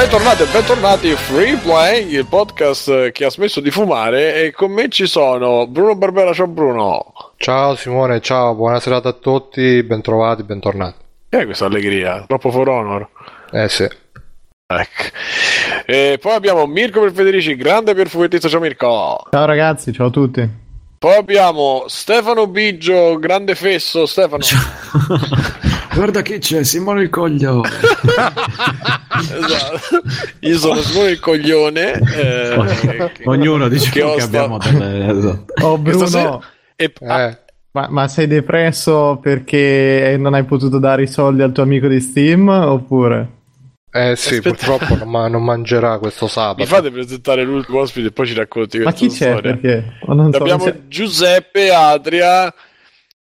Bentornati e bentornati a Free Play, il podcast che ha smesso di fumare e con me ci sono Bruno Barbera, ciao Bruno. Ciao Simone, ciao, buona serata a tutti, bentrovati, bentornati. Che è questa allegria? Troppo for honor? Eh sì. Ecco. E poi abbiamo Mirko per Federici, grande per fumettista, ciao Mirko. Ciao ragazzi, ciao a tutti. Poi abbiamo Stefano Biggio, grande fesso, Stefano. Guarda che c'è, Simone il coglione. esatto. Io sono Simone il coglione. Eh, Ognuno dice che, osta- abbiamo delle... esatto. Oh Bruno, stasera- e- Eh, ma, ma sei depresso perché non hai potuto dare i soldi al tuo amico di Steam oppure? eh sì, Aspetta. purtroppo non, ma- non mangerà questo sabato. mi fate presentare l'ultimo ospite e poi ci racconti Ma questa chi c'è? storia. Perché? So, Abbiamo se- Giuseppe Adria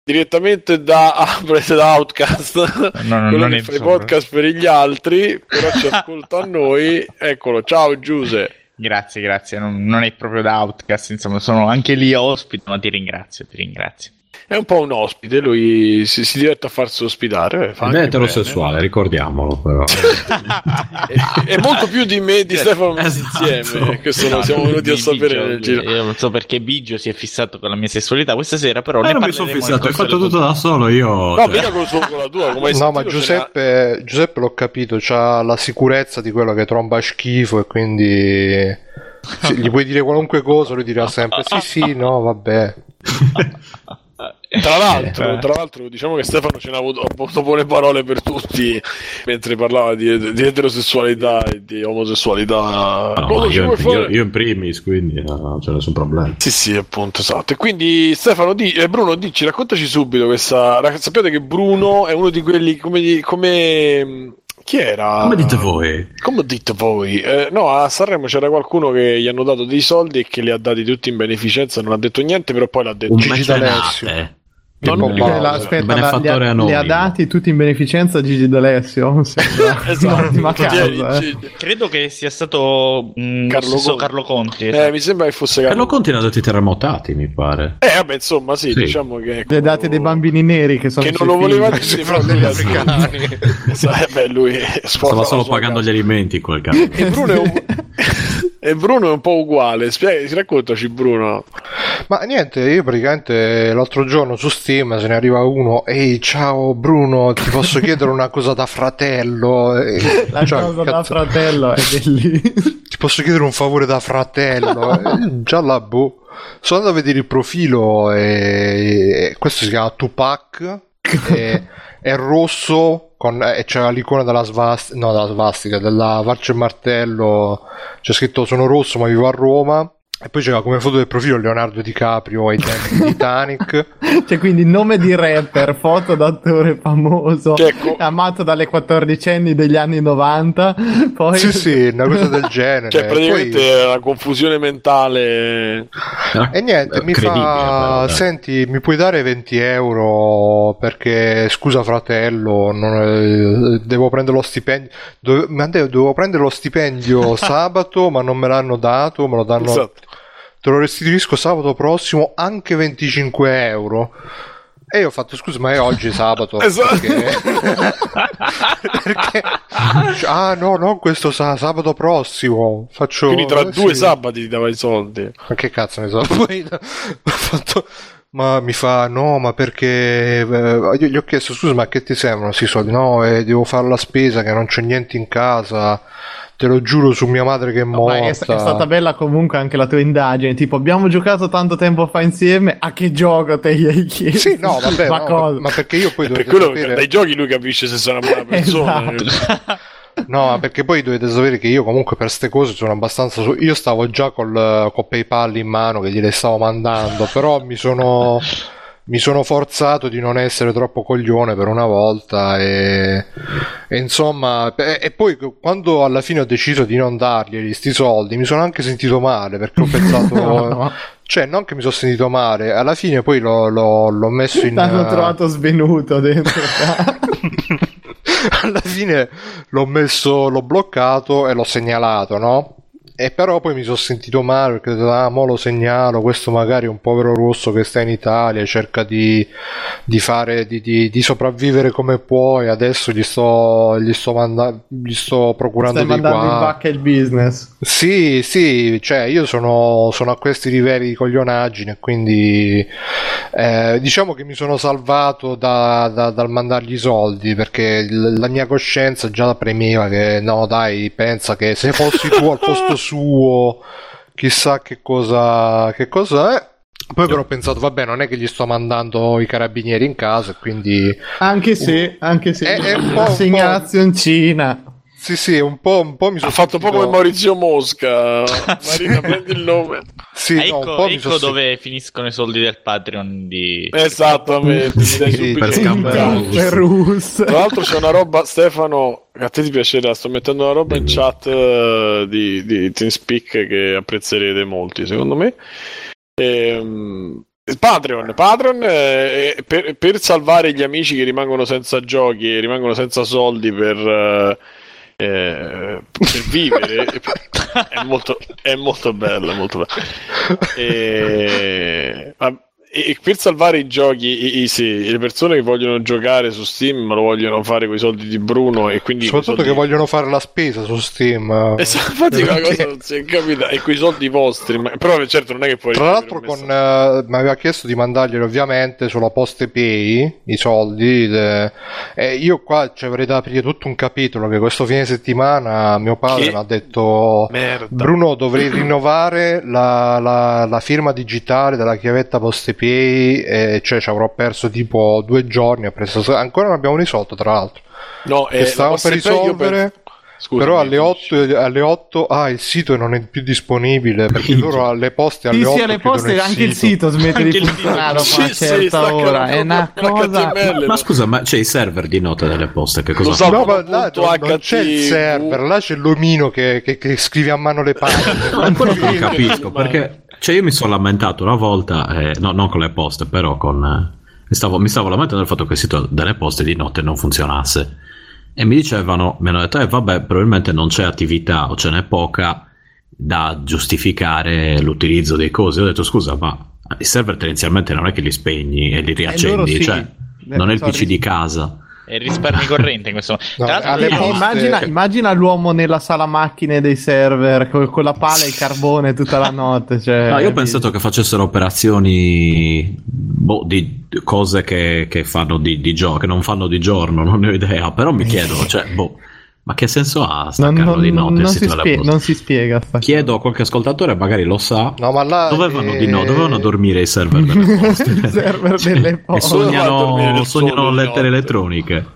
direttamente da, ah, da Outcast, No, no, quello che fa i podcast per gli altri, però ci ascolta a noi. Eccolo, ciao Giuse. Grazie, grazie. Non, non è proprio da Outcast, insomma, sono anche lì ospite, ma ti ringrazio, ti ringrazio. È un po' un ospite, lui si, si diverte a farsi ospitare. eh, fa è eterosessuale, ricordiamolo però. bene. È, è molto più di me e di Stefano messi insieme. Questo lo siamo venuti a sapere Biggio, nel giro. Io non so perché Biggio si è fissato con la mia sessualità questa sera, però Eh, ne non mi sono fissato, hai fatto tutto da solo, io... No, cioè, mica con, con la tua, come No, ma Giuseppe, Giuseppe l'ho capito, c'ha la sicurezza di quello che tromba schifo e quindi se gli puoi dire qualunque cosa, lui dirà sempre sì sì, no, vabbè. Tra l'altro, Eh. tra l'altro, diciamo che Stefano ce n'ha avuto, avuto buone parole per tutti mentre parlava di, di eterosessualità e di omosessualità. no, ci io, io- io in primis, quindi no, non c'è nessun problema. Sì, sì, appunto, esatto. E quindi Stefano, di, eh, Bruno, dici, raccontaci subito questa. Sappiate che Bruno è uno di quelli come. come chi era? Come dite voi? Come dite voi? Eh, no, a Sanremo c'era qualcuno che gli hanno dato dei soldi e che li ha dati tutti in beneficenza, non ha detto niente, però poi l'ha detto. Un Gigi. D'Alessio. Non-. Eh, la- aspetta, la- li, ha, li ha dati tutti in beneficenza a Gigi D'Alessio. Esatto. causa, eh. Credo che sia stato mm, Carlo Conti. Carlo Conti. Eh, esatto. mi sembra che fosse Carlo Conti ne ha dati terremotati, mi pare. Eh, vabbè, insomma, sì, Sì. diciamo che. Li ha dati dei bambini neri che sono Che non lo voleva dire, però degli africani. Eh, beh, lui Stava solo pagando gli alimenti quel caso. E Bruno è un, e Bruno è un po' uguale. Spiega, raccontaci, Bruno. Ma niente, io praticamente l'altro giorno su Steam se ne arriva uno, ehi ciao Bruno, ti posso chiedere una cosa da fratello? E- La cioè, cosa da cazzo, fratello è bellissima. ti posso chiedere un favore da fratello? Eh, Già la boh. Sono andato a vedere il profilo e, e questo si chiama Tupac e è rosso con, e c'è l'icona della svastica, no della svastica, della falce e martello, c'è scritto sono rosso ma vivo a Roma. E poi c'era come foto del profilo Leonardo DiCaprio ai tempi di Titanic. Cioè, quindi nome di rapper, foto d'attore famoso, Cioè, co- amato dalle quattordicenni degli anni 90. Poi Sì, sì, una cosa del genere. Cioè, praticamente Poi- è una confusione mentale. E niente, mi fa, senti, mi puoi dare 20 euro perché, scusa fratello, non è- devo prendere lo stipendio, dove- dovevo prendere lo stipendio sabato, ma non me l'hanno dato, me lo danno, Esatto. Te lo restituisco sabato prossimo, anche 25 euro. E io ho fatto scusa, ma è oggi sabato? Esatto. Perché... perché... Ah no, non questo sa- sabato prossimo. Faccio... Quindi tra eh, due sì. sabati ti dava i soldi. Ma che cazzo ne so? Poi ho fatto. Ma mi fa no, ma perché eh, io gli ho chiesto scusa, ma che ti servono questi soldi? No, eh, devo fare la spesa, che non c'è niente in casa. Te lo giuro su mia madre che è Ma morta. è, è stata bella comunque anche la tua indagine. Tipo, abbiamo giocato tanto tempo fa insieme. A che gioco te gli hai chiesto? Sì, no, vabbè, ma no, cosa? ma perché io poi Per quello che sapere... dai giochi lui capisce se sei una buona persona. Esatto. No, ma perché poi dovete sapere che io comunque per ste cose sono abbastanza... su- Io stavo già col, con PayPal in mano che gliele stavo mandando, però mi sono... Mi sono forzato di non essere troppo coglione per una volta e, e insomma e, e poi quando alla fine ho deciso di non dargli sti soldi mi sono anche sentito male perché ho pensato No. cioè non che mi sono sentito male alla fine poi l'ho, l'ho- l'ho messo in T'hanno trovato svenuto dentro. alla fine l'ho messo, l'ho bloccato e l'ho segnalato, no? E però poi mi sono sentito male perché ah, mo lo segnalo, questo magari è un povero rosso che sta in Italia, cerca di, di fare, di, di- di sopravvivere come può e adesso gli sto, gli sto, manda- gli sto procurando Stai di mandando in qua. vacca il business. Sì, sì, cioè io sono, sono a questi livelli di coglionaggine, quindi eh, diciamo che mi sono salvato da- da- dal mandargli i soldi perché la mia coscienza già premeva che no dai, pensa che se fossi tu al posto suo chissà che cosa, che cosa è. Poi però ho pensato, vabbè, non è che gli sto mandando i carabinieri in casa, quindi Anche se, anche se È- è un po', la un po'. segnalazioncina. Sì, sì, un po', un po' mi sono Ha fatto un po' sentito- come Maurizio Mosca. Marina, prendi il nome. Sì, no, un ecco po' mi ecco dove finiscono i soldi del Patreon di... Esattamente. Sì, subito per il scambiare. numero. Per Rus. Tra l'altro c'è una roba, Stefano, a te ti piacerà, sto mettendo una roba in chat eh, di, di TeamSpeak che apprezzerete molti, secondo me. Ehm, Patreon, Patreon eh, per, per salvare gli amici che rimangono senza giochi e rimangono senza soldi per, eh, eh, per vivere è molto, è molto bello, molto bello. E, e per salvare i giochi, i- i- sì, le persone che vogliono giocare su Steam lo vogliono fare con i soldi di Bruno e quindi Soprattutto soldi- che vogliono fare la spesa su Steam. Esatto, infatti una cosa non si è capita e quei soldi vostri, ma- però certo non è che puoi Tra l'altro con, eh, mi aveva chiesto di mandarglieli ovviamente sulla Poste Pay i soldi de- e io qua ci avrei da aprire tutto un capitolo che questo fine settimana mio padre mi ha detto merda. Bruno dovrei rinnovare la, la- la firma digitale della chiavetta Poste Pay e cioè ci avrò perso tipo due giorni preso- ancora non abbiamo risolto tra l'altro. No, che eh, la stavamo per risolvere penso- Scusami, però alle finisci. 8, alle 8 ah il sito non è più disponibile perché loro alle poste alle Sì, 8 sì, alle poste anche il sito smette Anche di funzionare sito. Sì, sì, certa staccano ora. È una cosa. l'HTML. Ma scusa, ma c'è i server di nota delle poste? Che cosa Lo fa? so. No, ma là non, non c'è il server, là c'è l'omino che, che- che scrive a mano le pagine. Ma quello non Sì, capisco, ma- perché cioè io mi sono lamentato una volta, eh, no, non con le poste, però con... eh, mi, stavo, mi stavo lamentando del fatto che il sito delle poste di notte non funzionasse. E mi dicevano, mi hanno detto, eh vabbè, probabilmente non c'è attività o ce n'è poca da giustificare l'utilizzo dei cosi. Ho detto, scusa, ma i server tendenzialmente non è che li spegni e li riaccendi, sì. cioè Eh, non è il. PC di casa. E risparmi corrente in questo momento. No, poste- Immagina, immagina l'uomo nella sala macchine dei server col- con la pala e il carbone tutta la notte. Cioè, No, io ho pensato che facessero operazioni boh, di cose che, che fanno di, di gio- che non fanno di giorno, non ne ho idea, però mi chiedo, cioè, boh, ma che senso ha staccarlo non- di notte non si spie- non si spiega. Chiedo a qualche ascoltatore, magari lo sa. No, ma là Dovevano, eh, di no, dovevano dormire i server delle poste. Il server delle E poste. Dormire sognano, sognano lettere elettroniche.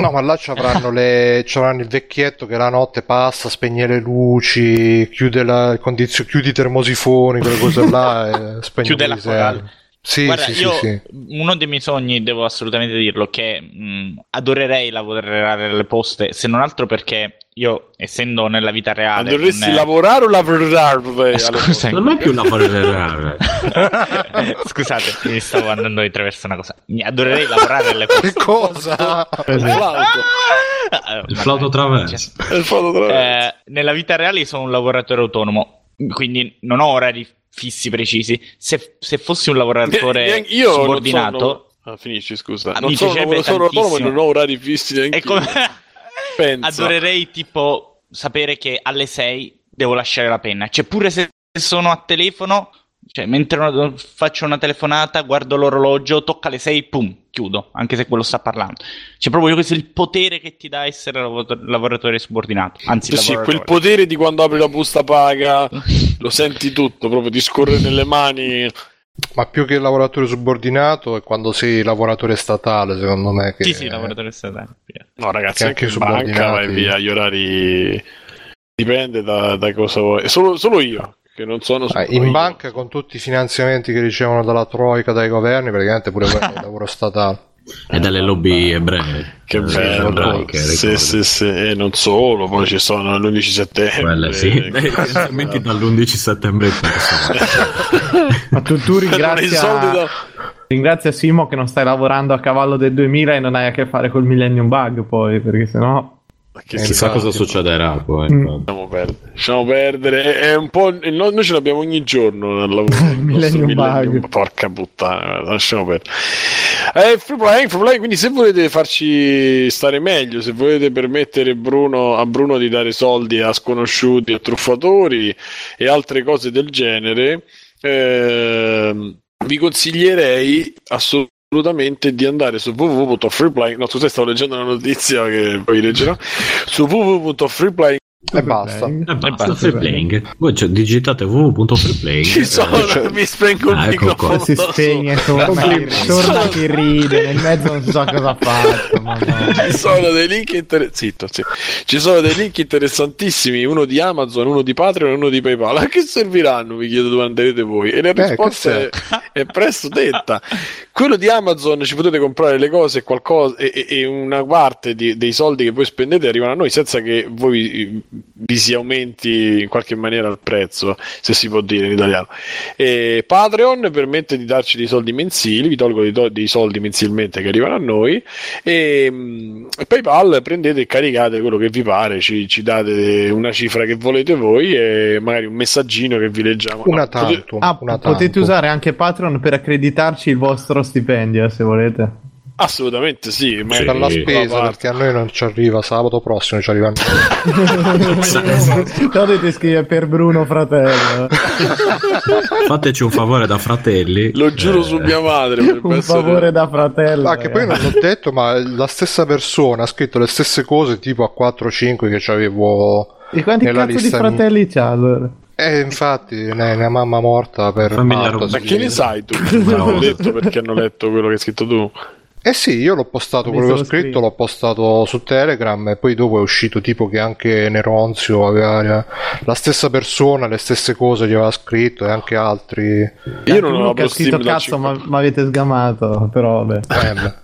No, ma là ci avranno, le, ci avranno il vecchietto che la notte passa, spegne le luci, chiude, la, condizio- chiude i termosifoni, quelle cose là, e spegne Chiude la server. Sì, Guarda, sì, io sì, sì. uno dei miei sogni, devo assolutamente dirlo, che mh, adorerei lavorare alle poste, se non altro perché io, essendo nella vita Ma reale... dovresti un- lavorare o lavorare? Eh, scusa, Non è più la valore Scusate, mi stavo andando attraverso una cosa. Mi adorerei lavorare alle poste. Che cosa? Il flauto. Eh, Il flauto traverso. Il flauto tra Eh, nella vita reale sono un lavoratore autonomo, quindi non ho orari fissi precisi. Se, se fossi un lavoratore io subordinato, sono- Ah, finisci, scusa. Ah, non sono lavoratore autonomo non ho orari fissi neanche come... Adorerei tipo sapere che alle 6 devo lasciare la penna. Cioè, pure se sono a telefono, cioè, mentre una- faccio una telefonata, guardo l'orologio, tocca le 6, pum, chiudo, anche se quello sta parlando. C'è proprio questo il potere che ti dà essere lavo- lavoratore subordinato. Anzi, Sì, quel potere di quando apri la busta paga, lo senti tutto, proprio ti scorre nelle mani. Ma più che lavoratore subordinato è quando sei lavoratore statale, secondo me. Che Sì, sì, lavoratore statale. No, ragazzi, Che anche anche in banca vai via, gli orari dipende da, da cosa vuoi. Solo, solo io, che non sono Ah, in banca con tutti i finanziamenti che ricevono dalla Troica, dai governi, praticamente pure quello è un lavoro statale. E dalle lobby ebree. Che Eh, bello, ebraiche, sì, sì, sì, e non solo, poi ci sono l'11 settembre. Quelle sì. Specialmente dall'11 settembre Ma tu, tu ringrazia, da- ringrazia Simo che non stai lavorando a cavallo del 2000 e non hai a che fare col Millennium Bug poi, perché sennò... Che Eh, si Chissà fa? cosa succederà poi. Mm. Lasciamo perdere. Lasciamo perdere. È, è un po'. no- noi ce l'abbiamo ogni giorno nel lavoro. Millennium bug. Porca puttana, lasciamo perdere. Eh, free playing, free playing, quindi se volete farci stare meglio, se volete permettere Bruno, a Bruno di dare soldi a sconosciuti, a truffatori e altre cose del genere, ehm, vi consiglierei assolutamente di andare su www.freeplaying no scusate stavo leggendo una notizia che poi leggerò. Su www.freeplaying E basta. E basta, basta, free playing. Voi cioè, digitate www.freeplaying. ci sono eh, mi spengo il Ah, ecco qua. microfono si spegne, solo. torna, torna che ride, nel mezzo non si sa cosa ha fatto. ma no. Ci sono dei link inter- zitto, zitto. Ci sono dei link interessantissimi, uno di Amazon, uno di Patreon e uno di PayPal. A che serviranno? Vi chiedo dove andrete voi. E la Eh, risposta è, è presto detta. Quello di Amazon ci potete comprare le cose qualcosa, e, e- e una parte di- dei soldi che voi spendete arrivano a noi senza che voi vi si aumenti in qualche maniera il prezzo, se si può dire in italiano. E Patreon permette di darci dei soldi mensili, vi tolgo dei, to- dei soldi mensilmente che arrivano a noi e mm, PayPal prendete e caricate quello che vi pare, ci, ci date una cifra che volete voi e magari un messaggino che vi leggiamo. Una No, potete- tanto. Ah, una potete tanto. usare anche Patreon per accreditarci il vostro stipendio se volete. Assolutamente sì, magari per la spesa perché a noi non ci arriva sabato prossimo ci arriva Dovete scrivere per Bruno fratello. Fateci un favore da fratelli. Lo giuro Eh, su mia madre. Un essere- favore da fratello. Ah, che poi non l'ho detto, ma la stessa persona ha scritto le stesse cose tipo a 4-5 che avevo. E quanti nella cazzo di lista fratelli c'ha allora? Eh, infatti, ne- una mamma morta per Famiglia rossa. Ma che ne sai tu? Non l'ho detto perché hanno letto quello che hai scritto tu. Eh sì, io l'ho postato quello che ho scritto, scritto. l'ho postato su Telegram e poi dopo è uscito tipo che anche Neronzio aveva la stessa persona, le stesse cose gli aveva scritto e anche altri. Io non Uno ho scritto cazzo, 5. ma mi avete sgamato, però vabbè. Eh, beh.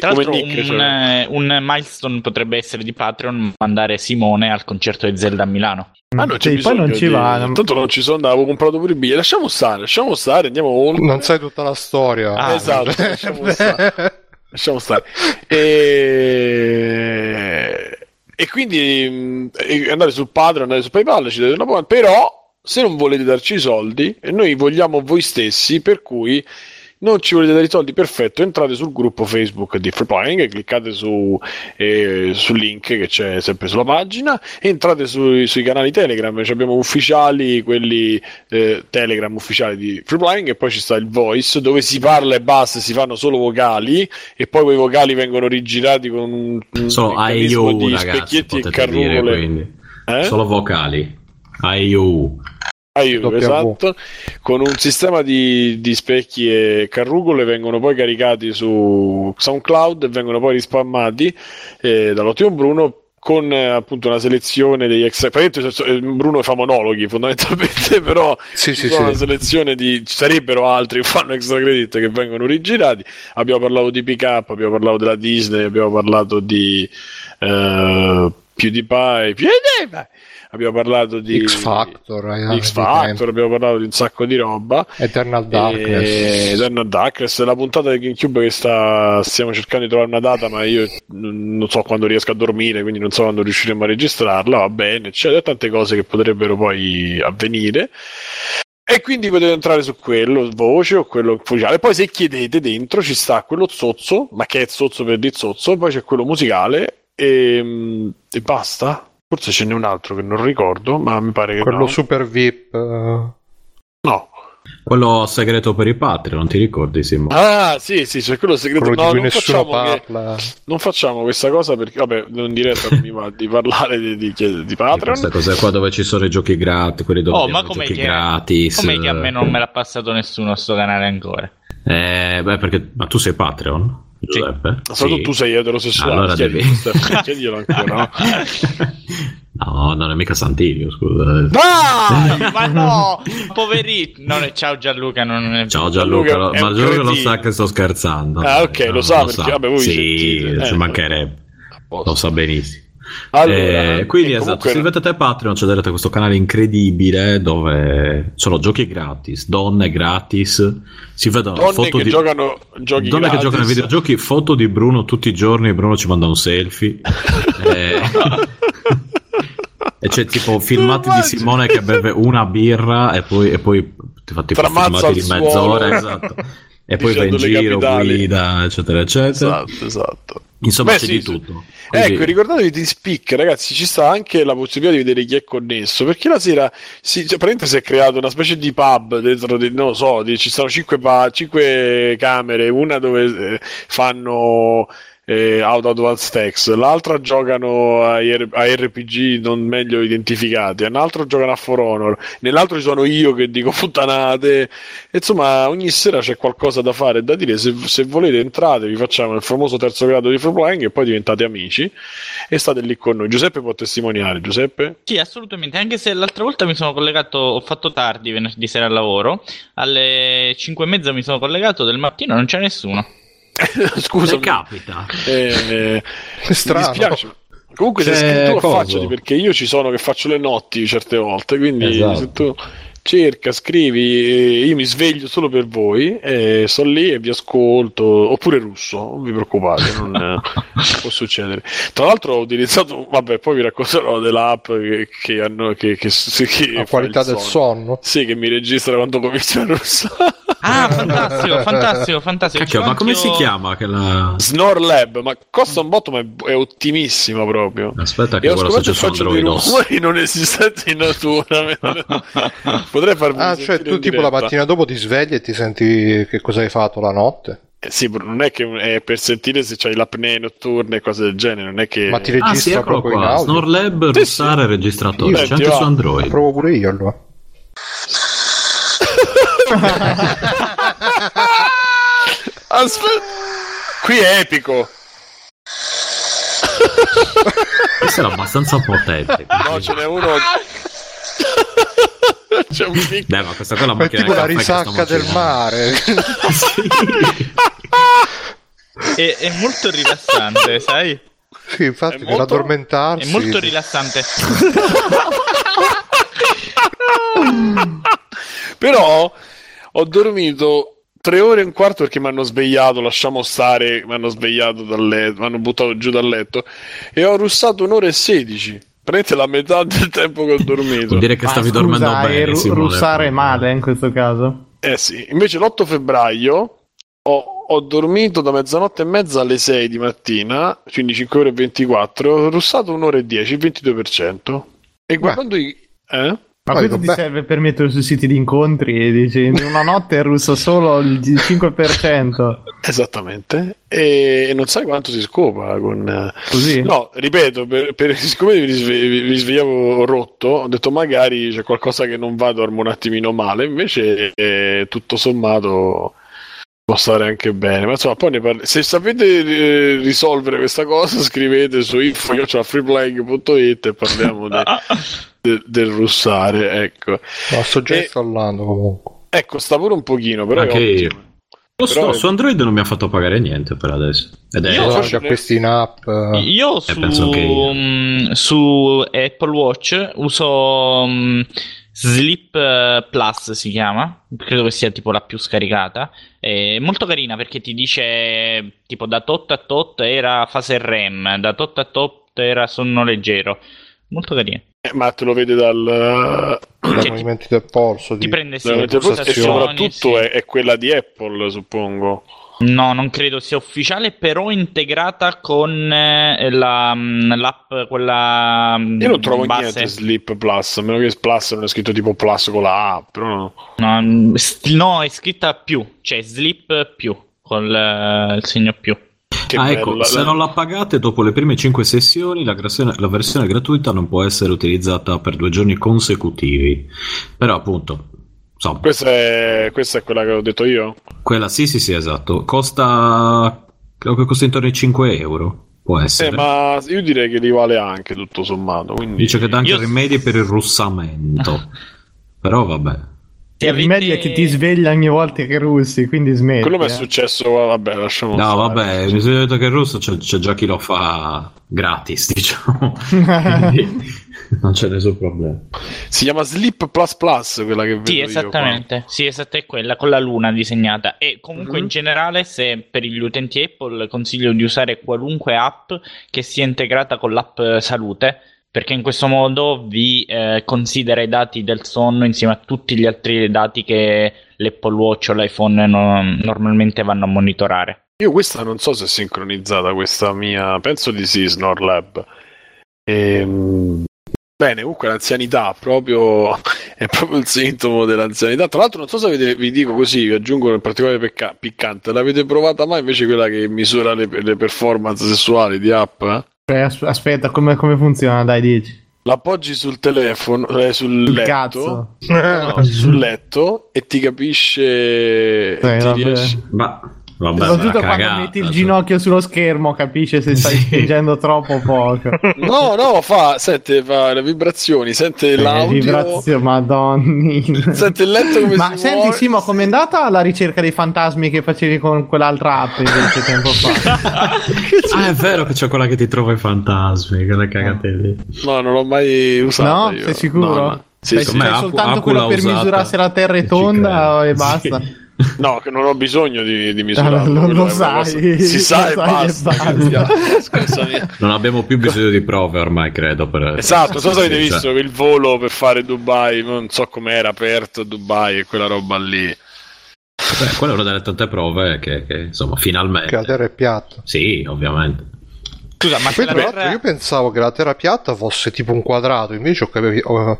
Tra l'altro, Nick, un, cioè. eh, un milestone potrebbe essere di Patreon mandare Simone al concerto di Zelda a Milano. Ah, non c'è Sì, poi non ci di- va. non- Tanto non ci sono, avevo comprato pure i biglietti. Lasciamo stare, lasciamo stare, andiamo oltre. non sai tutta la storia. Ah, esatto, lasciamo stare. Lasciamo stare. E, e quindi mh, e andare sul Patreon, andare su PayPal, ci date una buona. Però, se non volete darci i soldi, noi vogliamo voi stessi, per cui non ci volete dare i soldi, perfetto, entrate sul gruppo Facebook di Free Playing, cliccate su, eh, sul link che c'è sempre sulla pagina, entrate sui, sui canali Telegram, ci abbiamo ufficiali, quelli eh, Telegram ufficiali di Free Playing, e poi ci sta il voice dove si parla e basta, si fanno solo vocali, e poi quei vocali vengono rigirati con un, Solo meccanismo AIO, di ragazzi, specchietti e potete dire. Eh? Solo vocali. AIO. Aiuto, esatto. Con un sistema di, di specchi e carrucole vengono poi caricati su SoundCloud e vengono poi rispammati eh, dall'ottimo Bruno con eh, appunto una selezione degli extra. praticamente, eh, Bruno fa monologhi fondamentalmente, però Sì, ci sì, sì. una selezione di ci sarebbero altri che fanno extra credit che vengono rigirati. Abbiamo parlato di up, abbiamo parlato della Disney, abbiamo parlato di eh, PewDiePie, PewDiePie. Abbiamo parlato di X Factor, eh, X Factor, abbiamo parlato di un sacco di roba. Eternal E- Darkness. Eternal Darkness, la puntata di GameCube che sta, stiamo cercando di trovare una data, ma io non so quando riesco a dormire, quindi non so quando riusciremo a registrarla. Va bene, c'è tante cose che potrebbero poi avvenire. E quindi potete entrare su quello voce o quello ufficiale. Poi se chiedete dentro ci sta quello zozzo, ma che è zozzo per di zozzo, e poi c'è quello musicale e, e basta. Forse ce n'è un altro che non ricordo, ma mi pare che Quello no. super VIP. No. Quello segreto per i Patreon, non ti ricordi Simone? Ah, sì, sì, c'è quello segreto. quello no, di cui non nessuno facciamo, che- parla. non facciamo questa cosa perché, vabbè, in diretta non mi va di parlare di, di, di Patreon. Queste cose qua dove ci sono i giochi gratis, quelli dove Oh, ma i com'è giochi che- gratis. Com'è che a me non me l'ha passato nessuno sto canale ancora? Eh, beh, perché ma tu sei Patreon? Giuseppe? Solo Sì. tu sei eterosessuale. Allora chiedilo, devi- chiedilo ancora. No? no, non è mica Santilio, scusa. Dai! ma no, poverino. Non è- ciao Gianluca, non è... Ciao Gianluca, Gianluca è ma Gianluca lo sa che sto scherzando. Ah, ok, No, lo sa perché, vabbè, voi Sì, sentite. ci Eh. mancherebbe. Lo sa benissimo. Allora, Eh, quindi e esatto, comunque- se diventate Patreon ci aderete a questo canale incredibile dove sono giochi gratis, donne gratis, si vedono donne foto che di giocano giochi donne che gratis. giocano ai videogiochi, foto di Bruno tutti i giorni, Bruno ci manda un selfie. Eh, e c'è tipo filmati di? Simone che beve una birra e poi, e poi ti fa tipo Tramazza filmati di mezz'ora, esatto. E poi va in giro, capitali. guida, eccetera, eccetera. Esatto, esatto. Insomma, Beh, c'è sì, di tutto. Quindi- Ecco, ricordatevi di Speak, ragazzi, ci sta anche la possibilità di vedere chi è connesso, perché la sera si, cioè, si è creato una specie di pub dentro, di- non lo so, di- ci sono cinque, pa- cinque camere, una dove eh, fanno eh, Auto Advanced Text, l'altra giocano a, RPG non meglio identificati, un altro giocano a For Honor, nell'altro ci sono io che dico puttanate, insomma ogni sera c'è qualcosa da fare e da dire, se, se volete entrate, vi facciamo il famoso terzo grado di free playing e poi diventate amici e state lì con noi. Giuseppe può testimoniare, Giuseppe? Sì, assolutamente, anche se l'altra volta mi sono collegato, ho fatto tardi venerdì sera al lavoro, alle 5 e mezza mi sono collegato, del mattino non c'è nessuno. Scusa, capita. eh, Che strano. mi dispiace. Comunque se tu coso. affacciati perché io ci sono che faccio le notti certe volte, quindi Esatto. se tu cerca, scrivi, eh, io mi sveglio solo per voi, e sto lì e vi ascolto, oppure russo, non vi preoccupate, non eh, può succedere. Tra l'altro ho utilizzato, vabbè, poi vi racconterò dell'app che, che hanno che, che, che La qualità del sonno. sonno. Sì, che mi registra quando comincia il russo. Ah, fantastico, fantastico, fantastico. Cacchio, Ci ma come si anch'io- chiama? Che la... Snore Lab, ma costa un botto, ma è, è ottimissima proprio. Aspetta che ho guarda se su faccio dei rumori non esistenti in natura. Potrei farvi Ah, cioè in tu tipo la mattina dopo ti svegli e ti senti che cosa hai fatto la notte? Eh, sì, non è che è per sentire se c'hai l'apnea notturna e cose del genere, non è che... Ma ti Ah sì, registra proprio in qua. audio? Snorlab, Sì, russare, registratore. Io- C'è Senti, anche va. su Android. Provo pure io allora. Aspetta, qui è epico. Questo era abbastanza potente. No, ce n'è uno... C'è un piccolo... Dai, ma questa qua è la È macchina tipo la risacca del mare. È, è molto rilassante, sai? sì, infatti È per molto- addormentarsi. È molto rilassante. Però ho dormito tre ore e un quarto perché mi hanno svegliato, lasciamo stare, mi hanno svegliato dal letto, mi hanno buttato giù dal letto e ho russato un'ora e sedici. Prendete la metà del tempo che ho dormito. Vuol dire che Ma stavi scusa, dormendo bene. ru- Simone. russare male in questo caso. Eh sì, invece l'8 febbraio ho, ho dormito da mezzanotte e mezza alle 6 di mattina, quindi 5 ore e 24, ho russato un'ora e 10, il 22%. E guardando i... Eh? Ma questo ti vabbè. serve per mettere sui siti di incontri e dici in una notte è russo solo il 5%. Esattamente. E, non sai quanto si scopa con... Così? No, ripeto, per, per- siccome mi, risve- mi svegliavo rotto, ho detto magari c'è qualcosa che non va, dormo un attimino male, invece eh, tutto sommato può stare anche bene. Ma insomma, poi ne parli- se sapete eh, risolvere questa cosa, scrivete su info.freeplaying.it e parliamo de- de- del russare. Ecco. No, sto già installando comunque. ecco, sta pure un pochino, però Anche è io. Lo so, Però- su Android non mi ha fatto pagare niente per adesso. Ed è Io faccio questi in app. eh, Io su, penso che io. mm, su Apple Watch uso mm, Sleep eh, Plus si chiama, credo che sia tipo la più scaricata. È molto carina perché ti dice tipo da tot a tot era fase REM, da tot a tot era sonno leggero. Molto carina. Eh, ma te lo vede dal... Cioè, ti- movimenti del polso. Ti di- prende sì, e soprattutto sì. è, è quella di Apple, suppongo. No, non credo sia ufficiale, però integrata con eh, la, mm, l'app, quella mm, Io non trovo base. niente Sleep Plus, a meno che Plus non è scritto tipo Plus con la A, però no. No, mm, st- no, è scritta più, cioè Sleep più, con eh, il segno più. Che ah, bella, ecco, se non la pagate dopo le prime 5 sessioni, la, versione- la versione gratuita non può essere utilizzata per due giorni consecutivi. Però, appunto, insomma, Questa è, questa è quella che ho detto io? quella sì, sì, sì, esatto. Costa, credo che costa intorno ai 5 euro. Può essere. Eh, ma io direi che li vale anche tutto sommato. Quindi... Dice che dà anche Io- rimedi per il russamento. Però vabbè. Il rimedio è che ti sveglia ogni volta che russi, quindi smetti. Quello mi è eh. successo, vabbè, lasciamo No, stare. vabbè, mi sono detto che il russo c'è, c'è già chi lo fa gratis, diciamo. Quindi non c'è nessun problema. Si chiama Sleep Plus Plus, quella che vedo Sì, io esattamente. Sì, esatto, è quella con la luna disegnata. E comunque Mhm. in generale, se per gli utenti Apple consiglio di usare qualunque app che sia integrata con l'app eh, Salute, perché in questo modo vi eh, considera i dati del sonno insieme a tutti gli altri dati che l'Apple Watch o l'iPhone no- normalmente vanno a monitorare. Io questa non so se è sincronizzata, questa mia... Penso di sì, Snor Lab. Ehm, Bene, comunque l'anzianità proprio è proprio il sintomo dell'anzianità. Tra l'altro, non so se avete, vi dico così, vi aggiungo un particolare pecca- piccante. L'avete provata mai invece quella che misura le, le performance sessuali di app? eh? As- aspetta, come, come funziona? Dai, dici. L'appoggi sul telefono, eh, sul Il letto, cazzo. no, sul letto e ti capisce. Sì, ti vabbè. riesce- Ma vabbè, Soprattutto quando cagata, metti il cioè. ginocchio sullo schermo, capisce se stai Sì. spingendo troppo o poco. No, no, fa, sente, fa le vibrazioni, sente Eh, l'audio, vibrazio, madonni. sente il letto come Ma si senti, muove. Simo, com'è andata la ricerca dei fantasmi che facevi con quell'altra app invece tempo fa? Ah, è vero che c'è quella che ti trova i fantasmi, quelle cagate lì. No, non l'ho mai usata No? io. Sei sicuro? No, no. Sì, sai Acu- soltanto Acu quello per usata. misurare se la terra è tonda e Sì. No, che non ho bisogno di, di misurarlo. lo- quello lo sai, Si sa e e basta. Scusami. Non abbiamo più bisogno di prove ormai, credo. Per... Esatto, non so se avete visto cioè, che il volo per fare Dubai, non so com'era aperto Dubai e quella roba lì. beh, quella è una delle tante prove che, che, insomma, finalmente. Che la terra è piatta. Sì, ovviamente. Scusa, ma Poi, Terra- io pensavo che la terra piatta fosse tipo un quadrato, invece ho capi- ho-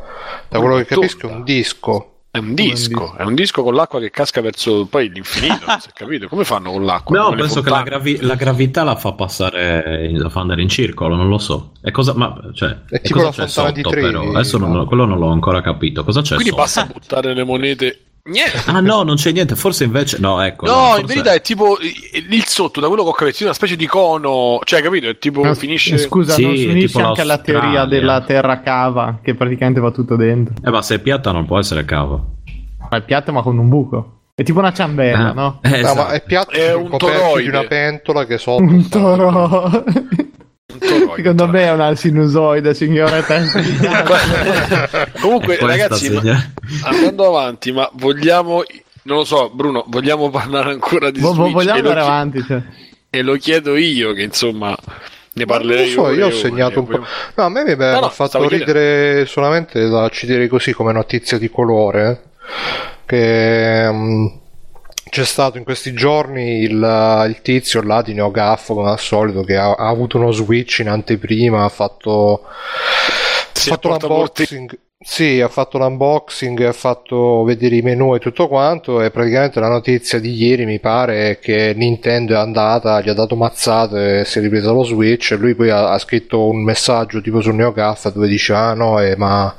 da quello che capisco è un disco. È un disco, è un disco con l'acqua che casca verso poi l'infinito, non si è capito? Come fanno con l'acqua? No, penso che la, gravi- la gravità la fa passare, la fa andare in circolo, non lo so. E cosa, ma, cioè, È e tipo cosa la c'è fontana di sotto, Trevi, però? Adesso non- no? quello non l'ho ancora capito. Cosa c'è Quindi sotto? basta buttare le monete. Niente. Ah no, non c'è niente, forse invece... No, ecco. No, forse- in verità è tipo il sotto, da quello che ho capito, è una specie di cono, cioè, capito? È tipo Ma finisce. Scusa, Sì, non si unisce anche alla teoria della terra cava, che praticamente va tutto dentro. Eh, ma se è piatta non può essere cavo. Ma è piatto ma con un buco. È tipo una ciambella, Ah, no? eh, No, esatto. ma è piatto È un toroide. di una pentola che sotto Un toro. Secondo tra me è una sinusoide, signore testa di Comunque, ragazzi, ma- andando avanti, ma vogliamo. Non lo so, Bruno, vogliamo parlare ancora di Vo- Switch? Vogliamo e, lo andare chi- avanti, cioè. e lo chiedo io, che insomma ne parlerei non lo so, ore io ho segnato un po'. No, a me mi aveva No, no, fatto ridere solamente da citare così come notizia di colore. Che mm, c'è stato in questi giorni il, il tizio là di Neogaffo, come al solito, che ha, ha avuto uno switch in anteprima, ha fatto, Sì, fatto l'unboxing. Sì, ha fatto l'unboxing, ha fatto vedere i menu e tutto quanto. E praticamente la notizia di ieri mi pare è che Nintendo è andata, gli ha dato mazzate e si è ripresa lo Switch. E lui poi ha, ha scritto un messaggio tipo su NeoGAF dove dice: Ah no, eh, ma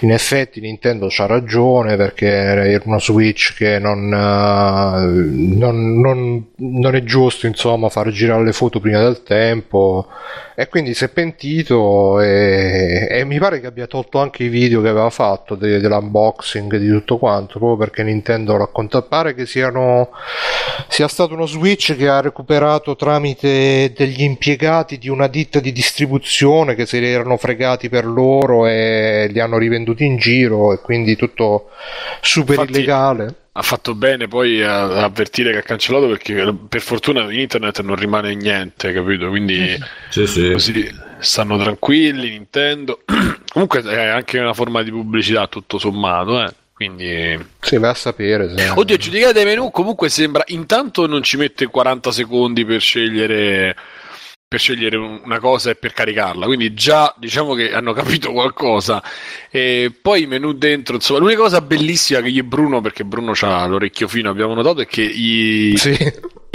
in effetti Nintendo c'ha ragione perché era uno Switch che non, eh, non, non- non è giusto insomma far girare le foto prima del tempo. E quindi si è pentito e, e mi pare che abbia tolto anche i video che aveva fatto de- dell'unboxing di tutto quanto, proprio perché Nintendo racconta. Pare che siano, sia stato uno Switch che ha recuperato tramite degli impiegati di una ditta di distribuzione che se li erano fregati per loro e li hanno rivenduti in giro e quindi tutto super Infatti- illegale. Ha fatto bene poi a, a avvertire che ha cancellato perché per fortuna in internet non rimane niente, capito? Quindi Sì, sì. così stanno tranquilli, Nintendo. Comunque è anche una forma di pubblicità tutto sommato, eh. Quindi Sì, vai a sapere. Se... Oddio, giudicate i menu comunque sembra intanto non ci mette 40 secondi per scegliere per scegliere un- una cosa e per caricarla, quindi già diciamo che hanno capito qualcosa. E poi i menu dentro, insomma, l'unica cosa bellissima che e Bruno, perché Bruno ha l'orecchio fino, abbiamo notato è che i, Sì.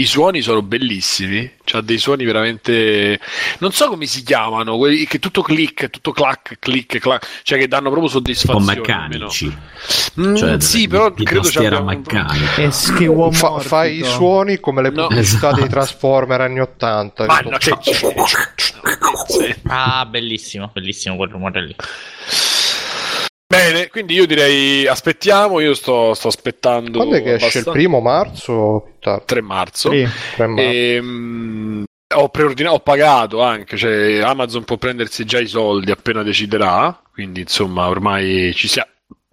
I suoni sono bellissimi, c'ha dei suoni veramente non so come si chiamano, quelli che tutto click, tutto clac, click, clac, cioè che danno proprio Un po' soddisfazione. meccanici. Mm, Cioè, sì, però di credo abbia un- meccanica. È schiuo Fa- fai i suoni come le No. pubblicità Esatto. dei Transformer anni 80. Ma no, che. Ah, bellissimo, bellissimo quel rumore lì. Bene, quindi io direi aspettiamo, io sto, sto aspettando Quando è che esce il primo marzo? o più tardi? 3 marzo. Sì. 3 marzo. Ehm, ho preordinato, ho pagato anche, cioè Amazon può prendersi già i soldi appena deciderà, quindi insomma ormai ci, sia-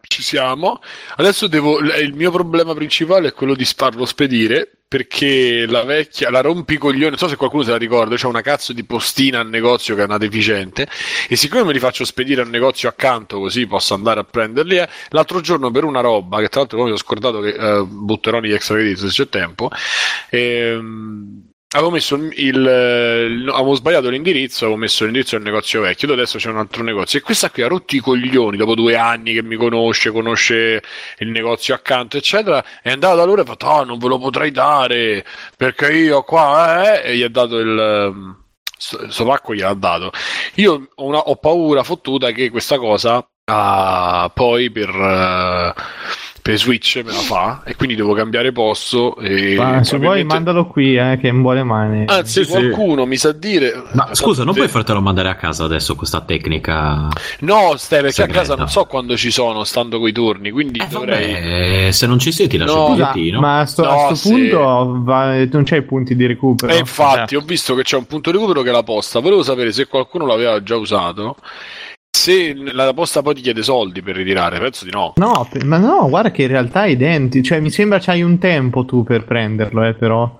ci siamo. Adesso devo, il mio problema principale è quello di farlo spedire perché la vecchia, la rompicoglione, non so se qualcuno se la ricorda, c'è una cazzo di postina al negozio che è una deficiente e siccome me li faccio spedire al negozio accanto così posso andare a prenderli, eh, l'altro giorno per una roba che tra l'altro mi ho scordato che eh, butterò negli extra credit se c'è tempo, ehm, avevo messo il, il- avevo sbagliato l'indirizzo, avevo messo l'indirizzo del negozio vecchio, adesso c'è un altro negozio e questa qui ha rotto i coglioni dopo due anni che mi conosce, conosce il negozio accanto, eccetera, è andata da loro e ha fatto: Ah, non ve lo potrei dare perché io qua, eh, e gli ha dato il. sto pacco gliel'ha dato. Io ho, una- ho paura fottuta che questa cosa ah, poi per, eh, per Switch me la fa e quindi devo cambiare posto. E Ma se vuoi mandalo qui, eh, che è in buone mani. Anzi, Sì, sì. qualcuno mi sa dire. Ma scusa, non Sì. puoi fartelo mandare a casa adesso questa tecnica? No, stai perché a Segreta. casa non so quando ci sono, stando coi turni, quindi dovrei. Vabbè, se non ci sei ti lascio No. il Scusa, bigliettino. ma a sto, a No, sto sì. punto va- non c'hai punti di recupero. E infatti, Esatto. ho visto che c'è un punto di recupero che è la posta. Volevo sapere se qualcuno l'aveva già usato. Se la posta poi ti chiede soldi per ritirare, penso di no. No, ma no, guarda che in realtà è identico. Cioè, mi sembra c'hai un tempo tu per prenderlo, eh, però.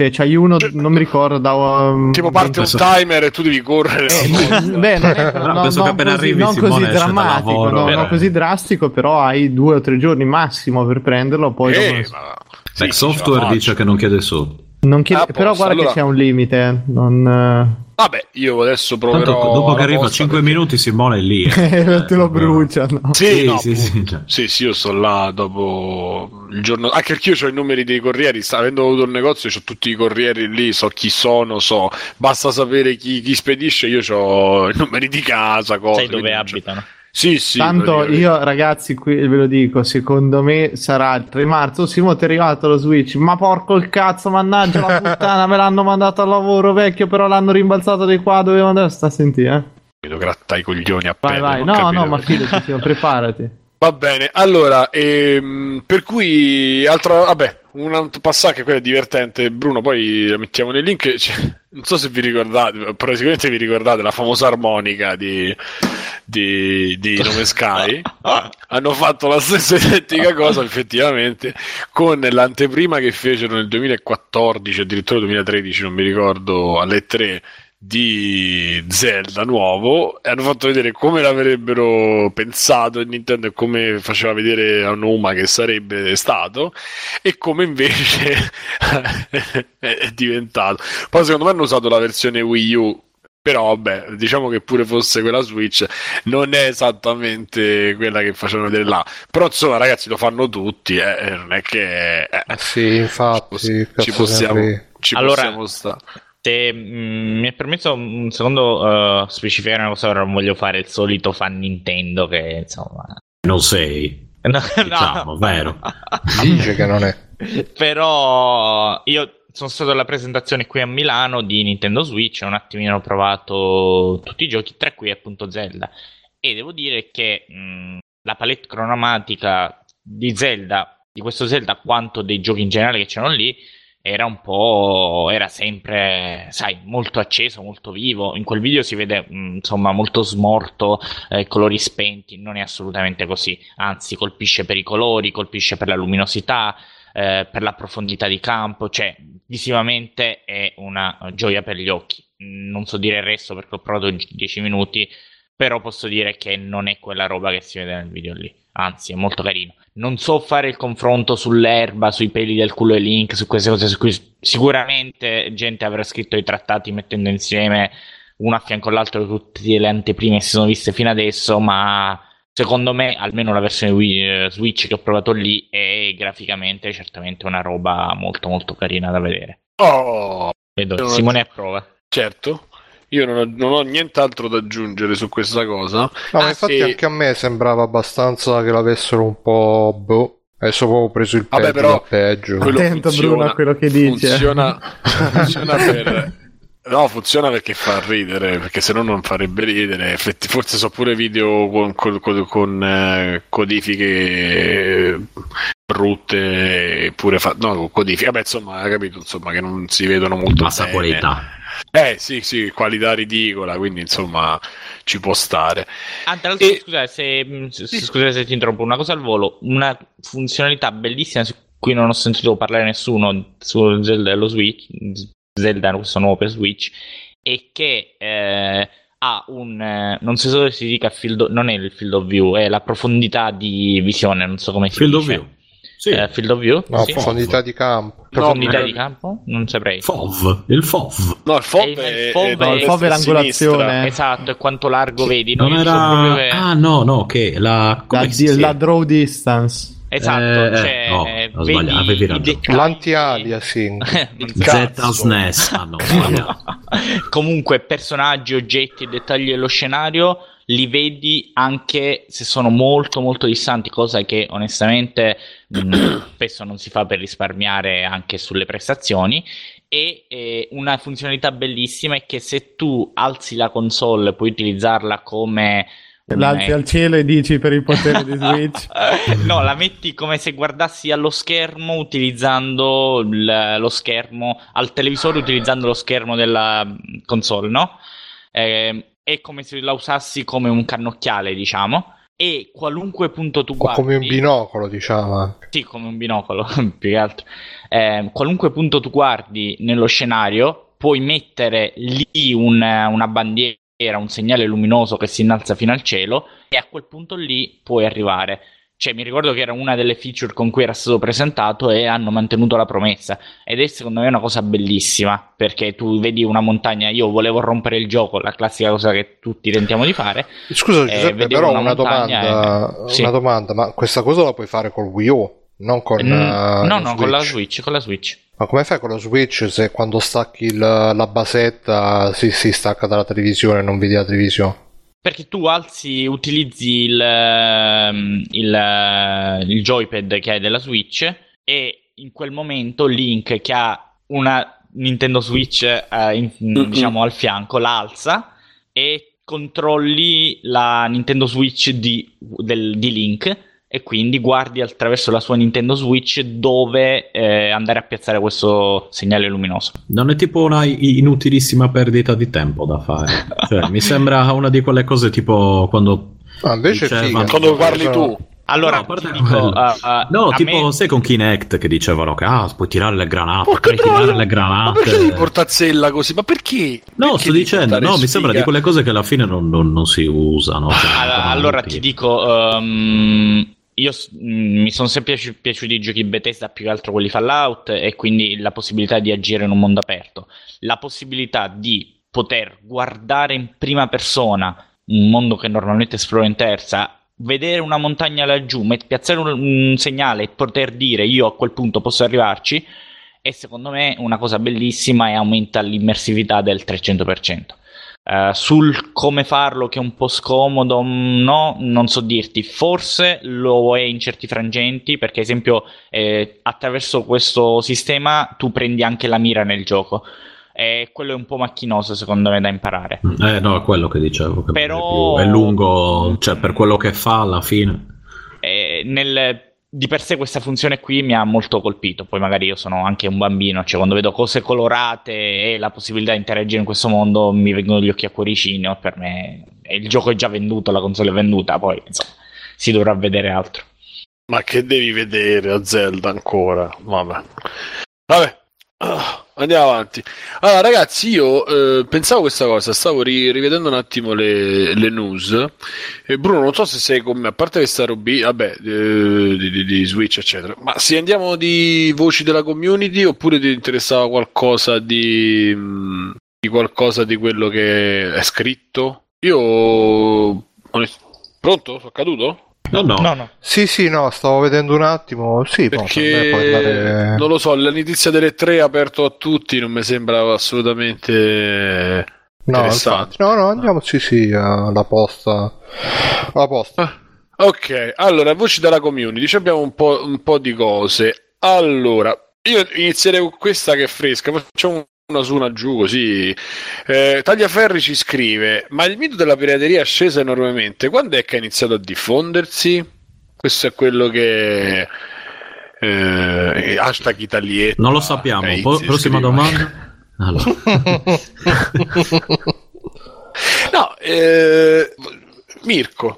Cioè, c'hai uno, non mi ricordo, da... um, Tipo parte un timer e tu devi correre. Eh, beh, non è No, no, penso non che appena così, arrivi non Simone così drammatico, lavoro, no, non così drastico, però hai due o tre giorni massimo per prenderlo. Poi Eh, dopo- ma- sì, software dice che non chiede soldi. non chiede- Ah, però guarda allora- che c'è un limite. eh, Non, Vabbè, io adesso Tanto proverò. dopo che arriva posta 5 perché- minuti Simone è lì. eh. eh, te lo bruciano. Sì, Sì, no, sì, sì, cioè. Sì, sì, io sto là dopo il giorno. Anche perché io ho i numeri dei corrieri. sta- Avendo avuto il negozio, ho tutti i corrieri lì. So chi sono, so. Basta sapere chi, chi spedisce. Io ho i numeri di casa. Cose, Sai dove non c'è- abitano. Sì, sì. Tanto io, ragazzi, qui ve lo dico, secondo me sarà il 3 marzo. Simo, ti è arrivato lo Switch. Ma porco il cazzo, mannaggia la puttana, me l'hanno mandato al lavoro vecchio, però l'hanno rimbalzato di qua, doveva andare. Sta a sentire, eh? Vedo grattai i coglioni Vai, appena. vai. non No, capito no, ma fidati, Simo, preparati. Va bene, allora, ehm, per cui, altro, vabbè, un altro passaggio che quello è divertente, Bruno, poi la mettiamo nel link, cioè, non so se vi ricordate, però sicuramente vi ricordate la famosa armonica di, di, di Nome Sky, hanno fatto la stessa identica cosa effettivamente con l'anteprima che fecero nel 2014, addirittura 2013, non mi ricordo, alle 3 di Zelda nuovo e hanno fatto vedere come l'avrebbero pensato in Nintendo e come faceva vedere a Numa che sarebbe stato e come invece è diventato. Poi secondo me hanno usato la versione Wii U però vabbè, diciamo che pure fosse quella Switch non è esattamente quella che facevano vedere là. Però insomma, ragazzi, lo fanno tutti, eh, e non è che eh, Eh sì, infatti, ci, possiamo, ci Allora- possiamo stare. Se mm, mi è permesso un secondo eh, specificare una cosa, ora non voglio fare il solito fan Nintendo che insomma... Non sei. No, Diciamo, vero. Dice che non è. Però io sono stato alla presentazione qui a Milano di Nintendo Switch, un attimino ho provato tutti i giochi, tra cui appunto Zelda. E devo dire che mh, la palette cronomatica di Zelda, di questo Zelda, quanto dei giochi in generale che c'erano lì, era un po'. era sempre, sai, molto acceso, molto vivo. In quel video si vede, mh, insomma, molto smorto, eh, colori spenti. Non è assolutamente così. Anzi, colpisce per i colori, colpisce per la luminosità, eh, per la profondità di campo. Cioè, visivamente è una gioia per gli occhi. Non so dire il resto perché ho provato 10 minuti. Però posso dire che non è quella roba che si vede nel video lì. Anzi, è molto carino. Non so fare il confronto sull'erba, sui peli del culo e Link, su queste cose su cui sicuramente gente avrà scritto i trattati mettendo insieme uno a fianco all'altro tutte le anteprime che si sono viste fino adesso, ma secondo me, almeno la versione Wii, eh, Switch che ho provato lì, è graficamente certamente una roba molto molto carina da vedere. Oh, Vedo, Simone approva. certo. Io non ho, non ho nient'altro da aggiungere su questa cosa. No, ma Ah, infatti sì. anche a me sembrava abbastanza che l'avessero un po'. Boh. Adesso avevo preso il Vabbè, peggio però da peggio. quello Attento, funziona- Bruno, a quello che dice. Funziona, funziona per, No, funziona perché fa ridere, perché se no non farebbe ridere. Effetti- Forse so pure video con, con- con- con, eh, codifiche eh, brutte, eppure fa- no, con codifiche, vabbè, insomma, hai capito, insomma, che non si vedono molto Bassa bene. qualità. Eh, sì, sì, qualità ridicola, quindi insomma ci può stare. Ah, tra l'altro, E- scusate se, mh, s- scusate se ti interrompo, una cosa al volo, una funzionalità bellissima su cui non ho sentito parlare nessuno su Zelda dello Switch, Zelda questo nuovo per Switch, è che eh, ha un, eh, non so se si dica field of- non è il field of view, è la profondità di visione, non so come si Field of dice. view. Sì. Eh, field of view? No, Sì. profondità di campo. Profondità No, di campo? Non saprei. FOV. Il FOV. No, il FOV Eh, è, il FOV è- è- il FOV è l'angolazione. sinistra. Esatto, e quanto largo vedi. no? Non dico era. che- Ah, no, no, che la. come La, di- chiama? la draw distance. Esatto, Eh, eh, cioè, no, ho vedi sbagliato, avevi ragione. L'anti-aliasing. Non Il so. cazzo. Z SNES. Ah, no. Comunque, personaggi, oggetti e dettagli dello scenario li vedi anche se sono molto molto distanti, cosa che onestamente mh, spesso non si fa per risparmiare anche sulle prestazioni. E eh, una funzionalità bellissima è che se tu alzi la console puoi utilizzarla come L'alzi al cielo e dici per il potere di Switch. no, la metti come se guardassi allo schermo utilizzando il- lo schermo al televisore utilizzando lo schermo della mm, console, no? Eh, è come se la usassi come un cannocchiale, diciamo. E qualunque punto tu O guardi, come un binocolo, diciamo. anche. sì, come un binocolo, più che altro. Eh, qualunque punto tu guardi nello scenario, puoi mettere lì un- una bandiera, un segnale luminoso che si innalza fino al cielo, e a quel punto lì puoi arrivare. Cioè, mi ricordo che era una delle feature con cui era stato presentato e hanno mantenuto la promessa. Ed è secondo me una cosa bellissima, perché tu vedi una montagna, io volevo rompere il gioco, la classica cosa che tutti tentiamo di fare. Scusa, Eh, Giuseppe, vedevo però una una domanda, e- sì. una domanda, ma questa cosa la puoi fare col Wii U, non con Mm, eh, no, no, con la Switch. Switch, con la Switch. Ma come fai con lo Switch se quando stacchi il- la basetta si, si stacca dalla televisione e non vedi la televisione? Perché tu alzi, utilizzi il, ehm, il, eh, il joypad che hai della Switch e in quel momento Link che ha una Nintendo Switch eh, in- Mm-mm. diciamo al fianco la alza e controlli la Nintendo Switch di, del- di Link e quindi guardi attraverso la sua Nintendo Switch dove eh, andare a piazzare questo segnale luminoso. Non è tipo una inutilissima perdita di tempo da fare. Cioè, mi sembra una di quelle cose tipo quando. Ah, invece figa. Quando parli tu. Allora, No, ti dico, quello. uh, uh, No, tipo, me- sai con Kinect che dicevano che ah, puoi tirare le granate, Porca puoi tirare le Ma granate. perché devi portazzella così? Ma perché? No, Perché sto dicendo, no, mi sembra di quelle cose che alla fine non, non- non si usano. cioè, Allora, allora ti dico, ehm, io mh, mi sono sempre piaci- piaciuti i giochi Bethesda più che altro quelli Fallout e quindi la possibilità di agire in un mondo aperto, la possibilità di poter guardare in prima persona un mondo che normalmente esplora in terza, vedere una montagna laggiù, met- piazzare un, un segnale e poter dire io a quel punto posso arrivarci, è secondo me una cosa bellissima e aumenta l'immersività del 300%. Eh, sul come farlo, che è un po' scomodo, mm, no, non so dirti. Forse lo è in certi frangenti, perché, ad esempio, eh, attraverso questo sistema tu prendi anche la mira nel gioco. E quello è un po' macchinoso, secondo me, da imparare. Eh, no, è quello che dicevo. Che Però- è, più- è lungo, cioè per quello che fa alla fine. E nel- di per sé questa funzione qui mi ha molto colpito. Poi magari io sono anche un bambino, cioè quando vedo cose colorate e la possibilità di interagire in questo mondo mi vengono gli occhi a cuoricino. Per me il gioco è già venduto, la console è venduta, poi insomma si dovrà vedere altro. Ma che devi vedere a Zelda ancora? Vabbè. Vabbè. Ah, Andiamo avanti. Allora, ragazzi, io eh, pensavo questa cosa, stavo ri- rivedendo un attimo le, le news. E Bruno, non so se sei con me, a parte questa roba, vabbè, eh, di, di- di Switch, eccetera. Ma se andiamo di voci della community oppure ti interessava qualcosa di, mh, di qualcosa di quello che è scritto? Io. Pronto? Sono caduto? No, no. No, no. Sì, sì, no, stavo vedendo un attimo. Sì, per me puoi Perché andare- non lo so, la notizia delle tre aperto a tutti non mi sembra assolutamente No, interessante. infatti, no, no, andiamo, sì, sì, alla posta. Alla posta. Ok, allora, voci dalla community, abbiamo un po', un po' di cose. Allora, io inizierei con questa che è fresca, facciamo una su una giù così. Eh, Tagliaferri ci scrive: Ma il mito della pirateria è scesa enormemente. Quando è che ha iniziato a diffondersi? Questo è quello che. Eh, hashtag Italietta. Non lo sappiamo. Eh, Po- si prossima scrive. domanda. Allora, No, eh, Mirko.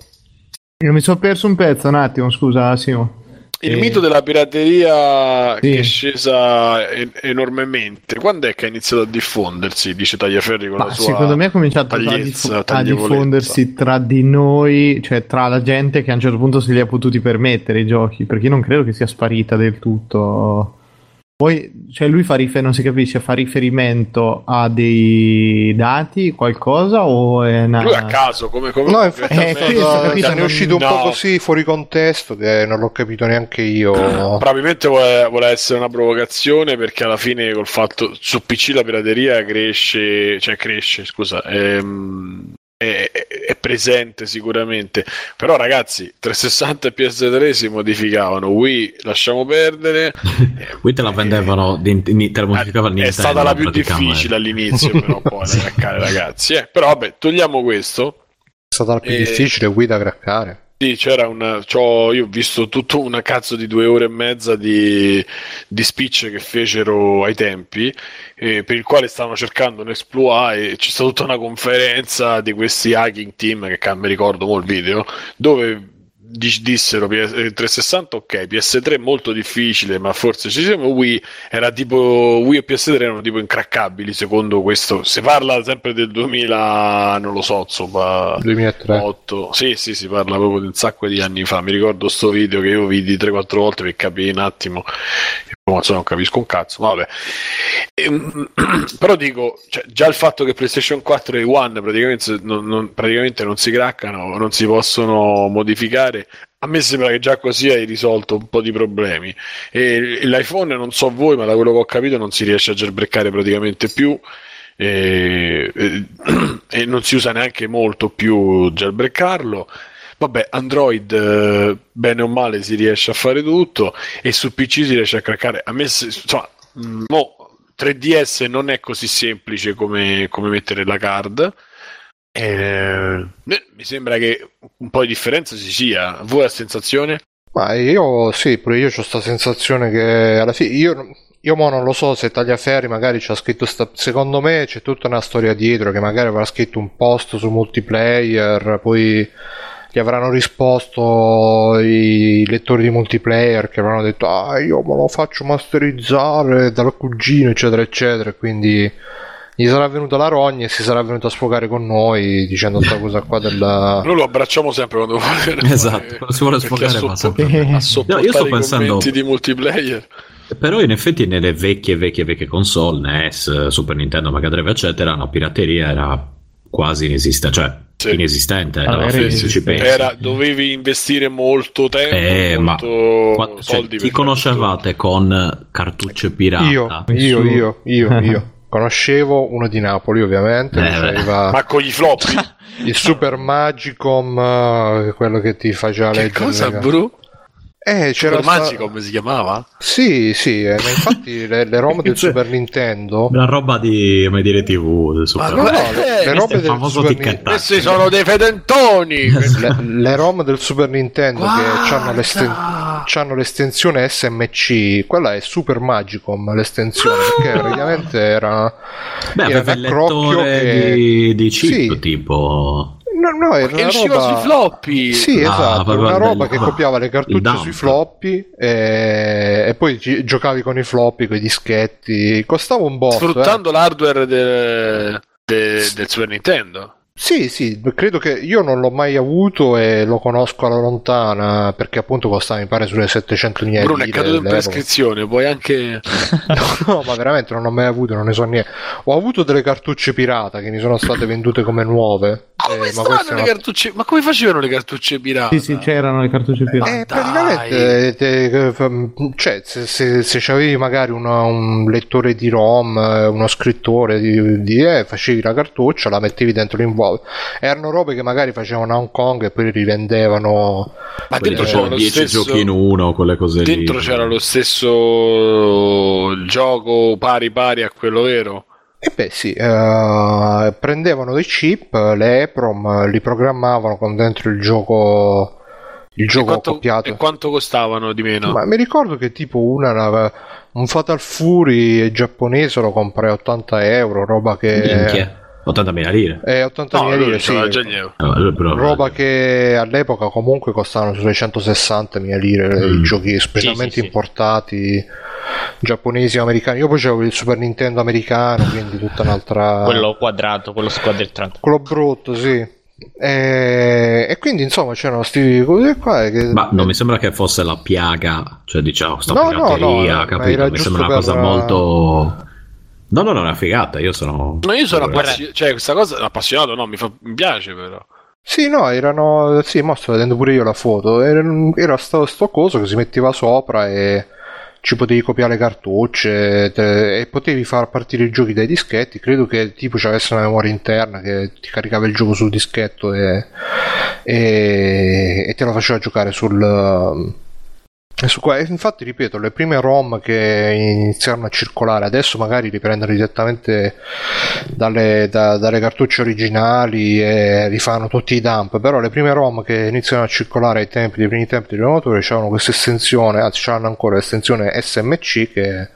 Io mi sono perso un pezzo un attimo, scusa Simo. Il Eh, mito della pirateria Sì. che è scesa en- enormemente, quando è che ha iniziato a diffondersi? Dice Tagliaferri con Ma la sua secondo me è cominciato a, tagliezza, diffo- a diffondersi tra di noi, cioè tra la gente che a un certo punto se li ha potuti permettere i giochi, perché io non credo che sia sparita del tutto. Poi, cioè lui fa rifer- non si capisce, fa riferimento a dei dati, qualcosa o è una... Lui a caso, come, come No, infatti Eh, capito, ne è uscito un no. po' così fuori contesto che non l'ho capito neanche io. Probabilmente vuole, vuole essere una provocazione perché alla fine col fatto su PC la pirateria cresce, cioè cresce, scusa, ehm, è, è- è presente sicuramente. Però ragazzi, 360 e PS3 si modificavano, Wii lasciamo perdere. qui te la vendevano, di, di- te la modificava è Nintendo. stata la più difficile all'inizio, però poi da craccare ragazzi. eh. Però vabbè, togliamo questo. È stata la più Eh, difficile guida a craccare. Sì, c'era una. io ho visto tutto una cazzo di due ore e mezza di, di speech che fecero ai tempi, eh, per il quale stavano cercando un exploit e c'è stata tutta una conferenza di questi hacking team, che mi ricordo mo il video, dove dissero PS- eh, 360 ok, PS3 molto difficile, ma forse ci siamo. Wii era tipo Wii e PS3 erano tipo incraccabili secondo questo. Si parla sempre del 2000, non lo so, insomma. 2003. 8. Sì, sì, si parla proprio di un sacco di anni fa. Mi ricordo sto video che io vidi 3-4 volte per capire un attimo. E insomma, non capisco un cazzo. Vabbè. Ehm, però dico, cioè, già il fatto che PlayStation 4 e One praticamente non, non- praticamente non si craccano, non si possono modificare. A me sembra che già così hai risolto un po' di problemi. E l'iPhone, non so voi, ma da quello che ho capito, non si riesce a jailbreakare praticamente più e, e- e non si usa neanche molto più jailbreakarlo. Vabbè, Android eh, bene o male si riesce a fare tutto e su PC si riesce a craccare. A me, insomma, mh, mo, 3DS non è così semplice come, come mettere la card. Eh, mi sembra che un po' di differenza ci sia. Voi la sensazione? Ma io sì, pure io ho questa sensazione che alla fine io, io mo non lo so se Tagliaferri magari ci ha scritto sta, secondo me c'è tutta una storia dietro che magari avrà scritto un post su multiplayer, poi gli avranno risposto i lettori di multiplayer che avranno detto ah io me lo faccio masterizzare dal cugino eccetera eccetera quindi gli sarà venuta la rogna e si sarà venuto a sfogare con noi dicendo questa cosa qua della Noi lo abbracciamo sempre quando vuole. Esatto, quando si vuole sfogare a va soppo- sempre. a sopportare io sto pensando- commenti di multiplayer. Però in effetti nelle vecchie, vecchie, vecchie console, NES, Super Nintendo, Mega Drive, eccetera, la pirateria era quasi inesistente, cioè Sì. inesistente. Alla era fine, se ci inesistente. pensi. Era, dovevi investire molto tempo, Eh, ma molto qua- cioè, soldi. ti per conoscevate con cartucce pirata? io io io io io conoscevo uno di Napoli ovviamente Eh, aveva Ma con gli floppy? il Super Magicom eh, quello che ti faceva che leggere cosa, le- bro? Eh c'era Super sta- Magico, come si chiamava? sì sì eh, ma infatti le, le ROM del Cioè- Super Nintendo La roba di come dire TV. del Super Ma no, guarda, le, le robe del Super tic Ni- tac. Questi sono dei fedentoni. le, le ROM del Super Nintendo che hanno, l'esten- Guarda! c'hanno l'estensione SMC quella è Super Magicom l'estensione perché praticamente era Beh, era aveva il lettore che- di, di chip, Sì. tipo... no no era Che una usciva roba sui floppy. Sì, Ah, esatto, una roba del- che copiava le cartucce sui floppy e, e poi gi- giocavi con i floppy, con i dischetti. Costava un botto. eh. Sfruttando l'hardware de- de- del Super Nintendo. Sì, sì, credo che io non l'ho mai avuto e lo conosco alla lontana perché appunto costava mi pare sulle 700 linee Bruno è caduto in lire prescrizione, puoi anche... No, ma veramente non ho mai avuto, non ne so niente. Ho avuto delle cartucce pirata che mi sono state vendute come nuove. Come eh, ma no- cartucce? Ma come facevano le cartucce pirata? Sì, sì, c'erano le cartucce pirata. Eh, praticamente, eh, te- cioè, se, se, se avevi magari una- un lettore di ROM, eh, uno scrittore di, di eh, facevi la cartuccia, la mettevi dentro l'involto. Erano robe che magari facevano a Hong Kong e poi rivendevano. Ma dentro c'erano lo 10 stesso... giochi in uno, quelle cose lì. Dentro c'era lo stesso gioco pari pari a quello vero? E beh sì, eh, prendevano dei chip, le EPROM, li programmavano con dentro il gioco, il E gioco quanto, accoppiato. e quanto costavano di meno? Ma mi ricordo che tipo una un Fatal Fury giapponese lo comprai a 80 euro, roba che... Minchia. 80.000 lire. Eh, 80 no, lire, sì. Eh, però- Roba che all'epoca comunque costavano sulle 160.000 lire i Mm. giochi specialmente Sì, sì, sì. importati giapponesi o americani. Io poi c'avevo il Super Nintendo americano, quindi tutta un'altra... Quello quadrato, quello squadrettato. quello brutto, sì. E, e quindi insomma c'erano sti cose qua che... Ma non mi sembra che fosse la piaga, cioè diciamo, sta No, no, pirateria, no, ma capito? Mi sembra una cosa molto... No, no, no, è una figata, io sono... No, io sono appassionato, cioè questa cosa appassionato, no, mi, fa, mi piace però. Sì, no, erano. Sì, mo sto vedendo pure io la foto. Era, era sto, sto coso che si metteva sopra e ci potevi copiare le cartucce te- e potevi far partire i giochi dai dischetti. Credo che tipo ci avesse una memoria interna che ti caricava il gioco sul dischetto e, e- e te lo faceva giocare sul. Infatti, ripeto, le prime ROM che iniziarono a circolare adesso magari riprendono direttamente dalle, da- dalle cartucce originali e rifanno tutti i dump, però le prime ROM che iniziano a circolare ai tempi dei primi tempi dei motori avevano questa estensione, anzi c'hanno ancora l'estensione SMC che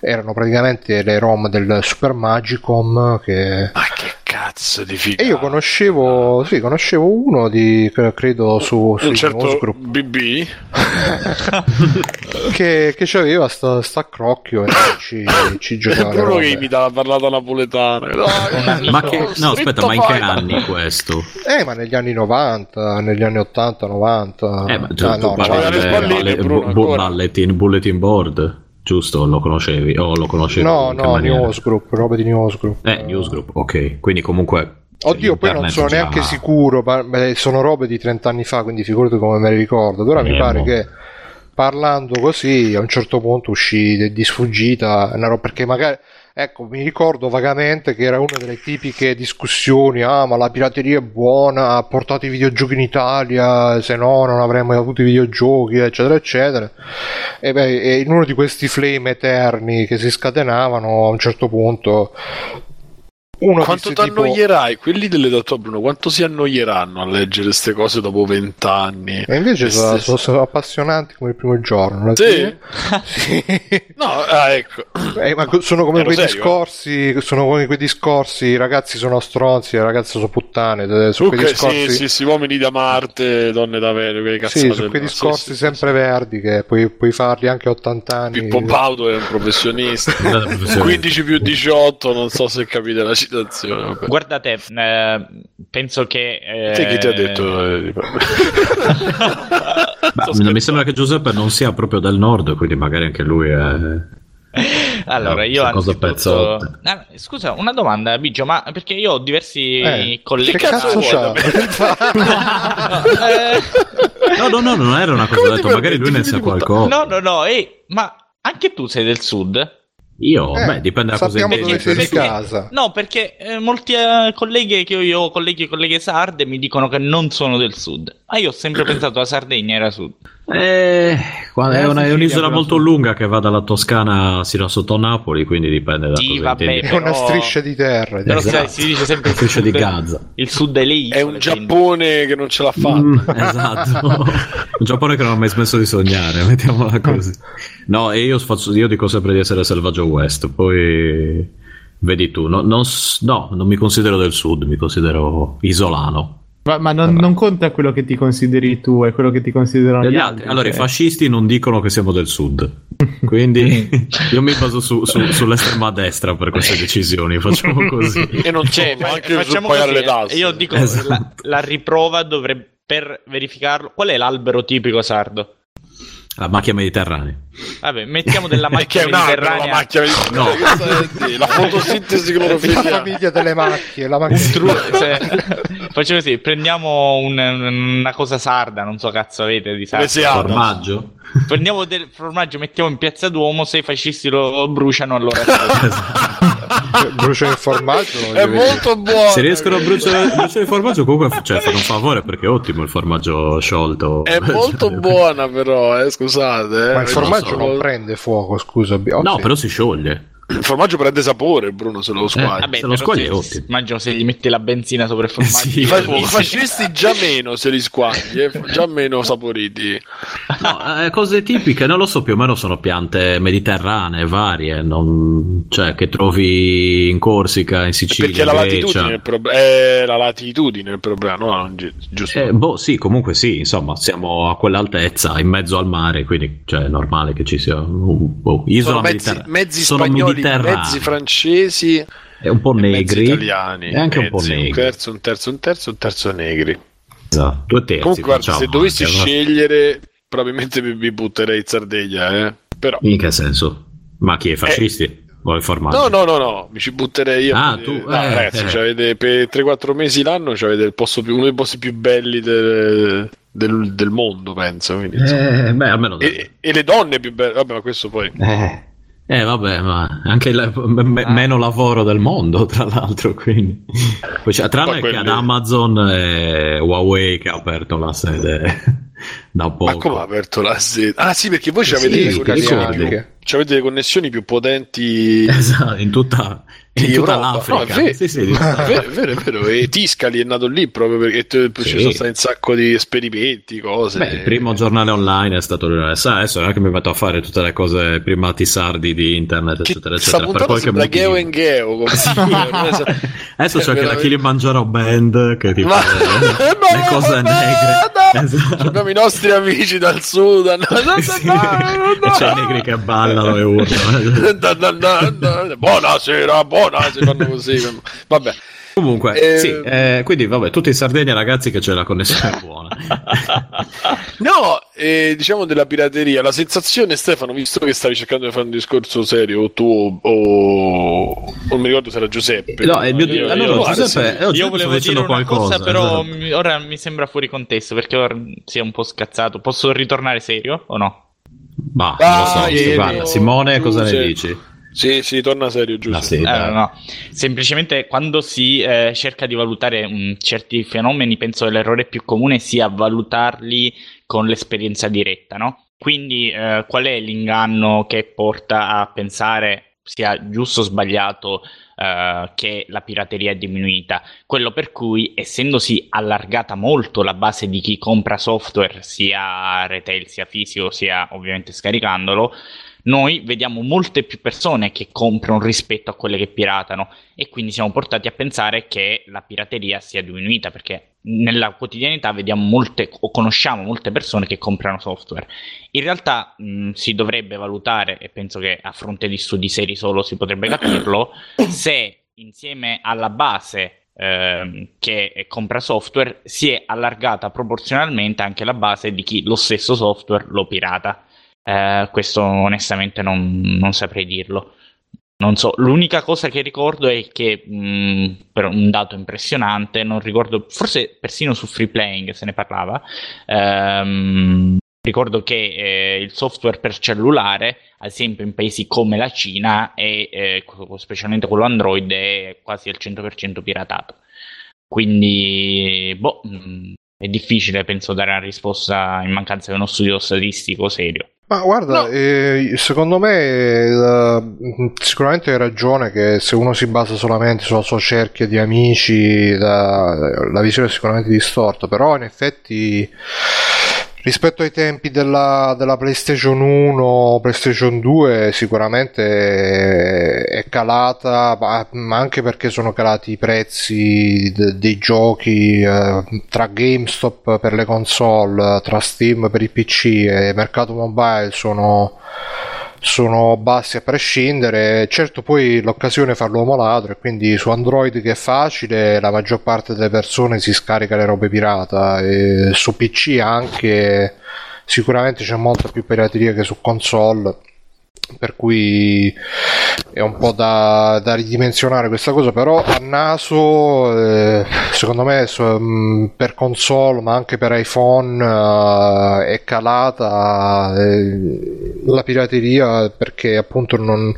erano praticamente le ROM del Super Magicom che... Ma che cazzo di figa. E io conoscevo, sì, conoscevo uno di, credo su, su un certo Newsgroup BB. che, che c'aveva sta, sta crocchio e ci, ci È giocava. le Bruno che imita la parlata napoletana. Dai, Ma che... No, aspetta, ma in che anni questo? Eh, ma negli anni 90, negli anni 80, 90. Eh, ma tu, Ah, no, parli c'aveva le spalline, le- bulletin, bulletin board, giusto? Lo conoscevi? O lo conoscevi? no, no, maniera? Newsgroup, roba di Newsgroup. Eh, newsgroup, ok. Quindi comunque... Oddio, poi non sono già- neanche sicuro, beh, sono robe di 30 anni fa, quindi figurati come me le ricordo. Però mi pare che parlando così a un certo punto uscì di- di sfuggita, una roba- perché magari, ecco, mi ricordo vagamente che era una delle tipiche discussioni, ah, ma la pirateria è buona, ha portato i videogiochi in Italia, se no non avremmo avuto i videogiochi, eccetera, eccetera. E beh, e in uno di questi flame eterni che si scatenavano a un certo punto... Uno Quanto ti tipo- annoierai? Quelli delle tua Bruno, quanto si annoieranno a leggere queste cose dopo vent'anni? E invece sono, sono- sono appassionanti come il primo giorno. Sì? Sì. No, ah, ecco. Eh, ma sono come Ero quei serio? discorsi. Sono come quei discorsi. I ragazzi sono stronzi, le ragazze sono puttane. eh, Su quei discorsi. sì, sì, sì, uomini da Marte, donne da Venere, Sì, cazzate. su quei no? discorsi Sì, sì, sempre verdi che puoi, puoi farli anche a 80 anni. Pippo Baudo è un professionista. Guarda, professore. 15 più 18, non so se capite la citazione. Vabbè. Guardate, eh, penso che... eh, Te chi ti ha detto? eh, di- Ma non mi sembra che Giuseppe non sia proprio del nord, quindi magari anche lui è... Allora, No, io anzitutto... Ah, scusa, una domanda, Biggio, ma perché io ho diversi Eh, colleghi... che cazzo c'ha? Eh, No, no, no, non era una cosa, Come detto, magari lui ne sa qualcosa. no, no, no, ehi, ma anche tu sei del sud? Io, Eh, beh, dipende da cosa di Perché- casa. No, perché eh, molti eh, colleghi che io ho, colleghi e colleghe sarde, mi dicono che non sono del sud. Ma io ho sempre pensato la Sardegna era sud. Eh, è, una- è un'isola però, molto lunga che va dalla Toscana sino sotto Napoli, quindi dipende da Sì, cosa vabbè, intendi. È una però- striscia di terra. Però si- Esatto. si dice sempre il Striscia di sud- Gaza. Il sud delle isole. È un quindi- Giappone che non ce l'ha fatta. Mm, esatto, un Giappone che non ha mai smesso di sognare, mettiamola così. No, e io, faccio- io dico sempre di essere selvaggio West, poi vedi tu, no, non, no, non mi considero del sud, mi considero isolano. Ma, ma non, non conta quello che ti consideri tu, è quello che ti considerano gli altri- altri. Allora, i cioè. fascisti non dicono che siamo del sud, quindi io mi baso su- su- sull'estrema destra per queste decisioni, facciamo così. E non sono fa- anche facciamo così, le tasse. Io dico Esatto. la, la riprova dovrebbe per verificarlo. Qual è l'albero tipico sardo? La macchia mediterranea. Vabbè, mettiamo della macchia albero la mediterranea. macchia mediterranea. No. La fotosintesi La clorofilliana. famiglia delle macchie. La macchia... Tru- se- facciamo così, prendiamo un- una cosa sarda, non so cazzo avete di. Presiano. Formaggio? Prendiamo del formaggio, mettiamo in piazza Duomo, se i fascisti lo bruciano allora... Brucia il formaggio. È molto buono. Se riescono a bruciare, bruciare il formaggio, comunque cioè, fanno un favore perché è ottimo il formaggio sciolto. È molto buona però, eh, scusate. eh. Ma il formaggio so. non prende fuoco, scusa. No, però si scioglie. Il formaggio prende sapore, Bruno, se lo squagli. Vabbè, se lo squagli se- è. Immagino se gli metti la benzina sopra il formaggio. Sì, I fa- Sì. i fascisti già meno se li squagli, eh, già meno saporiti. No, eh, cose tipiche, non lo so, più o meno sono piante mediterranee varie, non- cioè che trovi in Corsica, in Sicilia, Perché la in latitudine, è Grecia. il prob- è la latitudine il problema, no? non gi- giusto. Eh, boh, sì, comunque sì, insomma, siamo a quell'altezza, in mezzo al mare, quindi cioè, è normale che ci sia un boh, isola sono mezzi, mediterranea. mezzi Sono spagnoli, mediterranei. mezzi francesi, È un po' e mezzi negri, italiani. e anche un po' mezzi, negri. Un terzo, un terzo, un terzo, un terzo negri. Esatto, due terzi. Comunque, guarda, facciamo se dovessi anche, scegliere, probabilmente mi, butterei in Sardegna, eh. Però. In che senso? Ma chi è fascisti? Vuoi formaggio? No, no, no, no, mi ci butterei io. Ah, Eh, tu, no, eh, ragazzi, eh. c'avete per 3-4 mesi l'anno c'avete il posto più, uno dei posti più belli del, del- del mondo, penso. quindi. Eh, beh, almeno... E, e le donne più belle, vabbè, ma questo poi. Eh, eh, vabbè, ma anche il m- Ah. meno lavoro del mondo, tra l'altro, quindi. Poi c'è- tranne quelli- che ad Amazon e Huawei che ha aperto la sede da poco. Ma come ha aperto la sede? Ah, sì, perché voi Sì, avete, le sì, connessioni ricordi. più, c'avete le connessioni più potenti. Esatto, in tutta, in tutta l'Africa. No, è vero. Sì, sì, È vero, è vero, è vero. E Tiscali è nato lì proprio perché ci sono stati un sacco di esperimenti, cose. Beh, il primo giornale online è stato l'UNSA, adesso non è che mi metto a fare tutte le cose primati sardi di internet, Che eccetera, eccetera. Per qualche sembra Geo motivo. and Geo. come si chiama, non so. Adesso c'è Cioè, anche la veramente- Kilimangiaro Band che tipo Ma- le, le cose negre. Esatto. Abbiamo i nostri amici dal Sudan. Sì. E c'è i negri che ballano e urlano. Buonasera, buonasera, fanno così. Vabbè, Comunque, Eh, sì, eh, quindi vabbè, tutti in Sardegna ragazzi che c'è la connessione buona. no, eh, diciamo della pirateria. La sensazione, Stefano, visto che stavi cercando di fare un discorso serio, o tu o, o non mi ricordo se era Giuseppe. No, è il mio- io- allora, io- Giuseppe, eh, Io Giuseppe volevo dire dicendo una qualcosa, cosa, però esatto. mi- ora mi sembra fuori contesto perché ora si è un po' scazzato. Posso ritornare serio o no? Bah, non lo so, Dai, io- guarda, Simone, cosa ne dici? Sì, sì, torna serio, giusto. Ah, sì, Eh, no. Semplicemente quando si eh, cerca di valutare mm, certi fenomeni, penso che l'errore più comune sia valutarli con l'esperienza diretta, no? Quindi eh, qual è l'inganno che porta a pensare sia giusto o sbagliato eh, che la pirateria è diminuita? Quello per cui, essendosi allargata molto la base di chi compra software, sia retail, sia fisico, sia ovviamente scaricandolo, noi vediamo molte più persone che comprano rispetto a quelle che piratano e quindi siamo portati a pensare che la pirateria sia diminuita perché nella quotidianità vediamo molte o conosciamo molte persone che comprano software. In realtà mh, si dovrebbe valutare, e penso che a fronte di studi seri solo si potrebbe capirlo, se insieme alla base ehm, che compra software si è allargata proporzionalmente anche la base di chi lo stesso software lo pirata. Eh, questo onestamente non, non saprei dirlo. Non so, l'unica cosa che ricordo è che, mh, per un dato impressionante, non ricordo, forse persino su Free Playing se ne parlava, ehm, ricordo che eh, il software per cellulare, ad esempio in paesi come la Cina, è, eh, specialmente quello Android, è quasi al 100% piratato. Quindi, boh, è difficile, penso, dare una risposta in mancanza di uno studio statistico serio. Ma guarda, No. eh, secondo me eh, sicuramente hai ragione che se uno si basa solamente sulla sua cerchia di amici, la, la visione è sicuramente distorta, però in effetti rispetto ai tempi della, della PlayStation 1, PlayStation 2 sicuramente è calata, ma, anche perché sono calati i prezzi de- dei giochi eh, tra GameStop per le console, tra Steam per i PC e mercato mobile sono sono bassi a prescindere. Certo, poi l'occasione fa l'uomo ladro, e quindi su Android che è facile, la maggior parte delle persone si scarica le robe pirata. E su PC anche sicuramente c'è molta più pirateria che su console. Per cui è un po' da, da ridimensionare questa cosa, però a naso, eh, secondo me, mh, per console ma anche per iPhone eh, è calata eh, la pirateria perché appunto non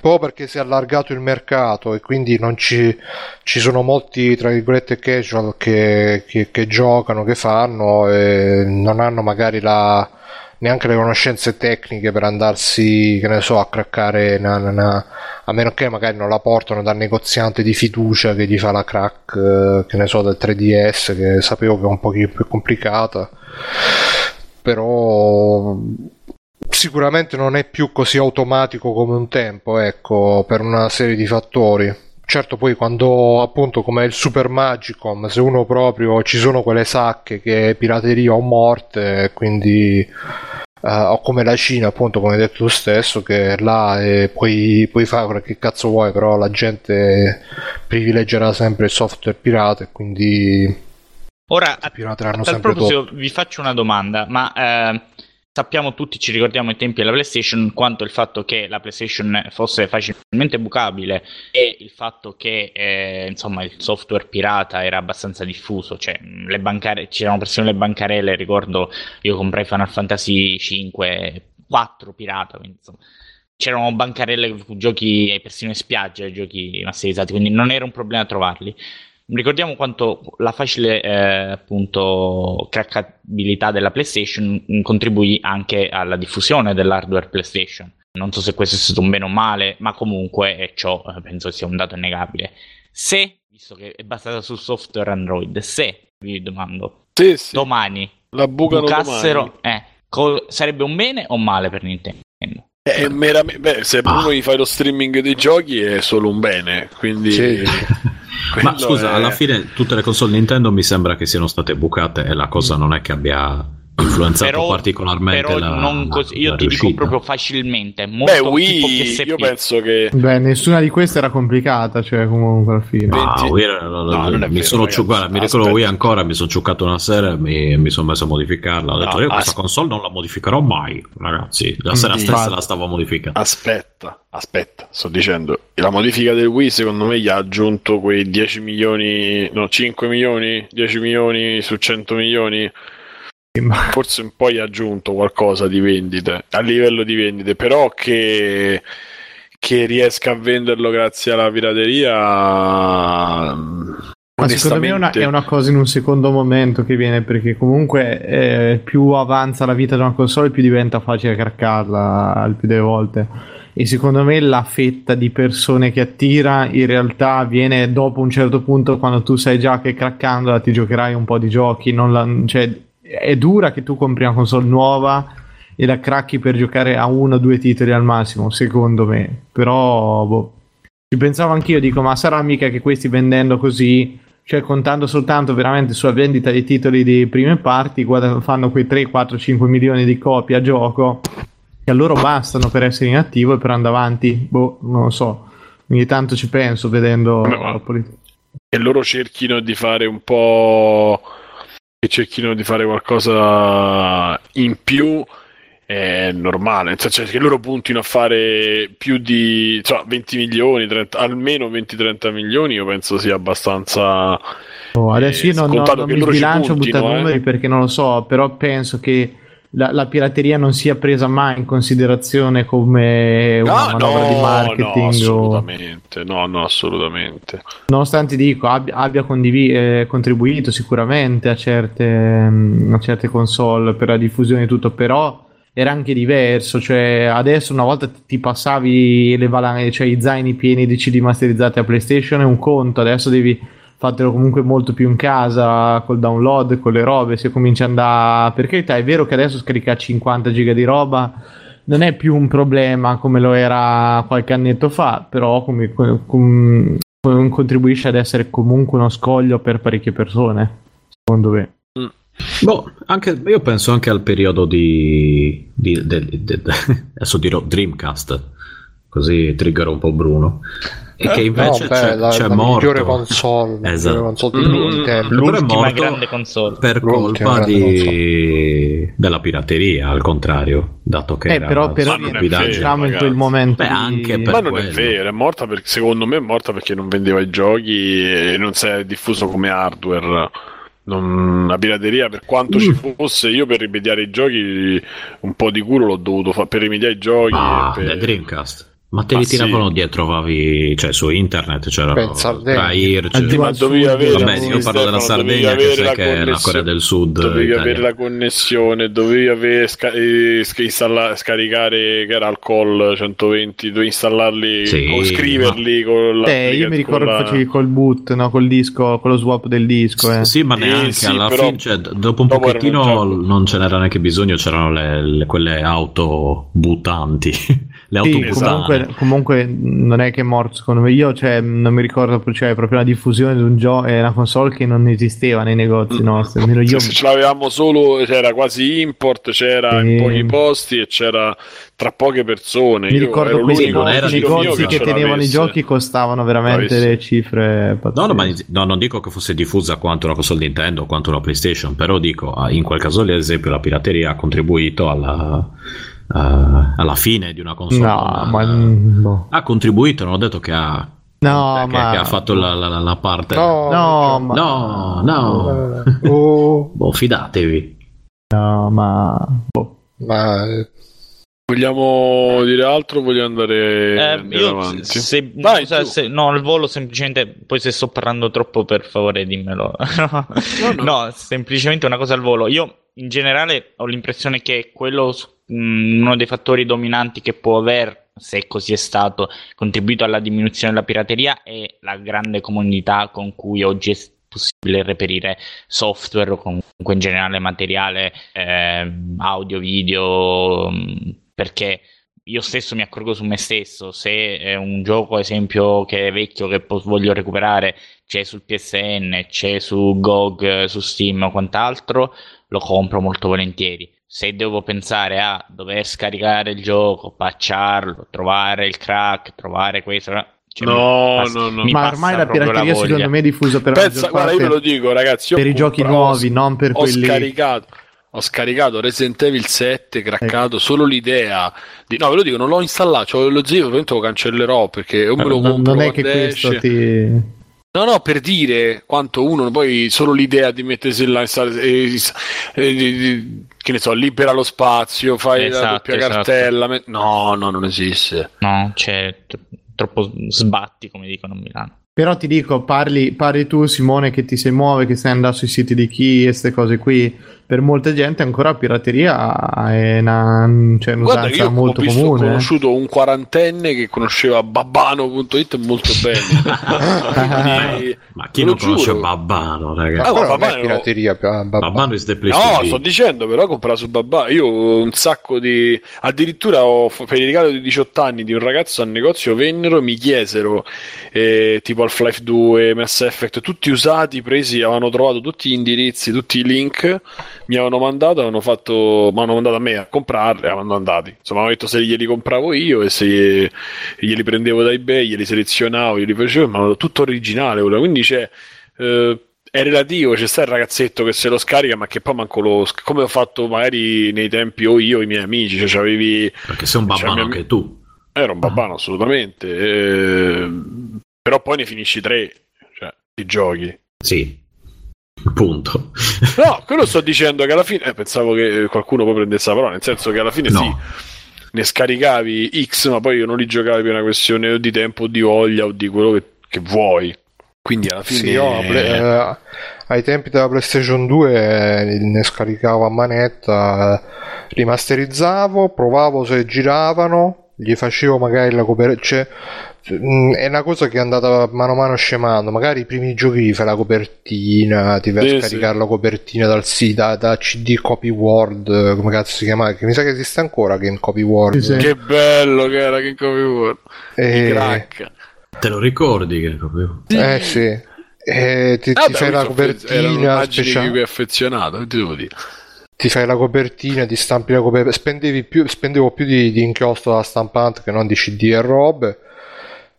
proprio perché si è allargato il mercato e quindi non ci, ci sono molti tra virgolette casual che, che- che giocano, che fanno e non hanno magari la neanche le conoscenze tecniche per andarsi, che ne so, a craccare una, una- una- a meno che magari non la portano dal negoziante di fiducia che gli fa la crack, eh, che ne so, del 3DS, che sapevo che è un pochino più complicata. Però sicuramente non è più così automatico come un tempo, ecco, per una serie di fattori. Certo, poi quando appunto come il Super Magicom, se uno proprio ci sono quelle sacche che è pirateria o morte, quindi eh, o come la Cina, appunto, come hai detto tu stesso, che là e puoi, puoi fare quello che cazzo vuoi, però la gente privilegerà sempre il software pirata e quindi Ora, a, a tal proposito, vi faccio una domanda, ma eh, sappiamo tutti, ci ricordiamo i tempi della PlayStation, quanto il fatto che la PlayStation fosse facilmente bucabile e il fatto che eh, insomma il software pirata era abbastanza diffuso, cioè le bancare- c'erano persino le bancarelle, ricordo io comprai Final Fantasy 5, 4 pirata, quindi insomma c'erano bancarelle con giochi persino in spiaggia, giochi masterizzati, quindi non era un problema trovarli. Ricordiamo quanto la facile eh, appunto craccabilità della PlayStation contribuì anche alla diffusione dell'hardware PlayStation. Non so se questo è stato un bene o male, ma comunque e ciò eh, penso sia un dato innegabile. Se, visto che è basata sul software Android, se vi domando Sì, sì. domani la bucano bucassero, domani. eh, co- sarebbe un bene o un male per Nintendo? È meramente- beh, se Ah. uno gli fai lo streaming dei giochi è solo un bene, quindi... Sì. quello Ma scusa, è- alla fine tutte le console Nintendo mi sembra che siano state bucate e la cosa non è che abbia influenzato Però, particolarmente però la non così, io la ti dico riuscita. proprio facilmente, molto Beh, Wii, io penso che... Beh, nessuna di queste era complicata, cioè comunque alla fine. No, 20 Wii No, non è mi vero, sono ragazzi. ciu- guarda, mi ricordo. Wii ancora, mi sono ciuccato una sera e mi, mi sono messo a modificarla. Ho detto, No, io questa as- console non la modificherò mai, ragazzi. La sera Mm, stessa infatti. la stavo modificando. Aspetta, aspetta, sto dicendo, la modifica del Wii secondo me gli ha aggiunto quei 10 milioni, no, 5 milioni, 10 milioni su 100 milioni, forse un po' gli ha aggiunto qualcosa di vendite, a livello di vendite, però che, che riesca a venderlo grazie alla pirateria... Ma secondo me è una, è una cosa in un secondo momento che viene perché comunque eh, più avanza la vita di una console più diventa facile craccarla il più delle volte. E secondo me la fetta di persone che attira in realtà viene dopo un certo punto quando tu sai già che craccandola ti giocherai un po' di giochi la- cioè, è dura che tu compri una console nuova e la cracchi per giocare a uno o due titoli al massimo secondo me però boh ci pensavo anch'io, dico, ma sarà mica che questi vendendo così, cioè contando soltanto veramente sulla vendita dei titoli di prime parti, guarda- fanno quei 3, 4, 5 milioni di copie a gioco, che a loro bastano per essere in attivo e per andare avanti. Boh, non lo so. Ogni tanto ci penso vedendo No. che loro cerchino di fare un po' che cerchino di fare qualcosa in più è normale nel senso che loro puntino a fare più di insomma, 20 milioni 30 almeno 20-30 milioni io penso sia abbastanza Oh, adesso Eh, io non, non- non che mi sbilancio a buttare eh. numeri perché non lo so, però penso che la, la pirateria non sia presa mai in considerazione come una Ah, manovra di no, marketing no, o... assolutamente no no assolutamente Nonostante dico abbia, abbia condivi- eh, contribuito sicuramente a certe, mm, a certe console per la diffusione di tutto, però era anche diverso. Cioè, adesso una volta ti- passavi le valanghe, cioè i zaini pieni di CD masterizzati a PlayStation è un conto, adesso devi fartelo comunque molto più in casa col download, con le robe. Se cominci ad andare, per carità, è vero che adesso scaricare 50 giga di roba non è più un problema come lo era qualche annetto fa, però come, com- com- contribuisce ad essere comunque uno scoglio per parecchie persone, secondo me. Boh, anche, io penso anche al periodo di, di- de- de- adesso dirò Dreamcast, così trigger un po' Bruno. E che invece no, beh, c'è, la, c'è la morto migliore console, Esatto. migliore console di Mm, è L'ultima grande console. per L'ultima colpa di... della pirateria, al contrario, dato che Eh, era però, è rientriamo vero, in quel momento. Beh, di- anche per- Ma non è quello. vero, è morta perché secondo me è morta perché non vendeva i giochi e non si è diffuso come hardware. Non- la pirateria, per quanto ci fosse, io per rimediare i giochi un po' di culo l'ho dovuto fare per rimediare i giochi. Ah, per- Dreamcast. Ma te li Ma sì. tiravano dietro, vavi, cioè su internet c'erano Pensa a Sardegna. tra IRC. Al Ma al dovevi avere Vabbè, io parlo della Sardegna che sai la che è la Corea del Sud. Dovevi italiana. avere la connessione, dovevi avere sca- eh, sc- installa- scaricare che era il call 120, dovevi installarli, Sì, o scriverli con la Eh, io mi ricordo con che la- facevi col boot, no? Col disco, con lo swap del disco. Eh. Sì, ma neanche sì, alla però fine, cioè, dopo un dopo pochettino non ce n'era neanche bisogno, c'erano le, le- quelle auto buttanti, le auto Sì, Esatto. comunque, comunque non è che è morto secondo me. Io cioè, non mi ricordo, cioè, proprio la diffusione di un gioco e una console che non esisteva nei negozi nostri. Almeno io Se, se ce l'avevamo solo, c'era quasi import, c'era Sì. in pochi posti e c'era tra poche persone. mi Io ricordo ero questi l'unico non era negozi che ce tenevano i giochi costavano veramente le cifre No, no, ma no, non dico che fosse diffusa quanto una console Nintendo o quanto una PlayStation, però dico, ah, in quel caso lì, ad esempio, la pirateria ha contribuito alla, eh, alla fine di una console. No, ma Eh, boh. ha contribuito, non ho detto che ha, no, che, ma che ha fatto la, la- la parte. No, no, ma no, no. Eh, oh, Boh, fidatevi. no, ma boh. ma eh, Vogliamo dire altro vogliamo andare, Eh, andare io avanti? se, Vai, tu. se- no, al volo semplicemente, poi se sto parlando troppo per favore dimmelo. no. no, semplicemente una cosa al volo. Io in generale ho l'impressione che quello, s- mh, uno dei fattori dominanti che può aver, se così è stato, contribuito alla diminuzione della pirateria è la grande comunità con cui oggi è possibile reperire software o comunque in generale materiale ehm, audio, video, mh, perché io stesso mi accorgo su me stesso, se è un gioco, ad esempio, che è vecchio, che voglio recuperare, c'è sul PSN, c'è su GOG, eh, su Steam o quant'altro, lo compro molto volentieri. Se devo pensare a dover scaricare il gioco, patcharlo, trovare il crack, trovare questo, cioè, No, passa- no, no. Ma ormai la pirateria voglia. secondo me è diffusa per la Pensa, guarda, io ve lo dico, ragazzi. io per i giochi nuovi, non per ho quelli scaricato ho scaricato Resident Evil 7 craccato solo l'idea di no ve lo dico non l'ho installato c'ho lo zio ovviamente lo cancellerò perché o me lo non, compro non è che questo ti no no per dire quanto uno poi solo l'idea di mettersi là e- e- di- di- che ne so libera lo spazio fai la Esatto, doppia esatto. cartella met- no no non esiste No, c'è tr- troppo sbatti, come dicono a Milano. Però ti dico, parli, parli tu Simone che ti sei muove, che stai andando sui siti di chi e queste cose qui. Per molta gente ancora la pirateria è una, cioè, un'usanza io molto ho, visto, ho comune. eh. conosciuto un quarantenne che conosceva babbano.it molto bene Quindi- Ma chi non conosce giuro. Babbano, ragazzi? Ah, ma non è pirateria Babano. Babbano is the place No, sto dicendo, però comprare su Babà. Io un sacco di. Addirittura ho, per il regalo di 18 anni di un ragazzo al negozio vennero e mi chiesero, eh, tipo Half-Life 2, Mass Effect, tutti usati, presi, avevano trovato tutti gli indirizzi, tutti i link, mi avevano mandato, avevano fatto, mi hanno mandato a me a comprarli, avevano andati. Insomma, hanno detto se glieli compravo io e se glieli prendevo da eBay, glieli selezionavo, glieli facevo, ma tutto originale. Quindi c'è. eh, è relativo, c'è sta il ragazzetto che se lo scarica, ma che poi manco lo. come ho fatto magari nei tempi o io i miei amici, cioè c'avevi. Perché sei un Cioè, babbano mia- anche tu. Era un babbano assolutamente. eh, però poi ne finisci tre, cioè, ti giochi. Sì. Punto. No, quello sto dicendo che alla fine. eh, pensavo che qualcuno poi prendesse la parola, nel senso che alla fine No. sì. Ne scaricavi X, ma poi non li giocavi per una questione di tempo o di voglia o di quello che, che vuoi. Quindi alla fine. Sì, io Play- eh, ai tempi della PlayStation 2 eh, ne scaricavo a manetta, eh, rimasterizzavo, provavo se giravano, gli facevo magari la copertina. Cioè, è una cosa che è andata mano a mano scemando. Magari i primi giochi fai la copertina, ti vai Sì, a sì. scaricare la copertina dal sito, da, da CD Copy World, eh, come cazzo si chiama? Che mi sa che esiste ancora Game Copy World. Sì, sì. Che bello che era che come E- I crack. Te lo ricordi che proprio... Eh sì. E ti, ti Vabbè, fai la copertina speciale. è affezionato, che ti devo dire? ti fai la copertina, ti stampi la copertina, spendevi più, spendevo più di, di inchiostro da stampante che non di CD e robe.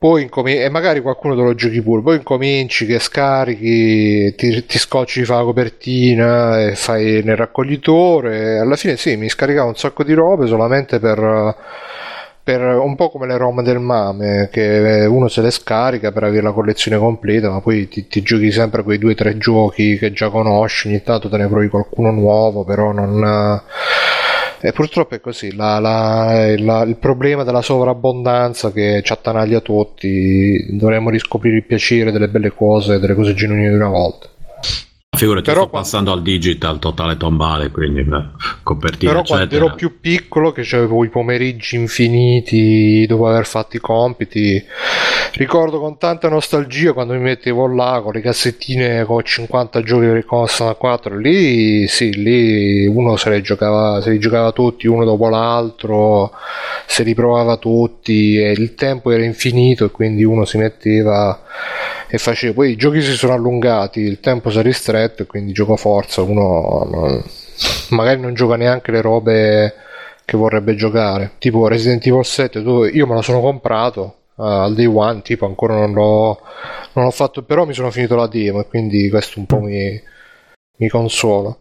Poi incomi- e magari qualcuno te lo giochi pure, poi incominci che scarichi, ti, ti scocci di fare la copertina e fai nel raccoglitore. Alla fine sì, mi scaricavo un sacco di robe solamente per, per un po' come le ROM del mame, che uno se le scarica per avere la collezione completa, ma poi ti, ti giochi sempre quei due o tre giochi che già conosci, ogni tanto te ne provi qualcuno nuovo, però non... E purtroppo è così, la- la- la- il problema della sovrabbondanza che ci attanaglia tutti, dovremmo riscoprire il piacere delle belle cose, delle cose genuine di una volta. Figurati, Però sto quando- passando al digital totale tombale, quindi beh, copertina, Però quando eccetera. ero più piccolo, che avevo i pomeriggi infiniti dopo aver fatto i compiti, ricordo con tanta nostalgia quando mi mettevo là con le cassettine con 50 giochi per il Commodore 64. Lì sì, lì uno se li giocava, se li giocava tutti uno dopo l'altro, se li provava tutti e il tempo era infinito e quindi uno si metteva e faceva. Poi i giochi si sono allungati, il tempo si è ristretto e quindi gioco forza. Uno non- magari non gioca neanche le robe che vorrebbe giocare. Tipo Resident Evil 7, dove io me lo sono comprato eh, al day one, tipo ancora non l'ho, non l'ho fatto, però mi sono finito la demo e quindi questo un po' mi, mi consola.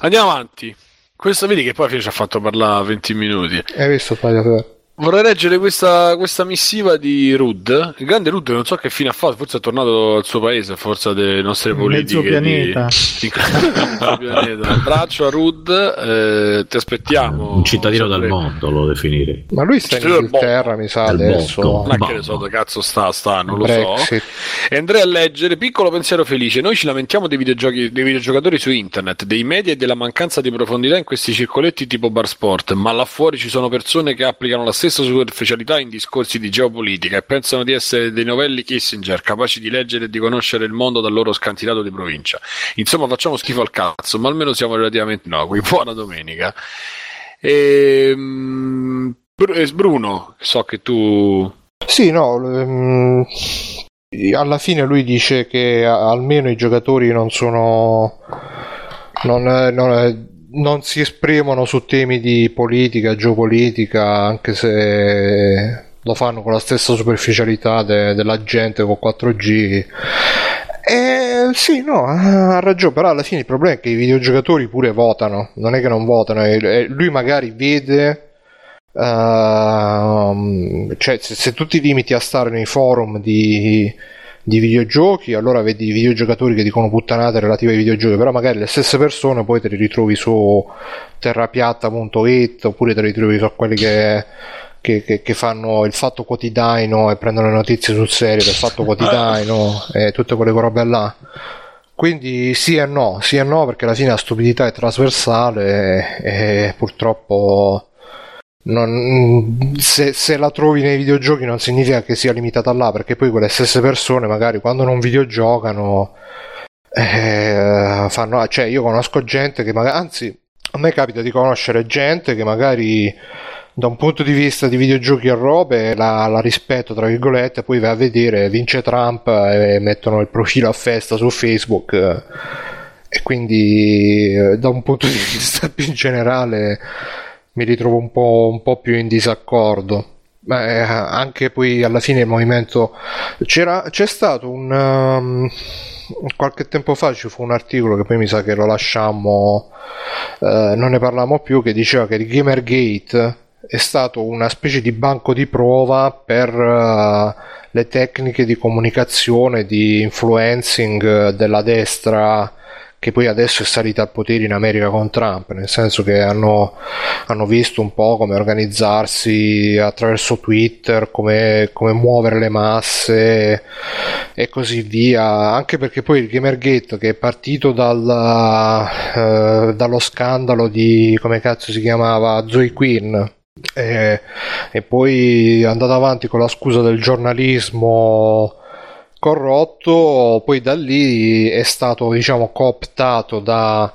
Andiamo avanti. Questo vedi che poi alla fine ci ha fatto parlare 20 minuti. Hai visto sbagliato? Vorrei leggere questa, questa missiva di Rud. Il grande Rud non so che fine ha fatto, forse è tornato al suo paese a forza delle nostre politiche. suo pianeta. Di, pianeta. Abbraccio a Rud, eh, ti aspettiamo. Un cittadino del mondo lo definirei. Ma lui sta in Inghilterra, mi sa Del adesso. Ma che ne so, dove cazzo sta, sta, non lo so. Brexit. E andrei a leggere Piccolo pensiero felice. Noi ci lamentiamo dei videogiochi, dei videogiocatori su internet, dei media e della mancanza di profondità in questi circoletti tipo bar sport, ma là fuori ci sono persone che applicano la stessa superficialità in discorsi di geopolitica e pensano di essere dei novelli Kissinger, capaci di leggere e di conoscere il mondo dal loro scantinato di provincia. Insomma, facciamo schifo al cazzo, ma almeno siamo relativamente innocui. Buona domenica. Ehm, Bru- eh, Bruno, so che tu Sì, no, ehm, alla fine lui dice che almeno i giocatori non sono non, non, eh, non si esprimono su temi di politica, geopolitica, anche se lo fanno con la stessa superficialità de- della gente con 4G. Eh, sì, no, ha ragione, però alla fine il problema è che i videogiocatori pure votano, non è che non votano, e- e lui magari vede Ehm, cioè, se, se tu ti limiti a stare nei forum di, di videogiochi, allora vedi i videogiocatori che dicono puttanate relative ai videogiochi, però magari le stesse persone poi te li ritrovi su terrapiatta.it oppure te li ritrovi su quelli che, che, che- che fanno il fatto quotidiano e prendono le notizie sul serio del fatto quotidiano e tutte quelle robe là. Quindi sì e no, sì e no, perché alla fine la stupidità è trasversale e, e purtroppo non- se, se la trovi nei videogiochi non significa che sia limitata là, perché poi quelle stesse persone magari quando non videogiocano eh, fanno, cioè io conosco gente che magari, anzi a me capita di conoscere gente che magari da un punto di vista di videogiochi e robe la, la rispetto tra virgolette poi vai a vedere vince Trump e mettono il profilo a festa su Facebook eh, e quindi eh, da un punto di vista più generale mi ritrovo un po', un po' più in disaccordo. Ma eh, anche poi alla fine il movimento c'era, c'è stato un um, qualche tempo fa ci fu un articolo che poi mi sa che lo lasciammo eh, non ne parlavamo più che diceva che il Gamergate è stato una specie di banco di prova per eh, le tecniche di comunicazione di influencing eh, della destra che poi adesso è salita al potere in America con Trump, nel senso che hanno, hanno visto un po' come organizzarsi attraverso Twitter, come, come muovere le masse e così via, anche perché poi il Gamergate che è partito dal, eh, dallo scandalo di come cazzo si chiamava Zoe Quinn e, e poi è andato avanti con la scusa del giornalismo corrotto, poi da lì è stato diciamo cooptato da,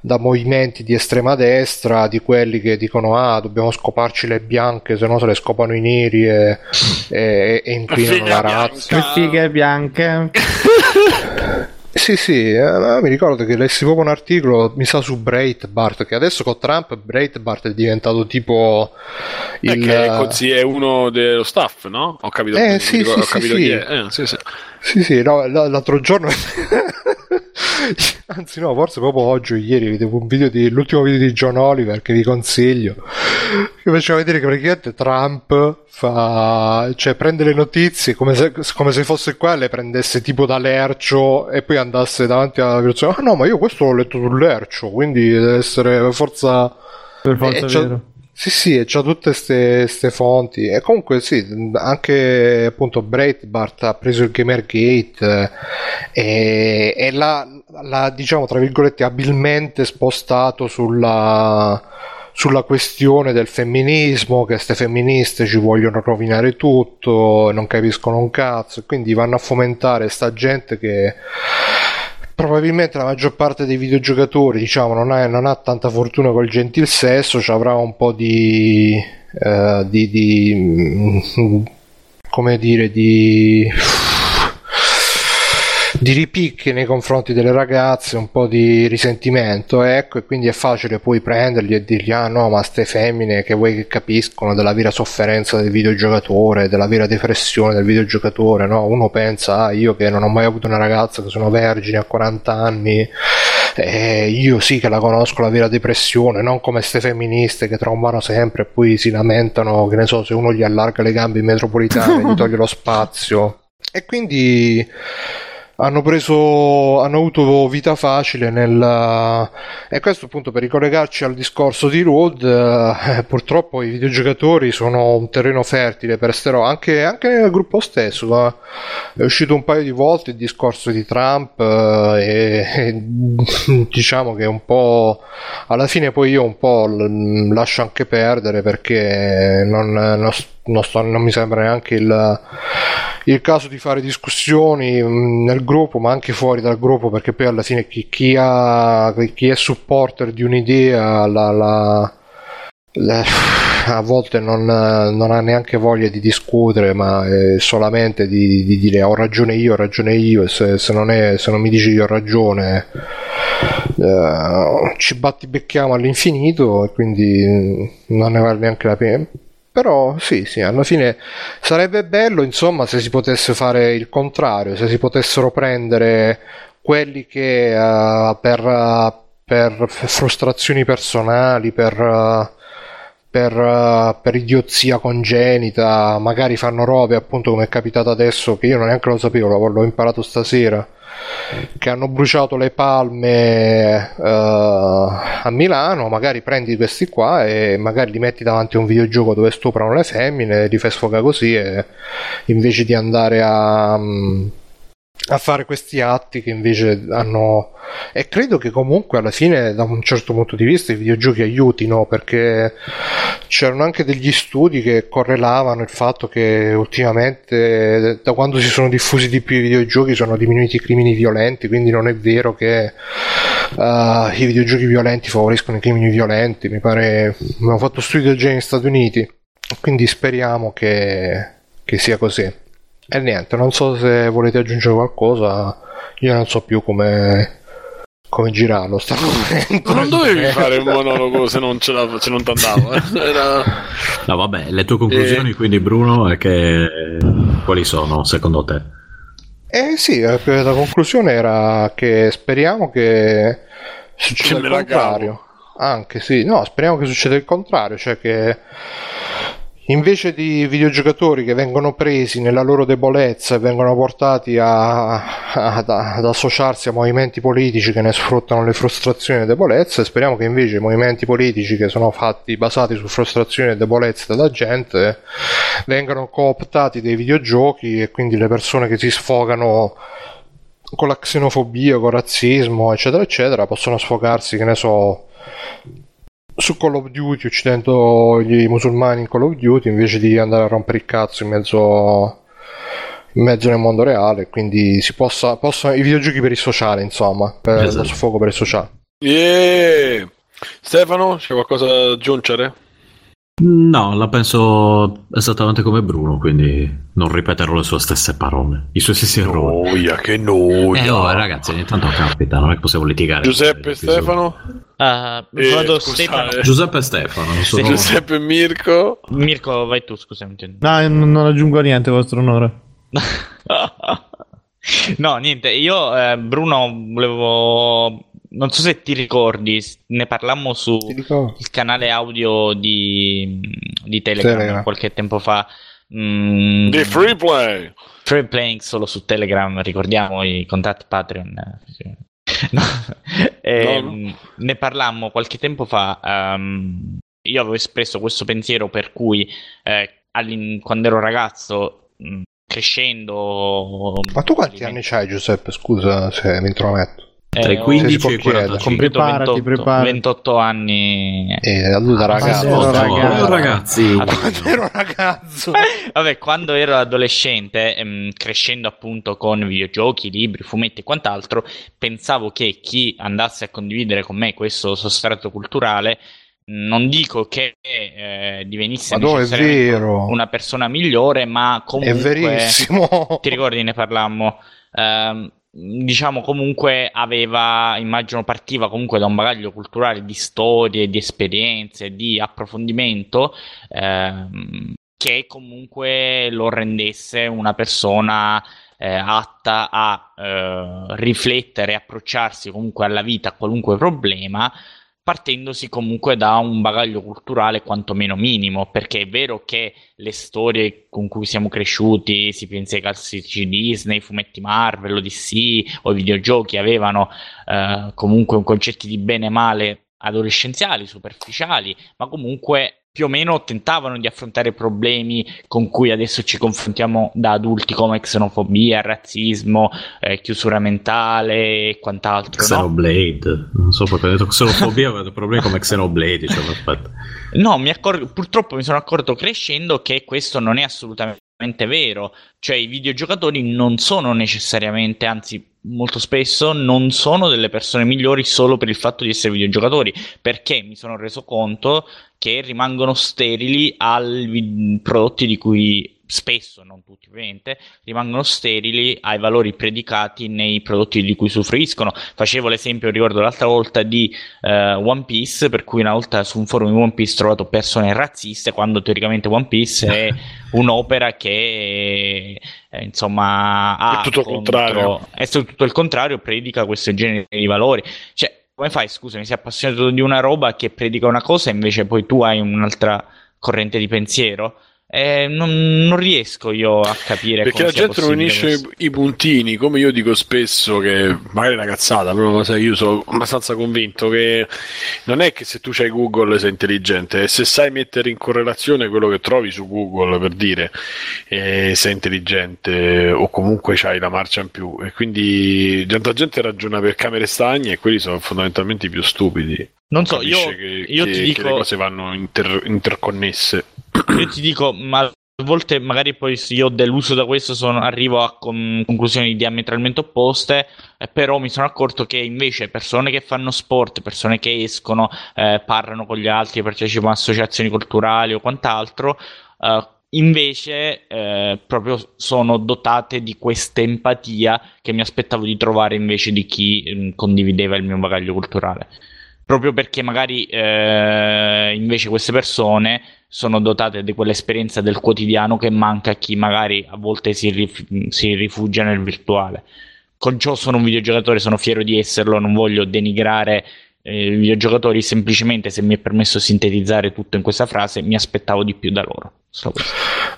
da movimenti di estrema destra, di quelli che dicono ah dobbiamo scoparci le bianche, se no se le scopano i neri e, e, e inquinano Figa la razza. Le fighe bianche. Sì, sì, eh, mi ricordo che lessi proprio un articolo, mi sa su Breitbart, che adesso con Trump Breitbart è diventato tipo il... Perché così è uno dello staff, no? Ho capito, Eh, sì, ricordo- sì, ho capito sì, chi sì. è. Eh, sì, sì. Sì, sì, no, l'altro giorno Anzi, no, forse proprio oggi o ieri vedevo un video di l'ultimo video di John Oliver che vi consiglio. Che faceva vedere che praticamente Trump fa, cioè prende le notizie come se, come se fosse qua, le prendesse tipo da Lercio e poi andasse davanti alla persona. Ah no, ma io questo l'ho letto su Lercio, quindi deve essere forza. Per forza Eh, vero. Sì, sì, e c'ha tutte queste fonti. E comunque sì, anche appunto Breitbart ha preso il Gamergate eh, e, e l'ha, l'ha, diciamo, tra virgolette, abilmente spostato sulla, sulla questione del femminismo, che queste femministe ci vogliono rovinare tutto, non capiscono un cazzo, e quindi vanno a fomentare sta gente che probabilmente la maggior parte dei videogiocatori diciamo non ha, non ha tanta fortuna col gentil sesso ci avrà un po' di, eh, di, di mm, come dire di di ripicche nei confronti delle ragazze, un po' di risentimento, ecco, e quindi è facile poi prenderli e dirgli: Ah no, ma ste femmine che vuoi che capiscono della vera sofferenza del videogiocatore, della vera depressione del videogiocatore, no? Uno pensa: Ah, io che non ho mai avuto una ragazza, che sono vergine a 40 anni, eh, io sì che la conosco la vera depressione, non come ste femministe che trombano sempre e poi si lamentano, che ne so, se uno gli allarga le gambe in metropolitana, gli toglie lo spazio. E quindi hanno preso hanno avuto vita facile nel e questo appunto per ricollegarci al discorso di Road eh, purtroppo i videogiocatori sono un terreno fertile per stero anche, anche nel gruppo stesso eh. è uscito un paio di volte il discorso di Trump eh, e, e diciamo che un po' alla fine poi io un po' lascio anche perdere perché non, non, non sto- non mi sembra neanche il il caso di fare discussioni mh, nel gruppo ma anche fuori dal gruppo perché poi alla fine chi, chi ha, chi è supporter di un'idea la, la- la- a volte non, non ha neanche voglia di discutere ma solamente di, di dire ho ragione io ho ragione io se, se non, è, se non mi dici io ho ragione eh, ci batti becchiamo all'infinito e quindi mh, non ne vale neanche la pena però sì, sì, alla fine sarebbe bello, insomma, se si potesse fare il contrario, se si potessero prendere quelli che eh, per, eh, per frustrazioni personali, per, eh, per, per idiozia congenita, magari fanno robe appunto come è capitato adesso, che io neanche lo sapevo, l'ho imparato stasera che hanno bruciato le palme eh, a Milano, magari prendi questi qua e magari li metti davanti a un videogioco dove stuprano le femmine, li fai sfogare così e invece di andare a, mm, a fare questi atti che invece hanno e credo che comunque alla fine da un certo punto di vista i videogiochi aiutino perché c'erano anche degli studi che correlavano il fatto che ultimamente da quando si sono diffusi di più i videogiochi sono diminuiti i crimini violenti quindi non è vero che eh, i videogiochi violenti favoriscono i crimini violenti mi pare abbiamo fatto studi del genere negli Stati Uniti quindi speriamo che, che sia così e niente, non so se volete aggiungere qualcosa, io non so più come, come girarlo. momento. Non dovevi fare il monologo se non ce la, se non t'andava. eh. Era... No, vabbè, le tue conclusioni, quindi, Bruno, è che quali sono secondo te? Eh sì, eh, la conclusione era che speriamo che succeda Che il contrario. Anche sì, no, speriamo che succeda il contrario, cioè che invece di videogiocatori che vengono presi nella loro debolezza e vengono portati a- ad, ad associarsi a movimenti politici che ne sfruttano le frustrazioni e debolezze, speriamo che invece i movimenti politici che sono fatti basati su frustrazioni e debolezze della gente vengano cooptati dai videogiochi e quindi le persone che si sfogano con la xenofobia, con il razzismo, eccetera, eccetera, possono sfogarsi, che ne so, su Call of Duty, uccidendo i musulmani in Call of Duty, invece di andare a rompere il cazzo in mezzo, in mezzo nel mondo reale. Quindi si possa, possa, i videogiochi per il sociale, insomma, per Esatto. lo sfogo per il sociale. Yeah. Stefano, c'è qualcosa da aggiungere? No, la penso esattamente come Bruno, quindi non ripeterò le sue stesse parole, i suoi stessi errori. Noia, che noia. Eh, oh, ragazzi, ogni tanto capita, non è che possiamo litigare. Giuseppe, Episodio. Stefano? Ah, Eh, vado. Stefano. Giuseppe e Stefano, non sono... Giuseppe e Mirko? Mirko, vai tu, scusa, mi intendo. No, non aggiungo niente, vostro onore. No, niente, io eh, Bruno volevo... Non so se ti ricordi, ne parlammo su Ti dico? il canale audio di, di Telegram, Telegram. qualche tempo fa. Mm, Di free play. Free playing solo su Telegram, ricordiamo i contatti Patreon. sì. No, ehm, Ne parlammo qualche tempo fa. ehm, io avevo espresso questo pensiero per cui eh, quando ero ragazzo, mh, crescendo. Ma tu quanti anni c'hai, Giuseppe? Scusa se mi intrometto. Eh, Tra i ho 15 si può e i chiedere. 45. compiuto Preparati, 28, preparati. 28 anni. E allora, ragazzi. ero Oh, ragazzo. ragazzi, Quando ero ragazzo. Vabbè, quando ero adolescente, ehm, crescendo appunto con videogiochi, libri, fumetti e quant'altro, pensavo che chi andasse a condividere con me questo sostrato culturale, non dico che eh, divenisse no, una persona migliore, ma comunque... È verissimo. Ti ricordi, ne parlammo? Ehm, diciamo comunque aveva, immagino partiva comunque da un bagaglio culturale di storie, di esperienze, di approfondimento ehm, che comunque lo rendesse una persona eh, atta a eh, riflettere approcciarsi comunque alla vita, a qualunque problema, partendosi comunque da un bagaglio culturale quantomeno minimo, perché è vero che le storie con cui siamo cresciuti, si pensa ai classici Disney, i fumetti Marvel, l'Odyssey o i videogiochi, avevano eh, comunque un concetti di bene e male adolescenziali, superficiali, ma comunque più o meno tentavano di affrontare problemi con cui adesso ci confrontiamo da adulti come xenofobia, razzismo, eh, chiusura mentale e quant'altro. no? Xenoblade. Non so perché ho detto xenofobia, ho avuto problemi come Xenoblade. Cioè. No, mi accorgo, purtroppo mi sono accorto crescendo che questo non è assolutamente vero. Cioè, i videogiocatori non sono necessariamente, anzi, molto spesso non sono delle persone migliori solo per il fatto di essere videogiocatori, perché mi sono reso conto che rimangono sterili ai prodotti di cui spesso, non tutti ovviamente, rimangono sterili ai valori predicati nei prodotti di cui usufruiscono. Facevo l'esempio, ricordo l'altra volta, di eh, One Piece, per cui una volta su un forum di One Piece ho trovato persone razziste, quando teoricamente One Piece è un'opera che eh, insomma ha È tutto il contro- contrario. è tutto il contrario, predica questo genere di valori. Cioè, come fai, scusami, sei appassionato di una roba che predica una cosa e invece poi tu hai un'altra corrente di pensiero? Eh, non, non riesco io a capire Perché la gente non possibile unisce questo. i, puntini, come io dico spesso, che magari è una cazzata, però sai, io sono abbastanza convinto che non è che se tu c'hai Google sei intelligente, è se sai mettere in correlazione quello che trovi su Google per dire eh, sei intelligente o comunque c'hai la marcia in più. E quindi tanta gente ragiona per camere stagne e quelli sono fondamentalmente i più stupidi. Non so, io, che, io che- ti che dico, le cose vanno inter- interconnesse. Io ti dico, ma a volte magari poi io deluso da questo sono- arrivo a con- conclusioni diametralmente opposte, eh, però mi sono accorto che invece persone che fanno sport, persone che escono, eh, parlano con gli altri, partecipano a associazioni culturali o quant'altro, eh, invece eh, proprio sono dotate di questa empatia che mi aspettavo di trovare invece di chi mm, condivideva il mio bagaglio culturale proprio perché magari eh, invece queste persone sono dotate di quell'esperienza del quotidiano che manca a chi magari a volte si, rif- si rifugia nel virtuale. Con ciò sono un videogiocatore, sono fiero di esserlo, non voglio denigrare eh, videogiocatori, semplicemente se mi è permesso sintetizzare tutto in questa frase, mi aspettavo di più da loro.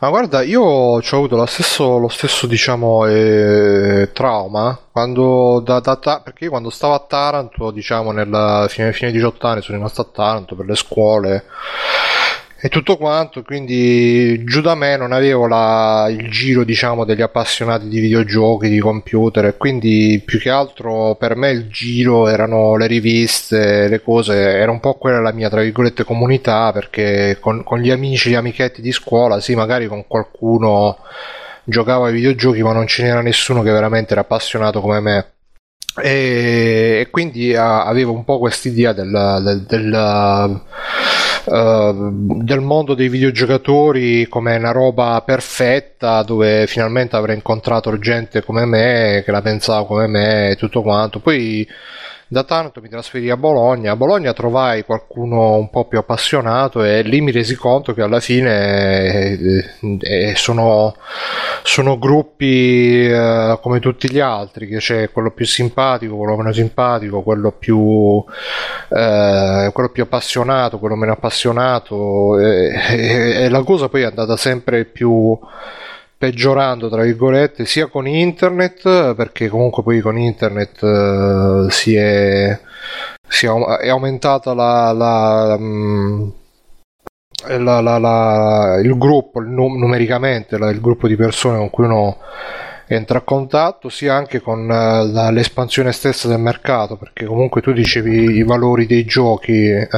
Ma guarda, io ho avuto lo stesso, lo stesso diciamo, eh, trauma quando da, da perché quando stavo a Taranto, diciamo, nella fine, fine 18 anni sono rimasto a Taranto per le scuole e tutto quanto, quindi giù da me non avevo la- il giro, diciamo, degli appassionati di videogiochi, di computer, e quindi più che altro per me il giro erano le riviste, le cose, era un po' quella la mia, tra virgolette, comunità, perché con, con gli amici, gli amichetti di scuola, sì, magari con qualcuno giocavo ai videogiochi, ma non ce n'era nessuno che veramente era appassionato come me. E, quindi avevo un po' quest'idea del, del, del, del mondo dei videogiocatori come una roba perfetta dove finalmente avrei incontrato gente come me che la pensava come me e tutto quanto. Poi Da Taranto mi trasferì a Bologna. A Bologna trovai qualcuno un po' più appassionato e lì mi resi conto che alla fine eh, eh, sono, sono gruppi eh, come tutti gli altri, che c'è quello più simpatico, quello meno simpatico, quello più, eh, quello più appassionato, quello meno appassionato e, e- e la cosa poi è andata sempre più peggiorando tra virgolette sia con internet perché comunque poi con internet eh, si è, si è, è aumentata la, mm, la- la- la- il gruppo il nu- numericamente il gruppo di persone con cui uno entra a contatto sia anche con eh, l'espansione stessa del mercato perché comunque tu dicevi i valori dei giochi eh,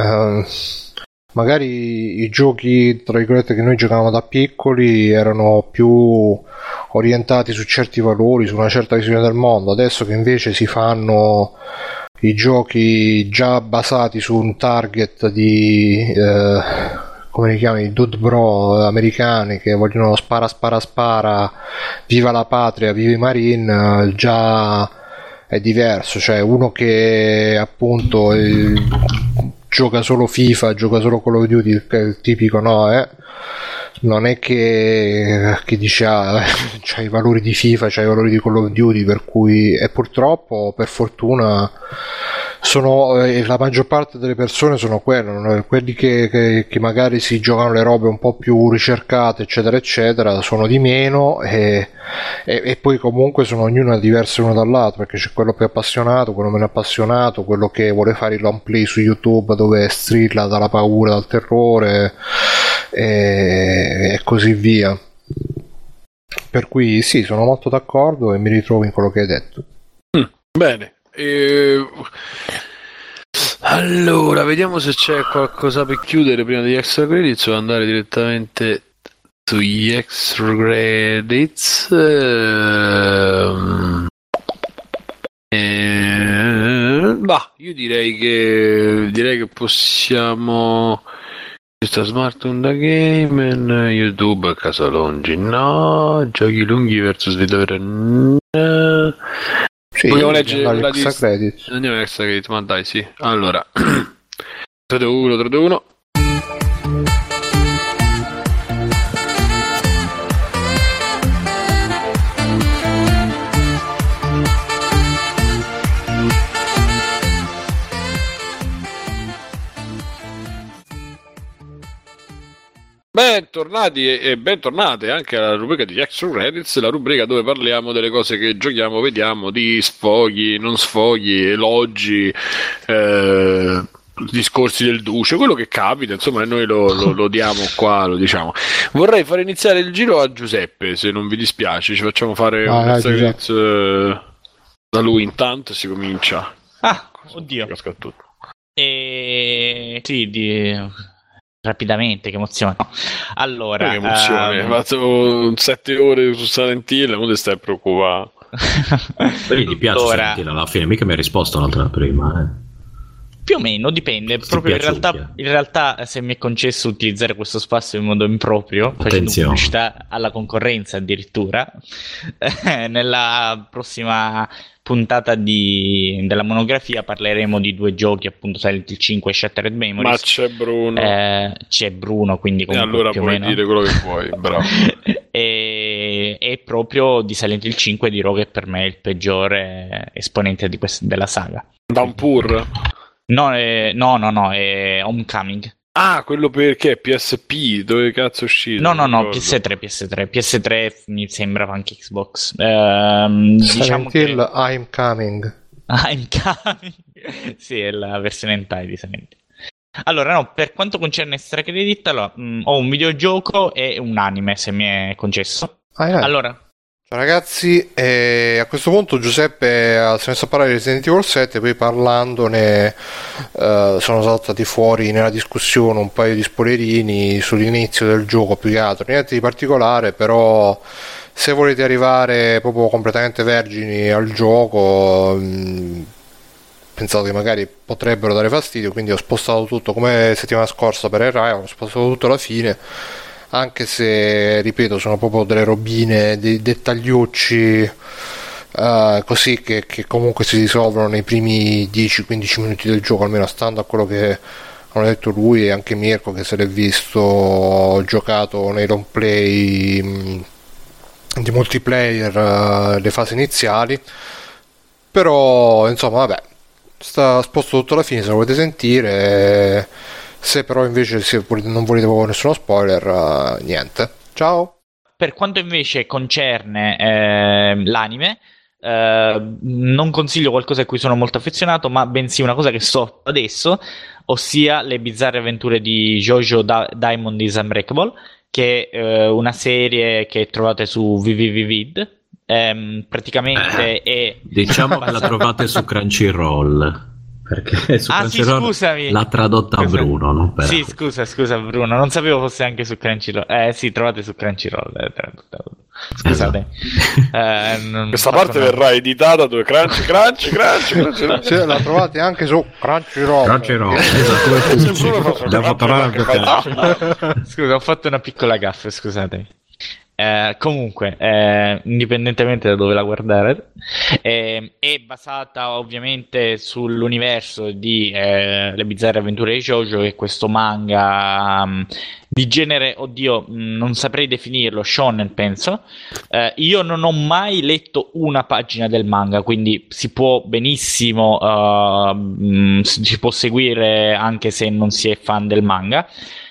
magari i giochi tra virgolette che noi giocavamo da piccoli erano più orientati su certi valori, su una certa visione del mondo, adesso che invece si fanno i giochi già basati su un target di eh, come li chiami, dude bro americani che vogliono spara spara spara, viva la patria, viva i marine, eh, già è diverso, cioè uno che appunto eh, gioca solo FIFA, gioca solo Call of Duty, il, tipico no, eh? non è che, che dice ah, c'ha i valori di FIFA, c'ha i valori di Call of Duty, per cui e purtroppo per fortuna sono eh, la maggior parte delle persone sono quello, quelli che, che- che magari si giocano le robe un po' più ricercate, eccetera, eccetera, sono di meno e, e- e poi comunque sono ognuno diverso l'uno dall'altro perché c'è quello più appassionato, quello meno appassionato, quello che vuole fare il long play su YouTube dove strilla dalla paura, dal terrore e, e così via. Per cui sì, sono molto d'accordo e mi ritrovo in quello che hai detto. Bene. Eh, Allora, vediamo se c'è qualcosa per chiudere prima degli extra credits o andare direttamente sugli extra credits. Ehm, eh, bah, io direi che direi che possiamo questa smartphone da game YouTube a casa Longi no giochi lunghi versus vera no Sì, Vogliamo io leggere la extra list- credit. Andiamo extra credit, ma dai, sì. Allora, 3 2 1 3 2 1. Bentornati e, bentornate anche alla rubrica di Extra Credits, la rubrica dove parliamo delle cose che giochiamo, vediamo di sfoghi, non sfoghi, elogi, eh, discorsi del duce, quello che capita, insomma, noi lo, lo- lo diamo qua, lo diciamo. Vorrei fare iniziare il giro a Giuseppe, se non vi dispiace, ci facciamo fare Vai, un eh, da lui intanto si comincia. Ah, oddio. Casca tutto. E sì, di... rapidamente, che emozione. Allora, che emozione, ho fatto 7 ore su Silent Hill, non ti stai preoccupando. Quindi ti piace Allora, sentire alla fine, mica mi hai risposto l'altra prima. Eh. Più o meno, dipende. Ti Proprio in realtà, in realtà, se mi è concesso utilizzare questo spazio in modo improprio, facendo Attenzione. pubblicità alla concorrenza addirittura, nella prossima puntata di- della monografia parleremo di due giochi, appunto Silent Hill 5 e Shattered Ma Memories. c'è Bruno. Eh, c'è Bruno, quindi e comunque allora più o puoi dire quello che vuoi, bravo. e, e proprio di Silent Hill 5 dirò che per me è il peggiore esponente di quest- della saga. Downpour. No, eh, no, no, no, è Homecoming. Ah, quello perché PSP, dove cazzo è uscito? No, no, no, ricordo. PS3, PS3, PS3 mi sembrava anche Xbox. Ehm, diciamo che... I'm coming. Ah, Homecoming. sì, è la versione hentai di Silent Hill. Allora, no, per quanto concerne Extra Credit, allora, mh, ho un videogioco e un anime, se mi è concesso. Ah. Allora, Ciao ragazzi, eh, a questo punto Giuseppe ha è a parlare di Resident Evil 7, poi parlandone eh, sono saltati fuori nella discussione un paio di spoilerini sull'inizio del gioco più che altro, niente di particolare, però se volete arrivare proprio completamente vergini al gioco, mh, pensate che magari potrebbero dare fastidio, quindi ho spostato tutto. Come settimana scorsa per Rai, ho spostato tutto alla fine anche se ripeto sono proprio delle robine dei dettagliucci eh, così che, che comunque si risolvono nei primi 10-15 minuti del gioco, almeno stando a quello che hanno detto lui e anche Mirko che se l'è visto giocato nei long play mh, di multiplayer uh, le fasi iniziali. Però insomma vabbè sta sposto tutto alla fine se lo volete sentire se però invece se non volete nessuno spoiler uh, niente ciao per quanto invece concerne eh, l'anime Uh, non consiglio qualcosa a cui sono molto affezionato, ma bensì una cosa che so adesso, ossia le bizzarre avventure di Jojo da- Diamond is Unbreakable, che è uh, una serie che trovate su www. Um, praticamente eh, è. Diciamo che la trovate su Crunchyroll. Perché su ah, sì, scusami. l'ha tradotta scusa. Bruno. No? Sì, scusa, scusa, Bruno. Non sapevo fosse anche su Crunchyroll. Eh, sì, trovate su Crunchyroll. Eh, Scusate. Esatto. Eh, non Questa parte una- verrà editata dove crunch, crunch, crunch, crunch. Se la trovate anche su Crunchyroll Crunchyroll. Esatto, Devo tornare. Scusa, ho fatto una piccola gaffa, scusatemi. Eh, comunque, eh, indipendentemente da dove la guardare, eh, è basata ovviamente sull'universo di eh, Le bizzarre avventure di Jojo, che è questo manga mm, di genere, oddio, mm, non saprei definirlo, shonen penso. Eh, io non ho mai letto una pagina del manga, quindi si può benissimo, eh, mm, si può seguire anche se non si è fan del manga.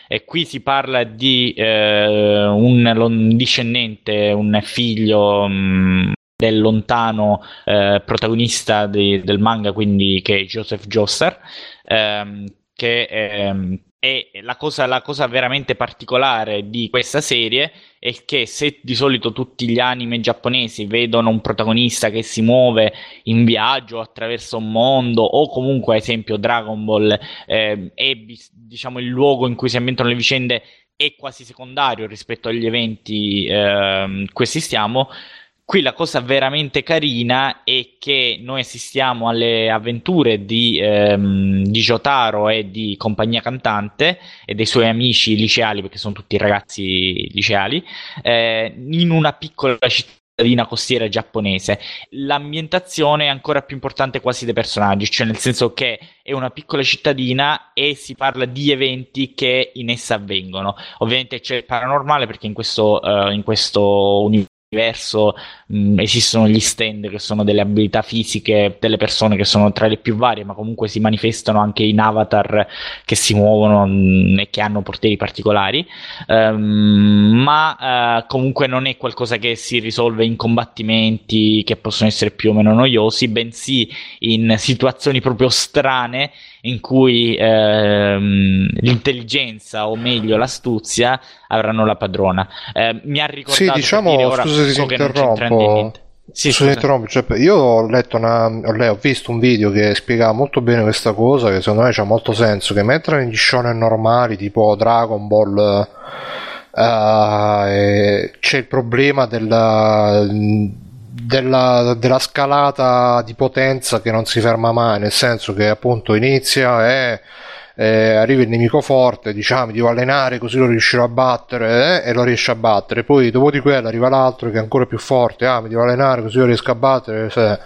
E qui si parla di eh, un lon- discendente, un figlio mh, del lontano eh, protagonista di- del manga, quindi che è Joseph Joestar, ehm, che ehm, è la cosa, la cosa veramente particolare di questa serie è che se di solito tutti gli anime giapponesi vedono un protagonista che si muove in viaggio attraverso un mondo o comunque ad esempio Dragon Ball eh, è diciamo il luogo in cui si ambientano le vicende è quasi secondario rispetto agli eventi ehm, cui assistiamo Qui la cosa veramente carina è che noi assistiamo alle avventure di, ehm, di Jotaro e di Compagnia Cantante e dei suoi amici liceali, perché sono tutti ragazzi liceali, eh, in una piccola cittadina costiera giapponese. L'ambientazione è ancora più importante quasi dei personaggi, cioè nel senso che è una piccola cittadina e si parla di eventi che in essa avvengono. Ovviamente c'è il paranormale perché in questo, eh, in questo universo mh, esistono gli stand che sono delle abilità fisiche delle persone che sono tra le più varie, ma comunque si manifestano anche in avatar che si muovono mh, e che hanno poteri particolari. Ehm, ma eh, comunque non è qualcosa che si risolve in combattimenti che possono essere più o meno noiosi, bensì in situazioni proprio strane in cui ehm, l'intelligenza o meglio l'astuzia avranno la padrona. Eh, mi ha ricordato Sì, diciamo, ora scusa se so ti interrompo. Sì, Scusa, interrompo, Giuseppe. io ho letto una, ho, visto un video che spiegava molto bene questa cosa, che secondo me c'ha molto senso, che mentre negli shonen normali, tipo Dragon Ball, eh, c'è il problema della, della, della scalata di potenza che non si ferma mai, nel senso che appunto inizia e eh, arriva il nemico forte, diciamo, devo allenare così lo riuscirò a battere eh, e lo riesce a battere. Poi dopo di quello arriva l'altro che è ancora più forte, ah, mi devo allenare così lo riesco a battere se-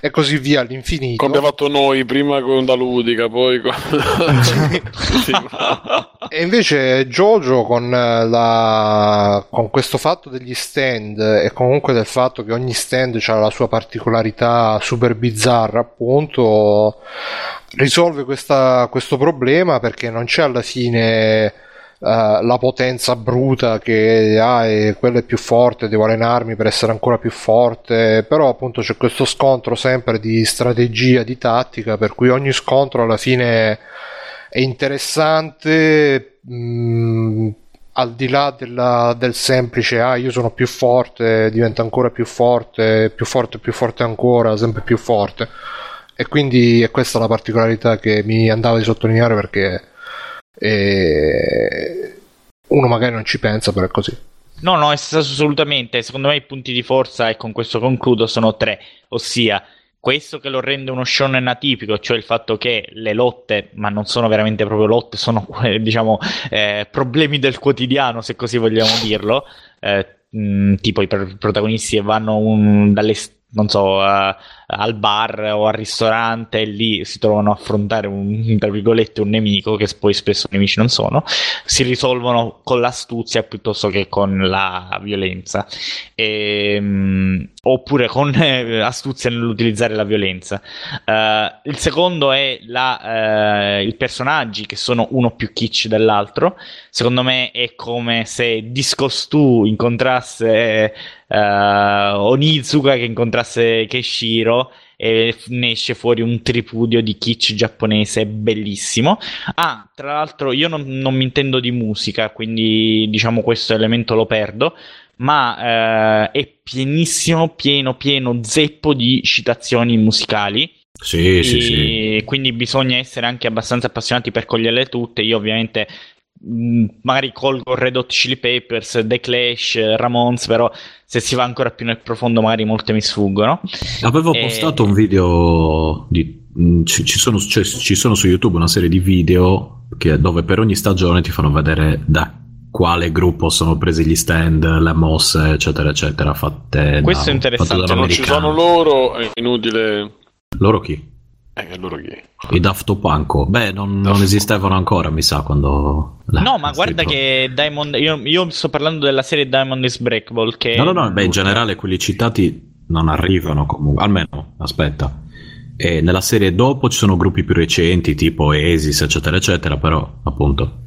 e così via all'infinito. Come abbiamo fatto noi prima con da ludica, poi con... E invece Jojo con, eh, la, con questo fatto degli stand e comunque del fatto che ogni stand ha la sua particolarità super bizzarra, appunto, risolve questa- questo problema perché non c'è alla fine eh, la potenza bruta che ah, è, quello è più forte, devo allenarmi per essere ancora più forte, però appunto c'è questo scontro sempre di strategia, di tattica, per cui ogni scontro alla fine è interessante mh, al di là della- del semplice ah io sono più forte diventa ancora più forte più forte più forte ancora sempre più forte e quindi è questa la particolarità che mi andava di sottolineare perché eh, uno magari non ci pensa però è così No, no, assolutamente. Secondo me i punti di forza, e con questo concludo, sono tre. Ossia, questo che lo rende uno shonen atipico, cioè il fatto che le lotte, ma non sono veramente proprio lotte, sono diciamo eh, problemi del quotidiano, se così vogliamo dirlo. Eh, mh, tipo i pr- protagonisti che vanno un- dalle, non so, uh, al bar o al ristorante e lì si trovano a affrontare un, tra virgolette, un nemico, che poi spesso nemici non sono, si risolvono con l'astuzia piuttosto che con la violenza. E, um, oppure con eh, astuzia nell'utilizzare la violenza. Uh, il secondo è la, uh, i personaggi che sono uno più kitsch dell'altro. Secondo me è come se Discostu incontrasse uh, Onizuka che incontrasse Keshiro e ne esce fuori un tripudio di kitsch giapponese bellissimo. Ah, tra l'altro io non, non mi intendo di musica, quindi diciamo questo elemento lo perdo ma eh, è pienissimo, pieno, pieno, zeppo di citazioni musicali. Sì, sì, sì. Quindi bisogna essere anche abbastanza appassionati per coglierle tutte. Io ovviamente magari colgo Red Hot Chili Peppers, The Clash, Ramones, però se si va ancora più nel profondo magari molte mi sfuggono. Avevo e... postato un video di... Ci, ci, sono, cioè, ci sono su YouTube una serie di video che, dove per ogni stagione ti fanno vedere da quale gruppo sono presi gli stand, le mosse, eccetera, eccetera, fatte Questo da, è interessante. Se non ci sono loro, è inutile. Loro chi? Eh, loro chi? I Daft Punk. Beh, non, non, esistevano ancora, mi sa, quando... No, ma guarda che Diamond... Io, io, sto parlando della serie Diamond is Breakable, che... No, no, no, beh, in generale quelli citati non arrivano comunque, almeno, aspetta. E nella serie dopo ci sono gruppi più recenti, tipo Esis, eccetera, eccetera, però, appunto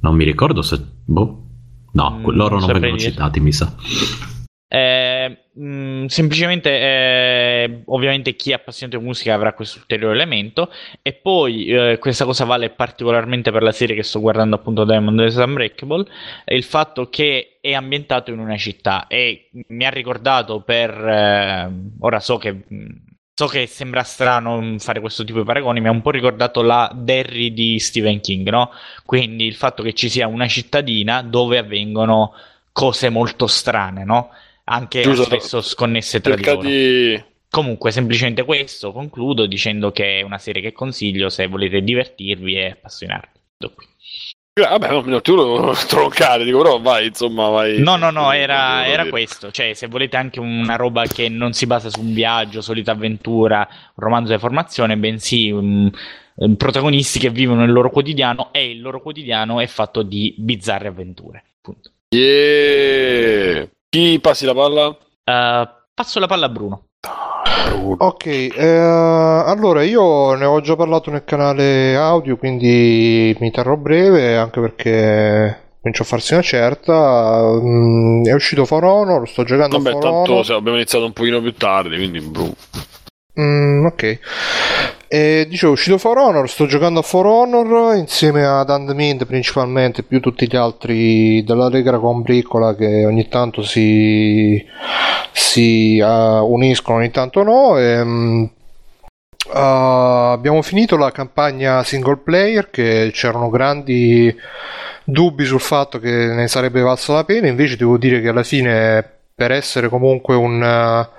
non mi ricordo se... Boh. No, mm, loro non vengono citati, mi sa. Eh, mh, mm, semplicemente, eh, ovviamente, chi è appassionato di musica avrà questo ulteriore elemento. E poi eh, questa cosa vale particolarmente per la serie che sto guardando, appunto, Diamond is Unbreakable. Il fatto che è ambientato in una città e mi ha ricordato per eh, ora so che mm, So che sembra strano fare questo tipo di paragoni, mi ha un po' ricordato la Derry di Stephen King, no? Quindi il fatto che ci sia una cittadina dove avvengono cose molto strane, no? Anche Giusto. spesso sconnesse tra di loro. Di... Comunque, semplicemente questo, concludo dicendo che è una serie che consiglio se volete divertirvi e appassionarvi. Qui. Vabbè, no, tu lo troncare, dico, però vai, insomma, vai. No, no, no, era, era questo. Cioè, se volete anche una roba che non si basa su un viaggio, solita avventura, un romanzo di formazione, bensì um, protagonisti che vivono il loro quotidiano e il loro quotidiano è fatto di bizzarre avventure. Punto. Yeah. Chi passi la palla? Uh, passo la palla a Bruno. Ok, eh, allora io ne ho già parlato nel canale audio, quindi mi terrò breve anche perché comincio a farsi una certa. Mm, è uscito For Honor, sto giocando Vabbè, a For tanto Honor. abbiamo iniziato un pochino più tardi, quindi bru. Mm, ok. E dicevo, uscito For Honor, sto giocando a For Honor insieme ad Andmind principalmente, più tutti gli altri della Lega Combricola che ogni tanto si, si uh, uniscono, ogni tanto no. E, um, uh, abbiamo finito la campagna single player che c'erano grandi dubbi sul fatto che ne sarebbe valsa la pena, invece devo dire che alla fine per essere comunque un... Uh,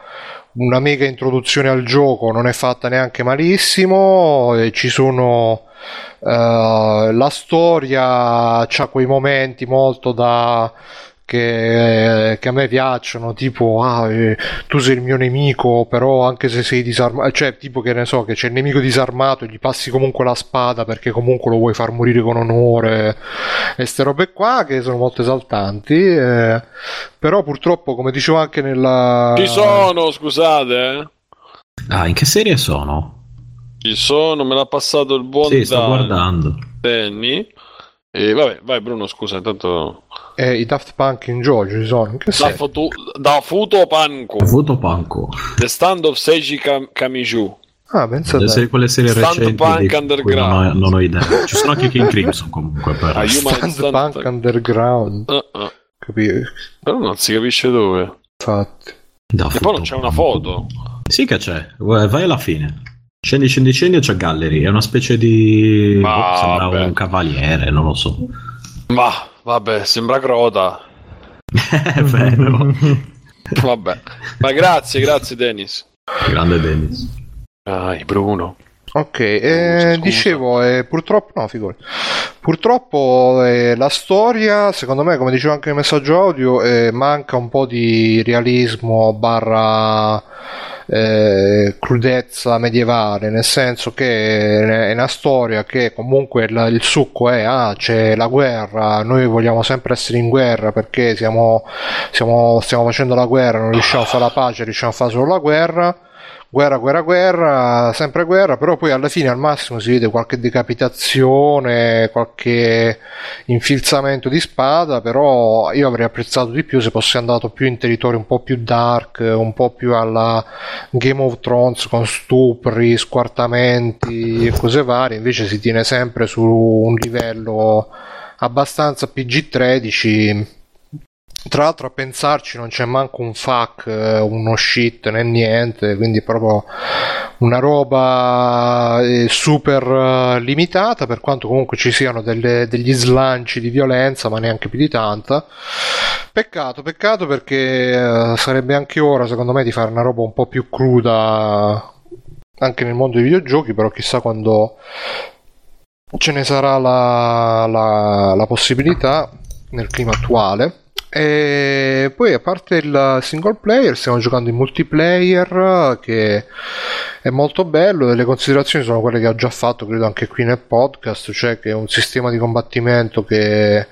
una mega introduzione al gioco, non è fatta neanche malissimo, ci sono uh, la storia ha quei momenti molto da che, che, a me piacciono, tipo ah, eh, tu sei il mio nemico, però anche se sei disarmato, cioè tipo che ne so, che c'è il nemico disarmato, gli passi comunque la spada perché comunque lo vuoi far morire con onore, e queste robe qua che sono molto esaltanti, eh, però purtroppo come dicevo anche nella... Ci sono, scusate. Eh. Ah, in che serie sono? Ci sono, me l'ha passato il buon Sì, sto guardando. Danny. E vabbè, vai Bruno, scusa, intanto... Eh, I Daft Punk in gioco ci sono. Che da, foto, da Futo Panko. Futo Panko. The Stand of Seiji Kam- Kamiju. Ah, pensate. Serie, quelle serie Stand recenti Punk Underground. Non ho, non ho, idea. Ci sono anche King Crimson comunque. Per... Ah, Stand, Stand Punk Underground. Uh-uh. Capito? Però non si capisce dove. Infatti. Da e poi non c'è una foto. Sì che c'è. Vai alla fine. Scendi, scendi, scendi e c'è Gallery. È una specie di... Ma, boh, sembra vabbè. un cavaliere, non lo so. Ma, vabbè, sembra Crota. È vero. vabbè. Ma grazie, grazie Dennis. Grande Dennis. Dai, Bruno. Ok, eh, dicevo, eh, purtroppo, no, figuri. Purtroppo eh, la storia, secondo me, come dicevo anche nel messaggio audio, eh, manca un po' di realismo barra eh, crudezza medievale, nel senso che è una storia che comunque il, il succo è ah, c'è la guerra, noi vogliamo sempre essere in guerra perché siamo, siamo, stiamo facendo la guerra, non riusciamo a fare la pace, riusciamo a fare solo la guerra guerra, guerra, guerra, sempre guerra, però poi alla fine al massimo si vede qualche decapitazione, qualche infilzamento di spada, però io avrei apprezzato di più se fosse andato più in territori un po' più dark, un po' più alla Game of Thrones con stupri, squartamenti e cose varie, invece si tiene sempre su un livello abbastanza PG-13 tra l'altro a pensarci non c'è manco un fuck, eh, uno shit né niente, quindi proprio una roba eh, super eh, limitata per quanto comunque ci siano delle, degli slanci di violenza ma neanche più di tanta. Peccato, peccato perché sarebbe anche ora secondo me di fare una roba un po' più cruda anche nel mondo dei videogiochi, però chissà quando ce ne sarà la, la, la possibilità nel clima attuale e poi a parte il single player stiamo giocando in multiplayer che è molto bello. E le considerazioni sono quelle che ho già fatto credo anche qui nel podcast cioè che è un sistema di combattimento che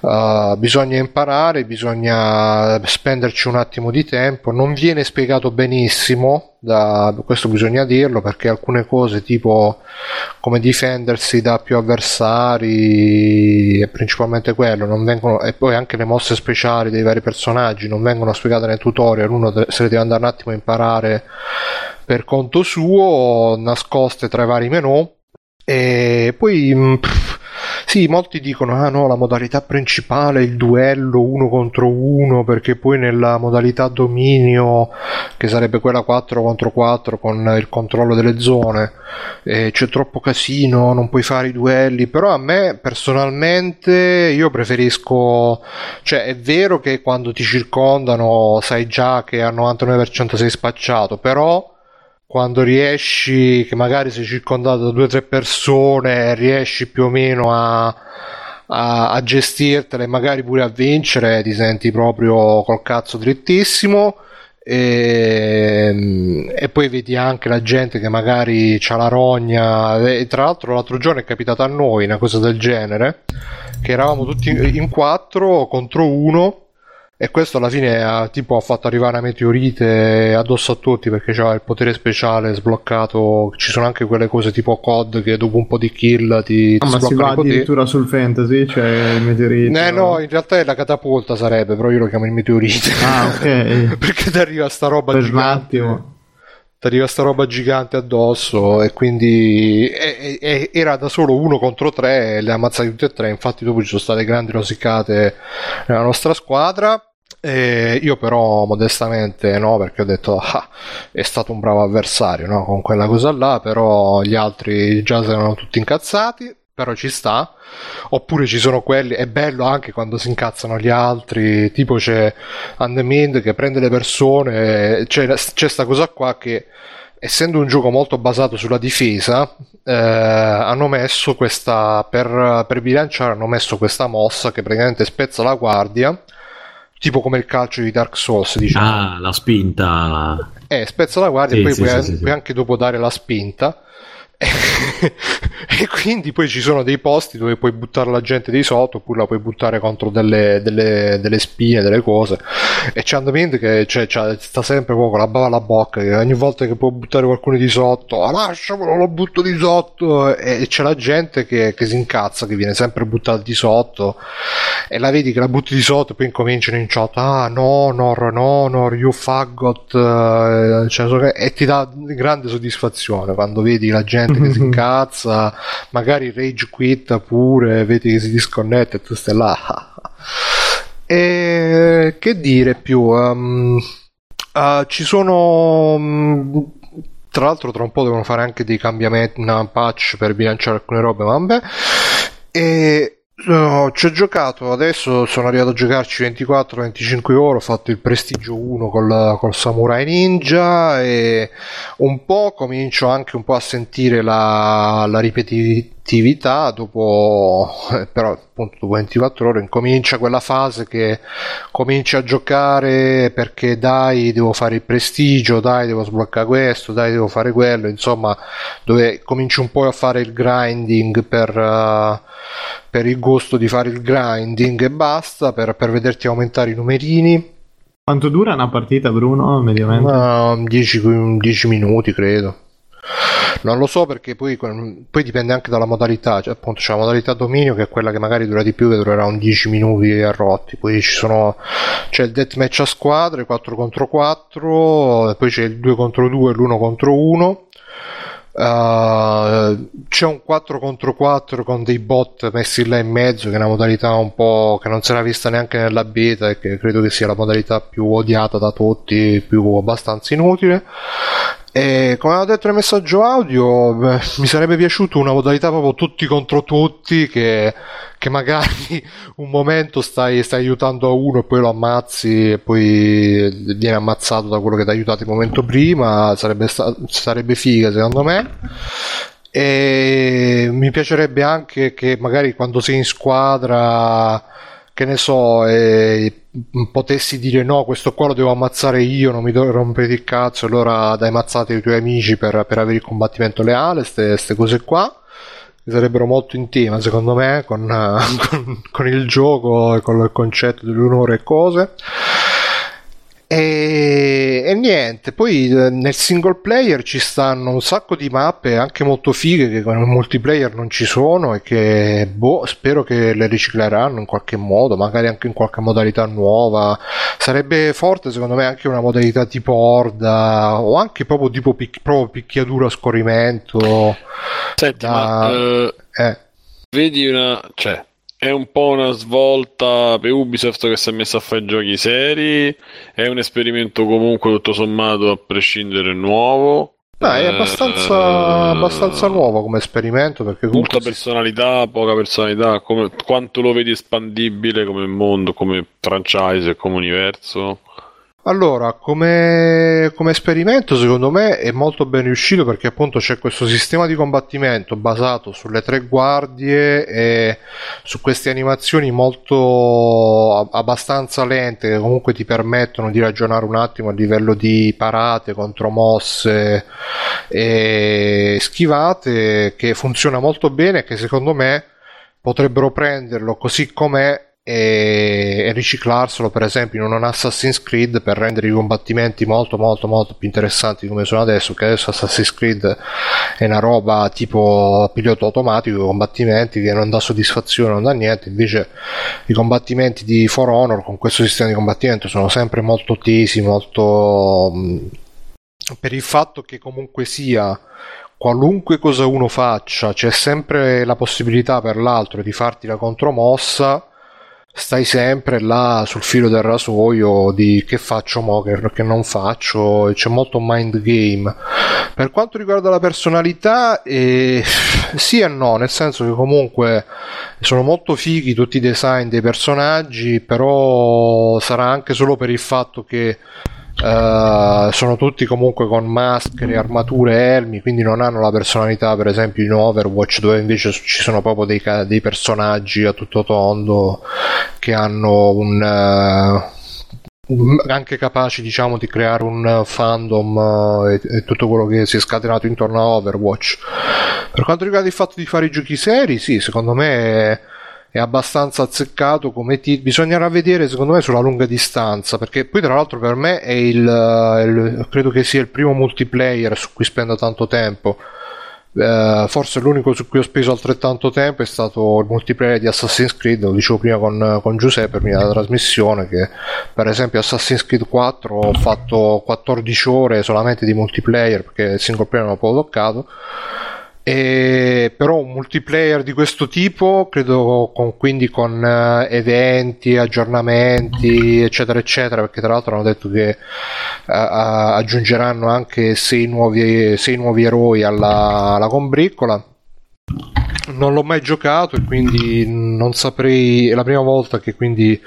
uh, bisogna imparare bisogna spenderci un attimo di tempo. Non viene spiegato benissimo da, questo bisogna dirlo perché alcune cose tipo come difendersi da più avversari e principalmente quello non vengono e poi anche le mosse speciali dei vari personaggi non vengono spiegate nei tutorial uno se le deve andare un attimo a imparare per conto suo nascoste tra i vari menu e poi mm, pff, sì, molti dicono: ah no, la modalità principale è il duello uno contro uno, perché poi nella modalità dominio, che sarebbe quella 4 contro 4 con il controllo delle zone, eh, c'è troppo casino, non puoi fare i duelli. Però a me personalmente io preferisco, cioè è vero che quando ti circondano sai già che al 99% sei spacciato, però quando riesci, che magari sei circondato da due o tre persone, riesci più o meno a, a, a gestirtele, magari pure a vincere, ti senti proprio col cazzo drittissimo. E, e, poi vedi anche la gente che magari ha la rogna e tra l'altro l'altro giorno è capitato a noi una cosa del genere che eravamo tutti in quattro contro uno e questo alla fine ha, tipo, ha fatto arrivare una meteorite addosso a tutti perché c'era il potere speciale sbloccato. Ci sono anche quelle cose tipo COD che dopo un po' di kill ti, ah, ma si va addirittura sul fantasy, cioè il meteorite. Eh, no, in realtà è la catapulta sarebbe, però io lo chiamo il meteorite. Ah, ok. perché ti arriva sta roba per gigante. un attimo ti arriva sta roba gigante addosso e quindi e, e, era da solo uno contro tre e le ammazzate tutte e tre infatti dopo ci sono state grandi rosicate nella nostra squadra e io però modestamente no, perché ho detto ah, è stato un bravo avversario no, con quella cosa là, però gli altri già erano tutti incazzati, però ci sta. Oppure ci sono quelli, è bello anche quando si incazzano gli altri, tipo c'è Undermind che prende le persone, c'è, c'è sta cosa qua che essendo un gioco molto basato sulla difesa, eh, hanno messo questa per, per bilanciare hanno messo questa mossa che praticamente spezza la guardia tipo come il calcio di Dark Souls diciamo. ah la spinta. Eh spezza la guardia sì, e poi sì, puoi, sì, puoi anche dopo dare la spinta e quindi poi ci sono dei posti dove puoi buttare la gente di sotto oppure la puoi buttare contro delle, delle, delle spine, delle cose. E c'è Andamint che cioè, cioè, sta sempre con la bava alla bocca che ogni volta che può buttare qualcuno di sotto ah, lo butto di sotto e c'è la gente che, che si incazza che viene sempre buttata di sotto. E la vedi che la butti di sotto e poi incominciano in chat ah no Nor no Nor you faggot eh, cioè, e ti dà grande soddisfazione quando vedi la gente gente che si incazza, magari rage quit pure, vedi che si disconnette e tu stai là. e che dire più? Um, uh, ci sono. Um, tra l'altro, tra un po' devono fare anche dei cambiamenti, una patch per bilanciare alcune robe, ma vabbè. E No, ci ho giocato, adesso sono arrivato a giocarci 24-25 ore, ho fatto il prestigio 1 col, col, Samurai Ninja e un po' comincio anche un po' a sentire la, la ripetitività attività, dopo, eh, però appunto dopo 24 ore incomincia quella fase che cominci a giocare perché dai devo fare il prestigio, dai devo sbloccare questo, dai devo fare quello, insomma dove cominci un po' a fare il grinding per, uh, per il gusto di fare il grinding e basta, per, per vederti aumentare i numerini. Quanto dura una partita, Bruno, mediamente? Uh, 10, 10 minuti, credo. Non lo so perché poi, poi, dipende anche dalla modalità, cioè, appunto c'è la modalità dominio che è quella che magari dura di più, che durerà un 10 minuti a rotti, poi sono, c'è il deathmatch a squadre, 4 contro 4, poi c'è il 2 contro 2 e l'1 contro 1. Uh, c'è un 4 contro 4 con dei bot messi là in mezzo che è una modalità un po' che non si era vista neanche nella beta e che credo che sia la modalità più odiata da tutti più abbastanza inutile e come ho detto nel messaggio audio, beh, mi sarebbe piaciuto una modalità proprio tutti contro tutti, che, che magari un momento stai, stai, aiutando uno e poi lo ammazzi e poi viene ammazzato da quello che ti ha aiutato il momento prima, sarebbe, sarebbe figa secondo me. E mi piacerebbe anche che magari quando sei in squadra che ne so, eh, potessi dire no, questo qua lo devo ammazzare io, non mi devo rompere il cazzo, allora dai mazzate i tuoi amici per, per avere il combattimento leale, queste cose qua. Sarebbero molto in tema secondo me con, con, con il gioco e con il concetto dell'onore e cose e, e, niente, poi eh, nel single player ci stanno un sacco di mappe anche molto fighe che con il multiplayer non ci sono e che boh, spero che le ricicleranno in qualche modo, magari anche in qualche modalità nuova. Sarebbe forte secondo me anche una modalità tipo Horda o anche proprio tipo pic- proprio picchiaduro a scorrimento. Senti, da... ma, uh, eh. vedi una... cioè è un po' una svolta per Ubisoft che si è messa a fare giochi seri, è un esperimento comunque tutto sommato a prescindere nuovo. No, è abbastanza, eh, abbastanza nuovo come esperimento perché comunque molta personalità, poca personalità, come, quanto lo vedi espandibile come mondo, come franchise come universo? Allora, come, come, esperimento secondo me è molto ben riuscito perché appunto c'è questo sistema di combattimento basato sulle tre guardie e su queste animazioni molto abbastanza lente che comunque ti permettono di ragionare un attimo a livello di parate, contromosse e schivate che funziona molto bene e che secondo me potrebbero prenderlo così com'è e, riciclarselo per esempio in un Assassin's Creed per rendere i combattimenti molto molto molto più interessanti come sono adesso che adesso Assassin's Creed è una roba tipo pilota automatico i combattimenti che non dà soddisfazione non dà niente invece i combattimenti di For Honor con questo sistema di combattimento sono sempre molto tesi molto per il fatto che comunque sia qualunque cosa uno faccia c'è sempre la possibilità per l'altro di farti la contromossa stai sempre là sul filo del rasoio di che faccio mo, che, non faccio, c'è molto mind game. Per quanto riguarda la personalità, eh, sì e no, nel senso che comunque sono molto fighi tutti i design dei personaggi, però sarà anche solo per il fatto che Uh, sono tutti comunque con maschere, armature, elmi, quindi non hanno la personalità, per esempio, in Overwatch, dove invece ci sono proprio dei, dei personaggi a tutto tondo che hanno un. Uh, anche capaci diciamo di creare un fandom uh, e, e, tutto quello che si è scatenato intorno a Overwatch per quanto riguarda il fatto di fare i giochi seri sì secondo me è abbastanza azzeccato come ti... bisognerà vedere secondo me sulla lunga distanza perché poi tra l'altro per me è il, il credo che sia il primo multiplayer su cui spendo tanto tempo. Uh, forse l'unico su cui ho speso altrettanto tempo è stato il multiplayer di Assassin's Creed, lo dicevo prima con, con Giuseppe prima della trasmissione, che per esempio Assassin's Creed 4 ho fatto 14 ore solamente di multiplayer perché il single player non l'ho toccato e però un multiplayer di questo tipo, credo con, quindi con uh, eventi, aggiornamenti, eccetera, eccetera, perché tra l'altro hanno detto che uh, aggiungeranno anche sei nuovi, sei nuovi eroi alla, alla combriccola. Non l'ho mai giocato e quindi non saprei. È la prima volta che quindi.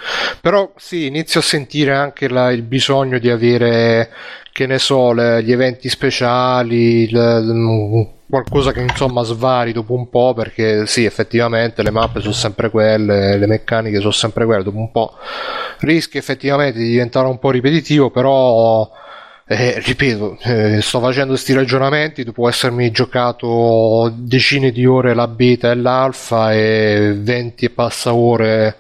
Però sì, inizio a sentire anche la, il bisogno di avere, che ne so, le, gli eventi speciali, le, qualcosa che insomma svari dopo un po' perché sì effettivamente le mappe sono sempre quelle le meccaniche sono sempre quelle dopo un po' rischi effettivamente di diventare un po' ripetitivo però eh, ripeto eh, sto facendo questi ragionamenti dopo essermi giocato decine di ore la beta e l'alfa e 20 e passa ore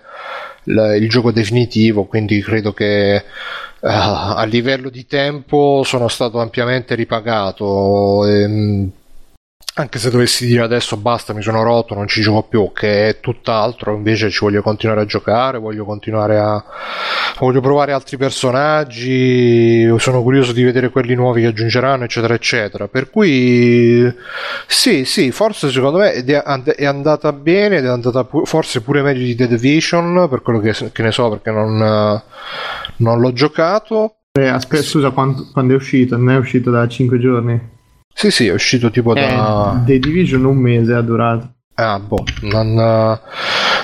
il, il gioco definitivo quindi credo che Uh, a livello di tempo sono stato ampiamente ripagato. Ehm, anche se dovessi dire adesso basta, mi sono rotto, non ci gioco più, che è tutt'altro, invece ci voglio continuare a giocare, voglio continuare a... voglio provare altri personaggi, sono curioso di vedere quelli nuovi che aggiungeranno, eccetera, eccetera. Per cui sì, sì, forse secondo me è andata bene ed è andata pu- forse pure meglio di The Division, per quello che, che ne so, perché non, non l'ho giocato. Eh, aspetta, scusa, quando, quando è uscito? Non è uscito da 5 giorni? Sì, sì, è uscito tipo Eh, da... The Division un mese ha durato. Ah, boh, non, eh,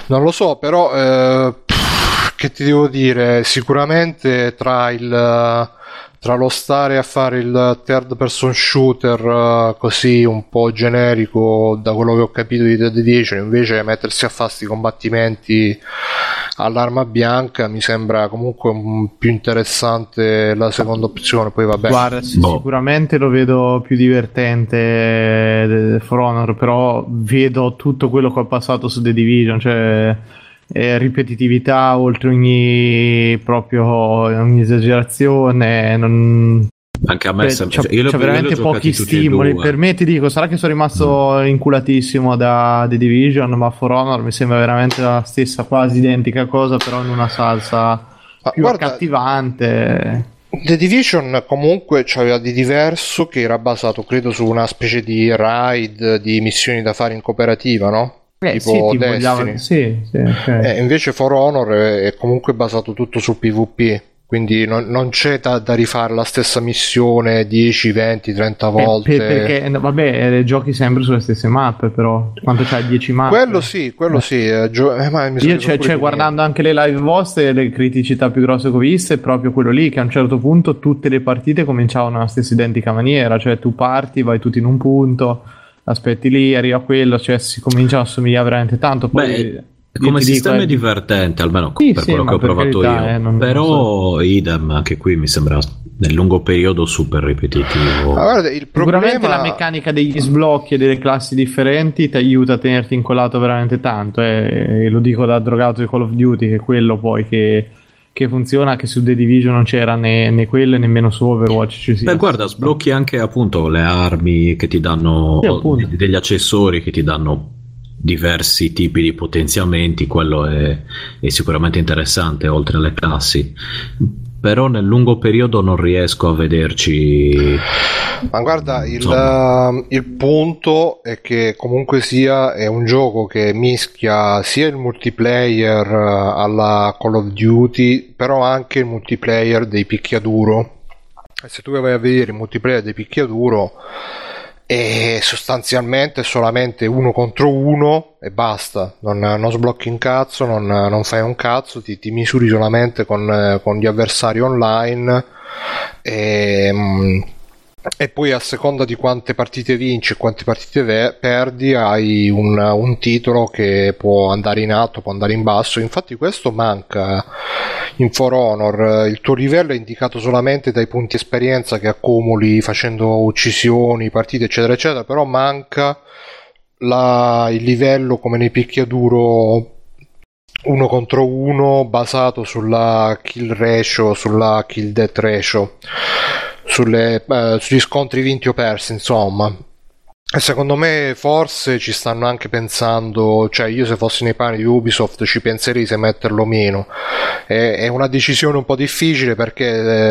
non lo so, però eh, pff, che ti devo dire? Sicuramente tra il tra lo stare a fare il third person shooter eh, così un po' generico da quello che ho capito di The Division invece mettersi a fare sti combattimenti all'arma bianca mi sembra comunque un- più interessante la seconda opzione poi vabbè Guarda, sì, Boh. sicuramente lo vedo più divertente eh, For Honor, però vedo tutto quello che ho passato su The Division, cioè eh, ripetitività oltre ogni proprio ogni esagerazione, non, Anche a me Cioè, sembra. c'ha, io l'ho veramente pochi stimoli. Per me ti dico, sarà che sono rimasto inculatissimo da The Division, ma For Honor mi sembra veramente la stessa, quasi identica cosa, però in una salsa Ma più guarda- accattivante. The Division comunque c'aveva di diverso che era basato credo su una specie di raid di missioni da fare in cooperativa no? Eh, tipo sì, ti Destiny vogliamo- sì, sì, ok. Eh, invece For Honor è comunque basato tutto su PvP, quindi non, non c'è da, da rifare la stessa missione 10, 20, 30 Eh, volte. per- perché, no, vabbè, eh, giochi sempre sulle stesse mappe, però quanto c'hai 10 mappe? Quello sì, quello sì. eh, gio- eh, ma mi sa Io, cioè, cioè, guardando anche le live vostre, le criticità più grosse che ho visto è proprio quello lì, che a un certo punto tutte le partite cominciavano nella stessa identica maniera, cioè tu parti, vai tutti in un punto, aspetti lì, arriva quello, cioè si comincia a assomigliare veramente tanto. Poi, Beh, come sistema dico, è eh, divertente, almeno Sì, per sì, quello che ho per provato carità, io. eh, non- Però idem, anche qui mi sembra nel lungo periodo super ripetitivo. Guarda, il Sicuramente problema... la meccanica degli sblocchi e delle classi differenti ti aiuta a tenerti incollato veramente tanto. eh, E lo dico da drogato di Call of Duty, che è quello poi che, che funziona, che su The Division non c'era né, né quello nemmeno su Overwatch ci sia. Beh, guarda, sblocchi anche appunto le armi che ti danno, Sì, degli accessori che ti danno diversi tipi di potenziamenti, quello è, è sicuramente interessante oltre alle classi. Però nel lungo periodo non riesco a vederci. Ma guarda, il, ehm, il punto è che comunque sia è un gioco che mischia sia il multiplayer eh, alla Call of Duty, però anche il multiplayer dei picchiaduro. E se tu vai a vedere il multiplayer dei picchiaduro è sostanzialmente solamente uno contro uno e basta, non, non sblocchi un cazzo, non, non fai un cazzo, ti, ti misuri solamente con, eh, con gli avversari online e, mm, e poi a seconda di quante partite vinci e quante partite ve- perdi hai un, un titolo che può andare in alto, può andare in basso. Infatti questo manca in For Honor. Il tuo livello è indicato solamente dai punti esperienza che accumuli facendo uccisioni, partite eccetera eccetera, però manca la- il livello come nei picchiaduro uno contro uno basato sulla kill ratio, sulla kill death ratio, sulle, eh, sugli scontri vinti o persi, insomma. Secondo me forse ci stanno anche pensando, cioè io se fossi nei panni di Ubisoft ci penserei se metterlo o meno. È, è una decisione un po' difficile perché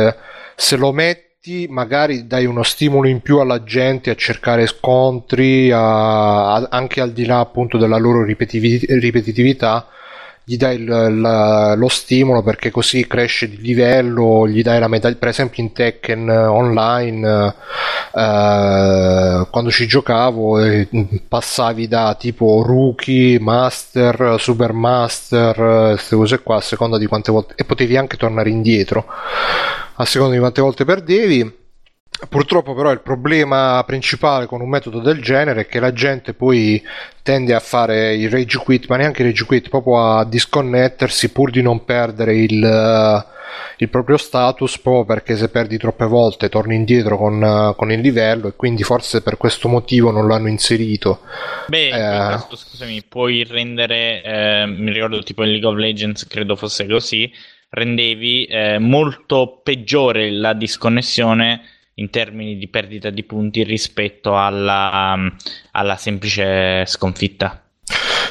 eh, se lo metti magari dai uno stimolo in più alla gente a cercare scontri, a- a- anche al di là appunto della loro ripetivi- ripetitività gli dai il- la- lo stimolo perché così cresce di livello, gli dai la medaglia, per esempio in Tekken eh, online eh, quando ci giocavo eh, passavi da tipo rookie, master, super master, queste cose qua a seconda di quante volte e potevi anche tornare indietro. A seconda di quante volte perdevi Purtroppo però il problema principale con un metodo del genere è che la gente poi tende a fare il rage quit, ma neanche il rage quit, proprio a disconnettersi pur di non perdere il, eh, il proprio status, proprio perché se perdi troppe volte torni indietro con, con il livello e quindi forse per questo motivo non l'hanno inserito. Beh, in Eh. caso, scusami, puoi rendere, eh, mi ricordo tipo in League of Legends, credo fosse così, rendevi eh, molto peggiore la disconnessione in termini di perdita di punti rispetto alla, alla semplice sconfitta.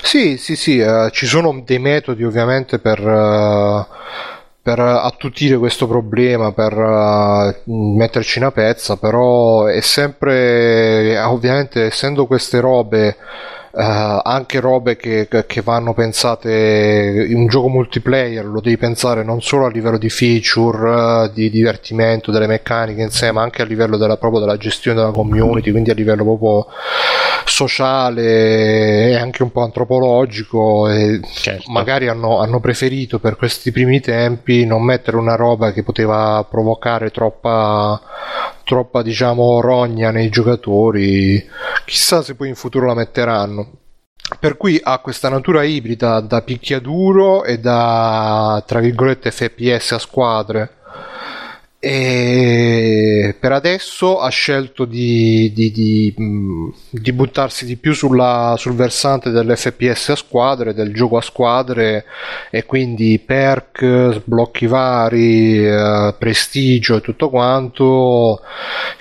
Sì, sì, sì, eh, ci sono dei metodi ovviamente per, eh, per attutire questo problema, per eh, metterci una pezza, però è sempre, ovviamente essendo queste robe, eh, anche robe che, che vanno pensate in un gioco multiplayer, lo devi pensare non solo a livello di feature, eh, di divertimento, delle meccaniche in sé, ma anche a livello della, proprio della gestione della community, quindi a livello proprio sociale e anche un po' antropologico e Certo. magari hanno, hanno preferito per questi primi tempi non mettere una roba che poteva provocare troppa troppa diciamo rogna nei giocatori chissà se poi in futuro la metteranno. Per cui ha questa natura ibrida da picchiaduro e da tra virgolette FPS a squadre e per adesso ha scelto di, di- di, di buttarsi di più sulla- sul versante dell'FPS a squadre, del gioco a squadre e quindi perk, blocchi vari, eh, prestigio e tutto quanto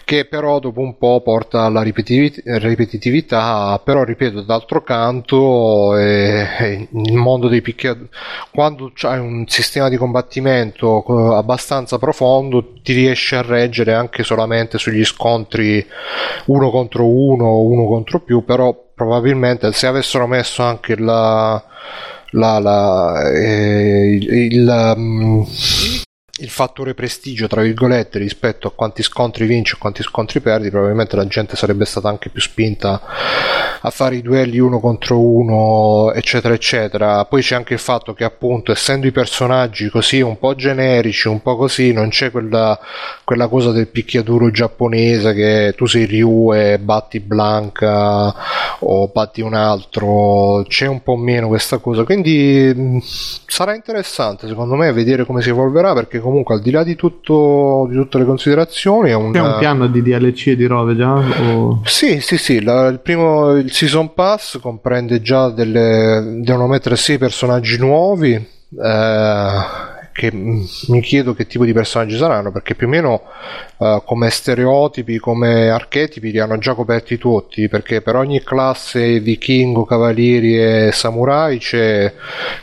che però dopo un po' porta alla ripetivi- ripetitività però ripeto d'altro canto eh, eh, il mondo dei picchiatori quando c'hai un sistema di combattimento eh, abbastanza profondo ti riesci a reggere anche solamente sugli scontri uno contro uno o uno contro più però probabilmente se avessero messo anche la, la- la- eh, il, il, mm, il fattore prestigio tra virgolette rispetto a quanti scontri vinci e quanti scontri perdi probabilmente la gente sarebbe stata anche più spinta a fare i duelli uno contro uno eccetera eccetera. Poi c'è anche il fatto che appunto essendo i personaggi così un po' generici un po' così non c'è quella, quella cosa del picchiaduro giapponese che tu sei Ryu e batti Blanca o batti un altro c'è un po' meno questa cosa. Quindi mh, sarà interessante secondo me vedere come si evolverà perché comunque al di là di tutto di tutte le considerazioni è un, C'è un piano di DLC e di robe già? O... sì, sì, sì, la- il primo il Season Pass comprende già delle devono mettere sei personaggi nuovi eh, che mi chiedo che tipo di personaggi saranno perché più o meno eh, come stereotipi, come archetipi li hanno già coperti tutti perché per ogni classe vichingo, cavalieri e samurai c'è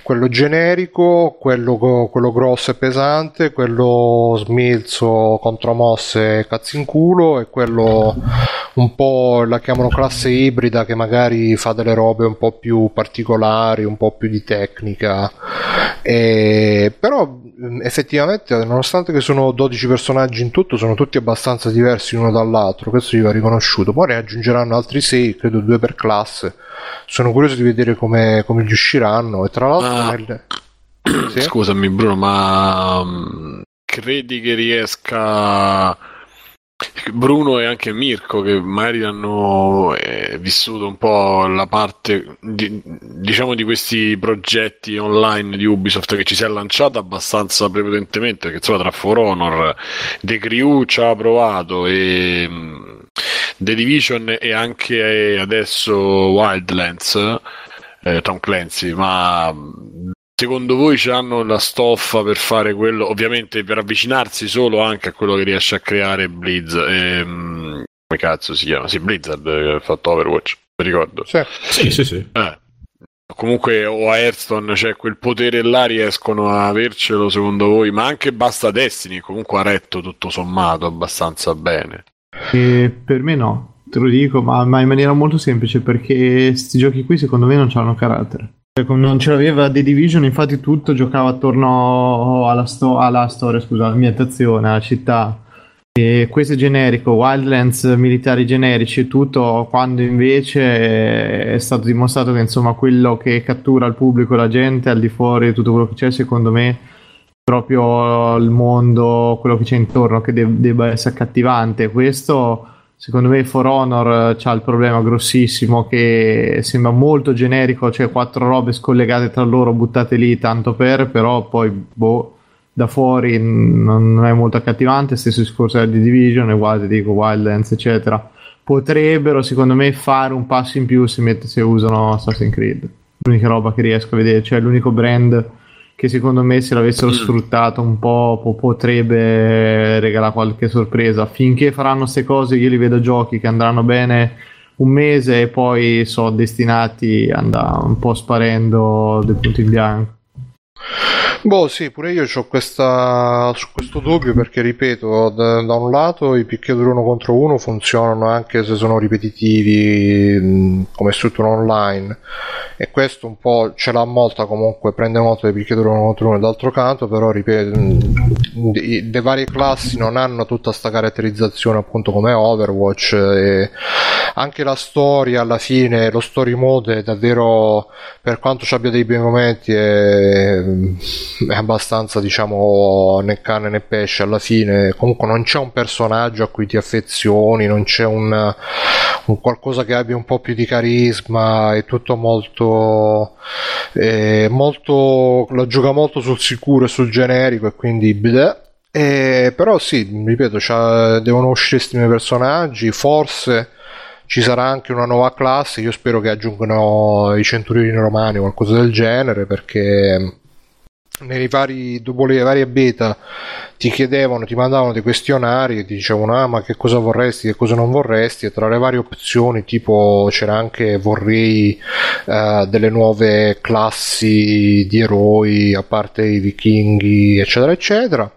quello generico, quello, quello grosso e pesante, quello smilzo, contromosse, cazzo in culo e quello un po' la chiamano classe ibrida che magari fa delle robe un po' più particolari, un po' più di tecnica. E- però effettivamente, nonostante che sono 12 personaggi in tutto, sono tutti abbastanza diversi l'uno dall'altro, questo gli va riconosciuto. Poi ne aggiungeranno altri 6, credo due per classe. Sono curioso di vedere come, come gli usciranno. E tra l'altro, Ah. nel- Sì? Scusami Bruno, ma mm, credi che riesca Bruno e anche Mirko che magari hanno eh, vissuto un po' la parte di- diciamo di questi progetti online di Ubisoft che ci si è lanciata abbastanza prepotentemente perché insomma tra For Honor The Crew ci ha provato e mm, The Division e anche adesso Wildlands eh, Tom Clancy ma mm, secondo voi hanno la stoffa per fare quello ovviamente per avvicinarsi solo anche a quello che riesce a creare Blizz ehm, come cazzo si chiama? sì Blizzard che ha fatto Overwatch mi ricordo Sì. Sì, sì, sì. eh. Comunque o a Hearthstone c'è quel potere là riescono a avercelo secondo voi, ma anche basta Destiny comunque ha retto tutto sommato abbastanza bene. E per me no, te lo dico, ma, ma in maniera molto semplice perché questi giochi qui secondo me non hanno carattere. Cioè, Non ce l'aveva The Division, infatti tutto giocava attorno alla, sto- alla storia, scusa, all'ambientazione, alla città. E questo è generico, Wildlands militari generici e tutto, quando invece è stato dimostrato che insomma quello che cattura il pubblico, la gente, al di fuori di tutto quello che c'è, secondo me proprio il mondo, quello che c'è intorno, che de- debba essere accattivante. Questo, secondo me, For Honor ha il problema grossissimo che sembra molto generico, cioè quattro robe scollegate tra loro, buttate lì tanto per, però poi, boh, da fuori non è molto accattivante. Stesso discorso The Division, uguale, dico, Wildlands, eccetera. Potrebbero, secondo me, fare un passo in più se, met- se usano Assassin's Creed. L'unica roba che riesco a vedere, cioè l'unico brand che secondo me se l'avessero Mm. sfruttato un po' po- potrebbe regalare qualche sorpresa. Finché faranno queste cose io li vedo giochi che andranno bene un mese e poi sono destinati ad andare un po' sparendo del punto in bianco. Boh, sì, pure io ho questa, questo dubbio perché, ripeto, da, da un lato i picchiaduri uno contro uno funzionano anche se sono ripetitivi come struttura online. E questo un po' ce l'ha molta comunque, prende molto dei picchiaduri uno contro uno, d'altro canto però, ripeto, le varie classi non hanno tutta sta caratterizzazione appunto come Overwatch e anche la storia alla fine, lo story mode è davvero, per quanto ci abbia dei bei momenti, è, è abbastanza diciamo né cane né pesce alla fine. Comunque non c'è un personaggio a cui ti affezioni, non c'è un, un qualcosa che abbia un po' più di carisma, è tutto molto, eh, molto la gioca molto sul sicuro e sul generico e quindi bleh. Eh, però sì, ripeto, devono uscire questi nuovi personaggi, forse ci sarà anche una nuova classe, io spero che aggiungano i centurioni romani o qualcosa del genere, perché nei vari, dopo le varie beta ti chiedevano, ti mandavano dei questionari e ti dicevano ah ma che cosa vorresti, che cosa non vorresti? E tra le varie opzioni tipo c'era anche vorrei eh, delle nuove classi di eroi a parte i vichinghi eccetera eccetera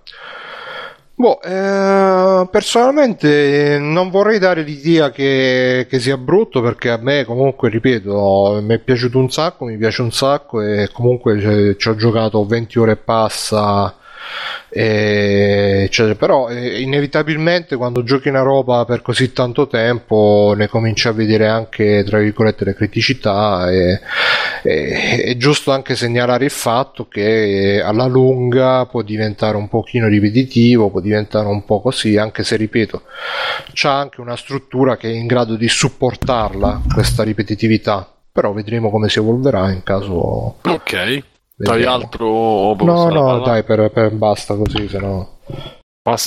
Boh, eh, personalmente non vorrei dare l'idea che, che sia brutto perché a me comunque, ripeto, mi è piaciuto un sacco, mi piace un sacco e comunque cioè, ci ho giocato 20 ore e passa. E- cioè, però eh, inevitabilmente quando giochi una roba per così tanto tempo ne cominci a vedere anche tra virgolette le criticità e, e- è giusto anche segnalare il fatto che alla lunga può diventare un pochino ripetitivo, può diventare un po' così, anche se ripeto, c'ha anche una struttura che è in grado di supportarla questa ripetitività. Però vedremo come si evolverà in caso. Ok. Vediamo. altro? o No, posso no, parlare? dai, per, per- basta così, se no.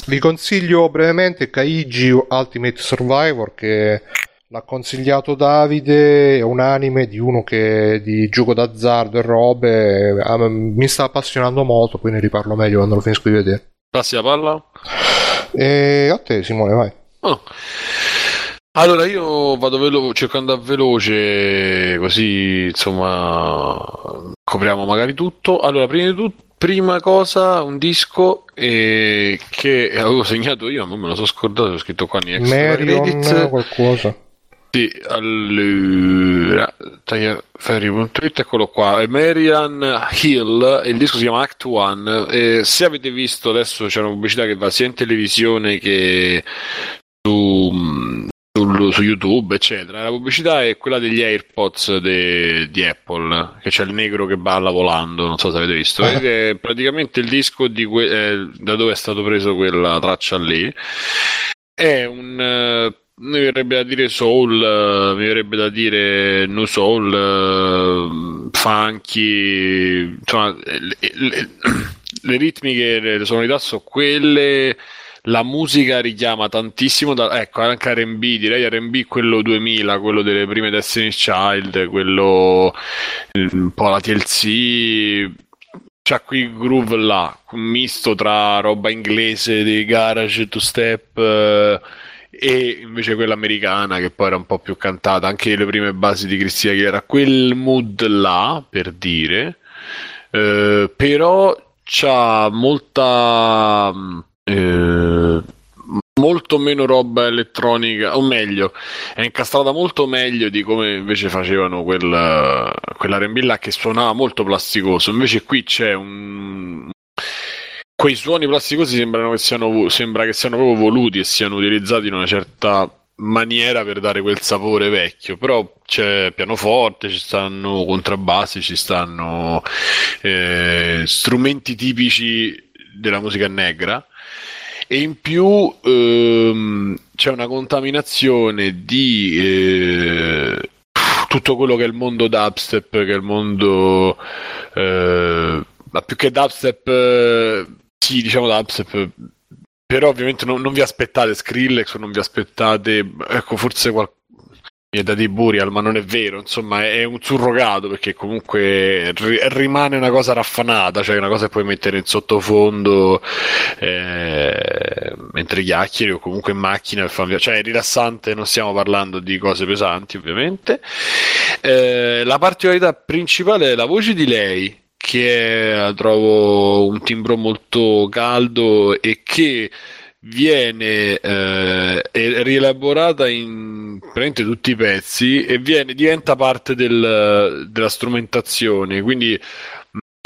Vi consiglio brevemente Kaiji Ultimate Survivor che l'ha consigliato Davide, è un anime di uno che di gioco d'azzardo e robe, mi sta appassionando molto, poi ne riparlo meglio quando lo finisco di vedere. Passi la palla? E a te Simone, vai. Oh. Allora io vado velo- cercando a veloce, così insomma copriamo magari tutto. Allora, prima di tutto, prima cosa, un disco eh, che avevo segnato io, ma me lo sono scordato, ho scritto qua nei extra Marion, credits. qualcosa. Sì, allora, tagliaferri.it, eccolo qua, è Marian Hill, il disco si chiama Act One. E se avete visto adesso c'è una pubblicità che va sia in televisione che su, sul- su YouTube, eccetera. La pubblicità è quella degli AirPods de- di Apple, che c'è il negro che balla volando, non so se avete visto. Ed è praticamente il disco di que- eh, da dove è stato preso quella traccia lì. È un. eh, mi verrebbe da dire soul, eh, mi verrebbe da dire new soul, eh, funky, insomma, le, le- le ritmiche, le sonorità sono quelle. La musica richiama tantissimo, da, ecco, anche RB, direi RB quello 2000, quello delle prime Destiny's Child, quello un po' la TLC, c'ha qui groove là, misto tra roba inglese di garage to step eh, e invece quella americana che poi era un po' più cantata, anche le prime basi di Cristina Aguilera, quel mood là, per dire, eh, però c'ha molta eh, molto meno roba elettronica, o meglio, è incastrata molto meglio di come invece facevano quel, quell'R&B là che suonava molto plasticoso. Invece qui c'è un quei suoni plasticosi sembrano che siano, sembra che siano proprio voluti e siano utilizzati in una certa maniera per dare quel sapore vecchio, però c'è pianoforte, ci stanno contrabbassi, ci stanno eh, strumenti tipici della musica negra e in più ehm, c'è una contaminazione di eh, tutto quello che è il mondo dubstep, che è il mondo eh, ma più che dubstep eh, sì, diciamo dubstep però ovviamente non, non vi aspettate Skrillex o non vi aspettate ecco forse qualcosa è da di Burial, ma non è vero, insomma, è un surrogato perché comunque ri- rimane una cosa raffanata, cioè una cosa che puoi mettere in sottofondo eh, mentre chiacchieri o comunque in macchina per farmi... cioè è rilassante, non stiamo parlando di cose pesanti, ovviamente. Eh, la particolarità principale è la voce di lei che è, trovo un timbro molto caldo e che viene eh, rielaborata in praticamente tutti i pezzi e viene, diventa parte del, della strumentazione. Quindi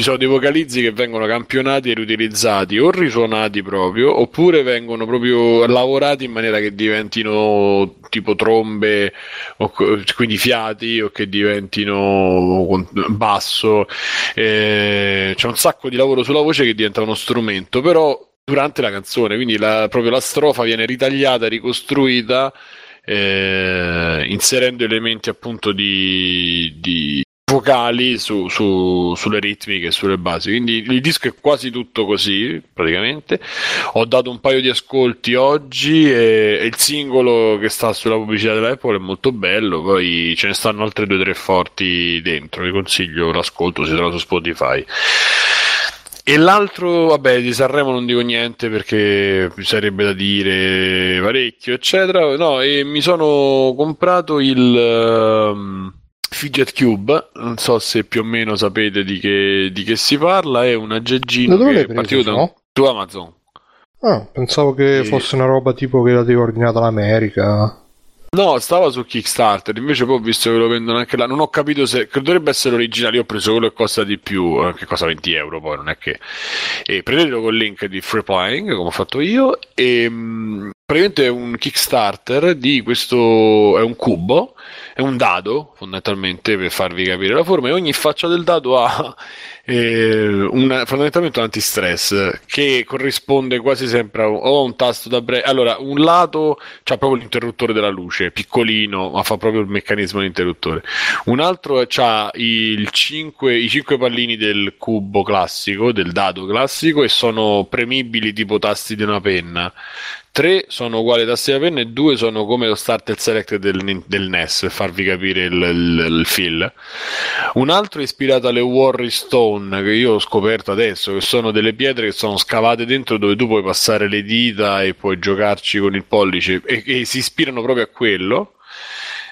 ci sono dei vocalizzi che vengono campionati e riutilizzati o risuonati proprio oppure vengono proprio lavorati in maniera che diventino tipo trombe o, quindi fiati o che diventino basso. Eh, c'è un sacco di lavoro sulla voce che diventa uno strumento però durante la canzone, quindi la, proprio la strofa viene ritagliata, ricostruita, eh, inserendo elementi appunto di, di vocali su, su, sulle ritmiche e sulle basi. Quindi il disco è quasi tutto così, praticamente. Ho dato un paio di ascolti oggi e, e il singolo che sta sulla pubblicità dell'Apple è molto bello, poi ce ne stanno altre due o tre forti dentro. Vi consiglio l'ascolto, si trova su Spotify. E l'altro, vabbè, di Sanremo non dico niente perché sarebbe da dire parecchio, eccetera. No, e mi sono comprato il um, Fidget Cube. Non so se più o meno sapete di che, di che si parla. È un aggeggino che è partito da, no? su Amazon. Ah, pensavo che e... fosse una roba tipo che la devo ordinata l'America. No, stava su Kickstarter, invece poi ho visto che lo vendono anche là. Non ho capito se. Dovrebbe essere originale. Io ho preso quello che costa di più, eh, che costa 20 euro. Poi non è che. E prendetelo col link di Free Playing, come ho fatto io. E mh, mm, praticamente è un Kickstarter di questo. È un cubo, è un dado fondamentalmente per farvi capire la forma. E ogni faccia del dado ha eh, un, fondamentalmente un antistress che corrisponde quasi sempre a un, o a un tasto da breve. Allora, un lato c'ha proprio l'interruttore della luce, piccolino, ma fa proprio il meccanismo dell'interruttore. Un altro ha i 5 pallini del cubo classico, del dado classico, e sono premibili tipo tasti di una penna. 3 sono uguali ai tasti della penna e 2 sono come lo start e select del, del NES per farvi capire il, il, il, feel. Un altro è ispirato alle Warry Stone che io ho scoperto adesso, che sono delle pietre che sono scavate dentro dove tu puoi passare le dita e puoi giocarci con il pollice e, e si ispirano proprio a quello.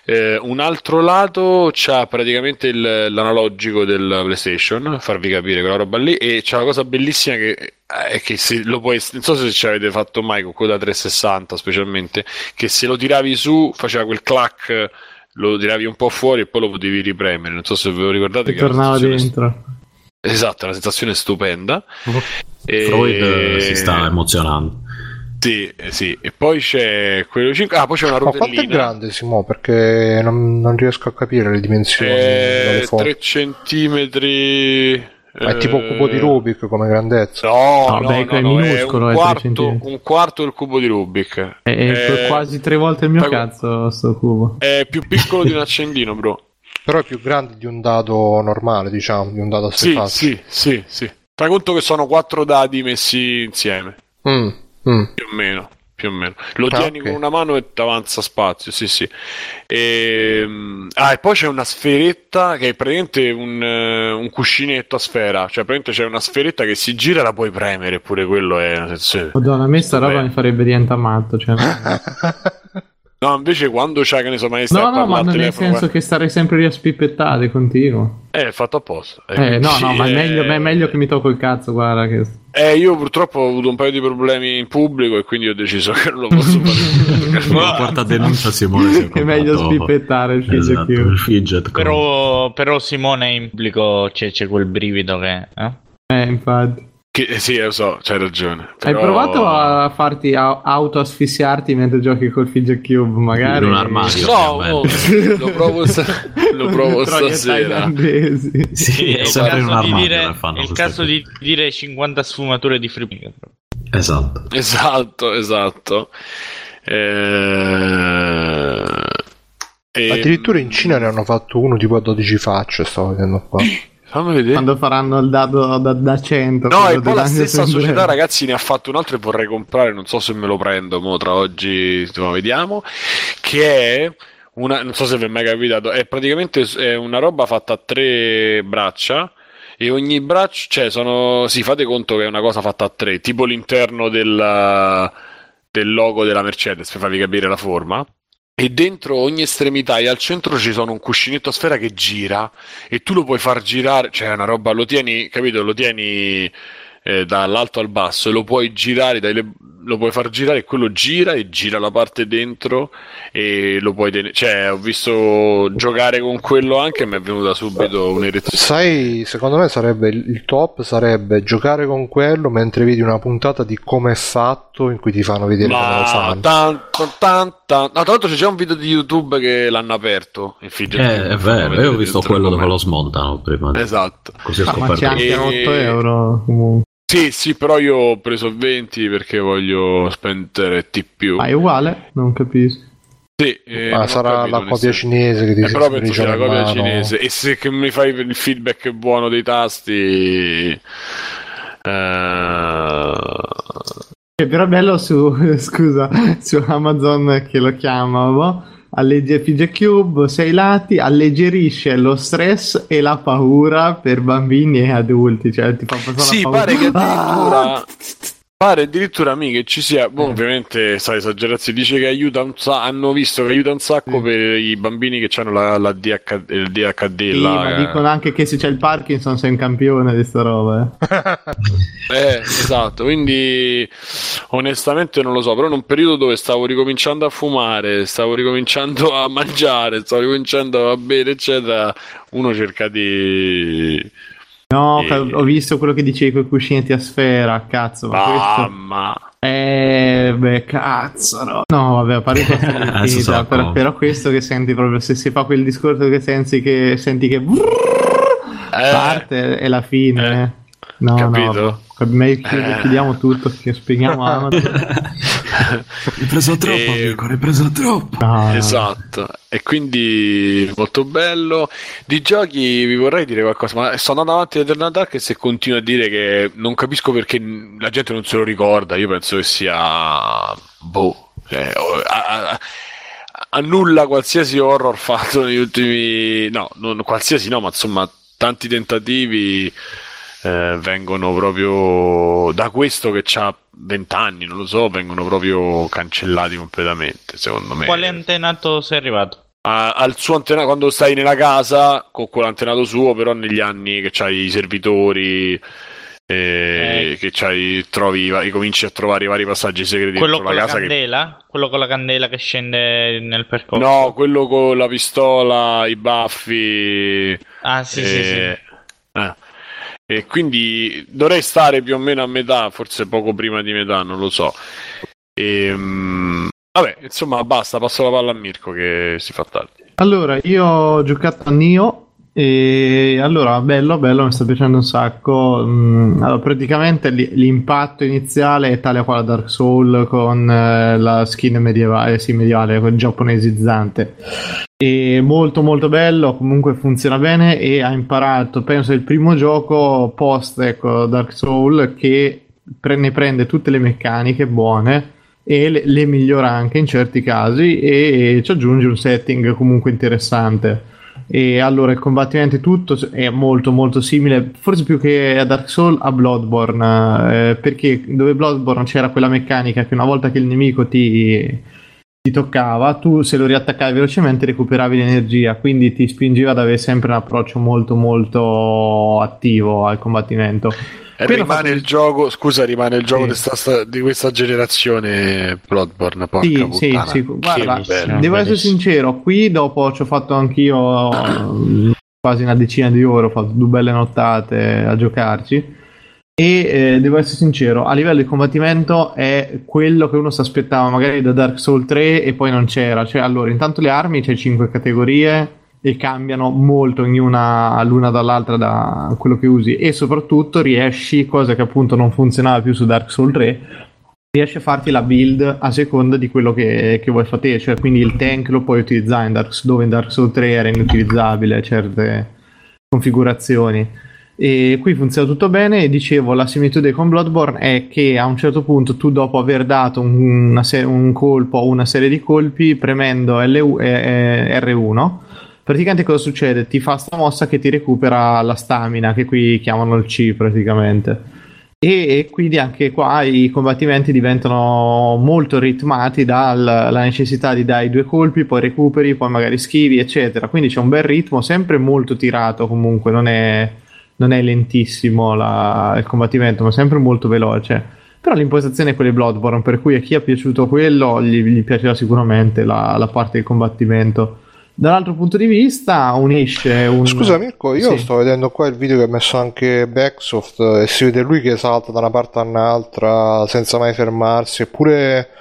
Eh, un altro lato c'ha praticamente il, l'analogico del PlayStation, farvi capire quella roba lì, e c'è una cosa bellissima che è che se lo puoi, non so se ci avete fatto mai con quello da 360 specialmente, che se lo tiravi su faceva quel clack, lo tiravi un po' fuori e poi lo potevi ripremere, non so se ve lo ricordate. Che tornava dentro. Esatto, è una sensazione stupenda. Oh. E... Freud si sta emozionando. Sì, sì, e poi c'è quello 5. Ah, poi c'è una rotellina. Ma quanto è grande, Simo? Perché non, non, riesco a capire le dimensioni. È 3 centimetri. Ma è tipo un cubo di eh, Rubik come grandezza. No, no, no, no, è minuscolo. È un, quarto, un quarto del cubo di Rubik. È, è, quasi tre volte il mio Fai... cazzo, sto cubo. È più piccolo di un accendino, bro. Però è più grande di un dado normale, diciamo, di un dado a sì, sì, sì, sì. Fai conto che sono quattro dadi messi insieme. Mm. Mm. Più o meno. Più o meno. Lo ah, tieni okay. con una mano e ti avanza spazio, sì, sì. E, ehm, ah, e poi c'è una sferetta che è praticamente un, uh, un, cuscinetto a sfera. Cioè, praticamente c'è una sferetta che si gira e la puoi premere, pure quello è una sensazione. Madonna, a me sta roba mi farebbe diventare matto. Cioè... No, invece quando c'è, che ne so, maestra. No, no, ma nel senso guarda... che starei sempre lì a spippettate continuo. Eh, fatto apposta. Eh, eh no, no, ma è meglio, è meglio che mi tocco il cazzo, guarda. Che... Eh, io purtroppo ho avuto un paio di problemi in pubblico e quindi ho deciso che non lo posso fare. la quarta denuncia Simone. è meglio spippettare il fidget, esatto, il fidget però, però, Simone in pubblico c'è, c'è quel brivido che... Eh, eh infatti. Che, sì, lo so, c'hai ragione. Hai però- provato a farti a- auto-asfissiarti mentre giochi col Fidget Cube, magari? In un armadio. No, oh, lo provo, sta- lo provo stasera. Sì, è il sempre in un caso di armadio dire, è il caso di dire 50 sfumature di free Esatto. Esatto, esatto. Eh, e- Addirittura in Cina ne hanno fatto uno tipo a 12 facce, stavo vedendo qua. Fammi vedere. Quando faranno il dado da, da 100. No, e poi la stessa società, ragazzi, ne ha fatto un altro e vorrei comprare. Non so se me lo prendo mo tra oggi. insomma, vediamo. Che è una, non so se vi è mai capitato. È praticamente è una roba fatta a tre braccia. E ogni braccio, cioè, sono. Sì, fate conto che è una cosa fatta a tre, tipo l'interno del, del logo della Mercedes, per farvi capire la forma. E dentro ogni estremità e al centro ci sono un cuscinetto a sfera che gira e tu lo puoi far girare, cioè è una roba, lo tieni, capito? Lo tieni eh, dall'alto al basso e lo puoi girare, dai le- lo puoi far girare e quello gira e gira la parte dentro e lo puoi tenere. Cioè, ho visto giocare con quello anche e mi è venuta subito un'erezione. Sai, secondo me sarebbe il top sarebbe giocare con quello mentre vedi una puntata di come è fatto in cui ti fanno vedere come lo Ma fanno. tanto, tanto, no, tra l'altro c'è già un video di YouTube che l'hanno aperto. in fidget Eh, è vero, io ho visto quello dove com'è. lo smontano prima. Esatto. Così ho Ah, ma scoperto. anche E- 8 euro. Sì, sì, però io ho preso 20 perché voglio spendere di più. Ma è uguale? Non capisco. Sì, eh, ho sarà capito, la copia cinese che ti Eh, però penso sia la copia mano. cinese. E se che mi fai il feedback buono dei tasti... eh, È però bello su, scusa, su Amazon che lo chiamavo. Allegge Fidget Cube, sei lati, alleggerisce lo stress e la paura per bambini e adulti. Cioè, ti fa passare Sì, la paura. pare che addirittura... Ah! Pare addirittura amiche che ci sia, boh, Eh. ovviamente sai esagerazione, dice che aiuta un sacco, hanno visto che aiuta un sacco Sì. per i bambini che hanno la, la DH, il DHD Sì, là, ma eh. dicono anche che se c'è il Parkinson sei un campione di sta roba. eh. Eh, esatto, quindi onestamente non lo so, però in un periodo dove stavo ricominciando a fumare, stavo ricominciando a mangiare, stavo ricominciando a bere, eccetera, uno cerca di... No, ca- ho visto quello che dicevi con i cuscinetti a sfera, cazzo, ma questo... Mamma... Eh, beh, cazzo, no. No, vabbè, a parte questo so però, però questo che senti proprio, se si fa quel discorso che senti che, senti che Eh, parte è la fine. eh. No, capito? no, Eh. chiudiamo tutto, spieghiamo Amazon. Hai preso troppo, E- amico, hai preso troppo. No, no. Esatto, e quindi molto bello. Di giochi vi vorrei dire qualcosa, ma sto andando avanti da Eternal Dark e se continuo a dire che non capisco perché la gente non se lo ricorda, io penso che sia boh, cioè, a- a- annulla qualsiasi horror fatto negli ultimi no, non qualsiasi no, ma insomma tanti tentativi eh, vengono proprio da questo che ha 20 anni, non lo so, vengono proprio cancellati completamente, secondo me. Quale antenato sei arrivato? A- al suo antenato quando stai nella casa con quell'antenato suo, però negli anni che c'hai i servitori, eh, Eh. che c'hai, trovi, cominci a trovare i vari passaggi segreti Quello con la la casa. Che... candela? Quello con la candela che scende nel percorso? No, quello con la pistola, i baffi. Ah, sì, sì, sì. eh, eh. E quindi dovrei stare più o meno a metà, forse poco prima di metà, non lo so. Ehm, vabbè, insomma, basta, passo la palla a Mirko che si fa tardi. Allora, io ho giocato a Nio e allora, bello, bello, mi sta piacendo un sacco. Mm, allora, praticamente l'impatto iniziale è tale quale Dark Soul con eh, la skin medievale, sì, medievale, con giapponesizzante. E molto molto bello, comunque funziona bene e ha imparato, penso, il primo gioco post ecco, Dark Soul che pre- ne prende tutte le meccaniche buone e le, le migliora anche in certi casi e ci aggiunge un setting comunque interessante. E allora il combattimento e tutto è molto molto simile, forse più che a Dark Souls a Bloodborne, eh, perché dove Bloodborne c'era quella meccanica che una volta che il nemico ti, ti toccava, tu se lo riattaccavi velocemente recuperavi l'energia, quindi ti spingeva ad avere sempre un approccio molto molto attivo al combattimento. E hanno rimane fatto- il gioco, scusa, rimane il gioco Sì. di, sta- di questa generazione Bloodborne, porca Sì, puttana. sì, sì, guarda, bello. devo essere sincero, qui dopo ci ho fatto anch'io eh, quasi una decina di ore, ho fatto due belle nottate a giocarci E eh, devo essere sincero, a livello di combattimento è quello che uno si aspettava magari da Dark Souls 3 e poi non c'era. Cioè, allora, intanto le armi c'è 5 categorie e cambiano molto ognuna l'una dall'altra da quello che usi. E soprattutto riesci, cosa che appunto non funzionava più su Dark Souls 3, riesci a farti la build a seconda di quello che, che vuoi fare, cioè quindi il tank lo puoi utilizzare in Dark, dove in Dark Souls 3 era inutilizzabile certe configurazioni. E qui funziona tutto bene. E dicevo la similitudine con Bloodborne è che a un certo punto tu dopo aver dato un, se- un colpo o una serie di colpi premendo L- eh, R1 praticamente cosa succede? Ti fa sta mossa che ti recupera la stamina che qui chiamano il C praticamente e, e quindi anche qua i combattimenti diventano molto ritmati dalla necessità di dare due colpi, poi recuperi, poi magari schivi eccetera quindi c'è un bel ritmo sempre molto tirato comunque non è non è lentissimo la, il combattimento, ma sempre molto veloce. Però l'impostazione è quella di Bloodborne, per cui a chi è piaciuto quello gli, gli piacerà sicuramente la, la, parte del combattimento. Dall'altro punto di vista unisce un... Scusa Mirko, io Sì. sto vedendo qua il video che ha messo anche Backsoft e si vede lui che salta da una parte all'altra senza mai fermarsi, eppure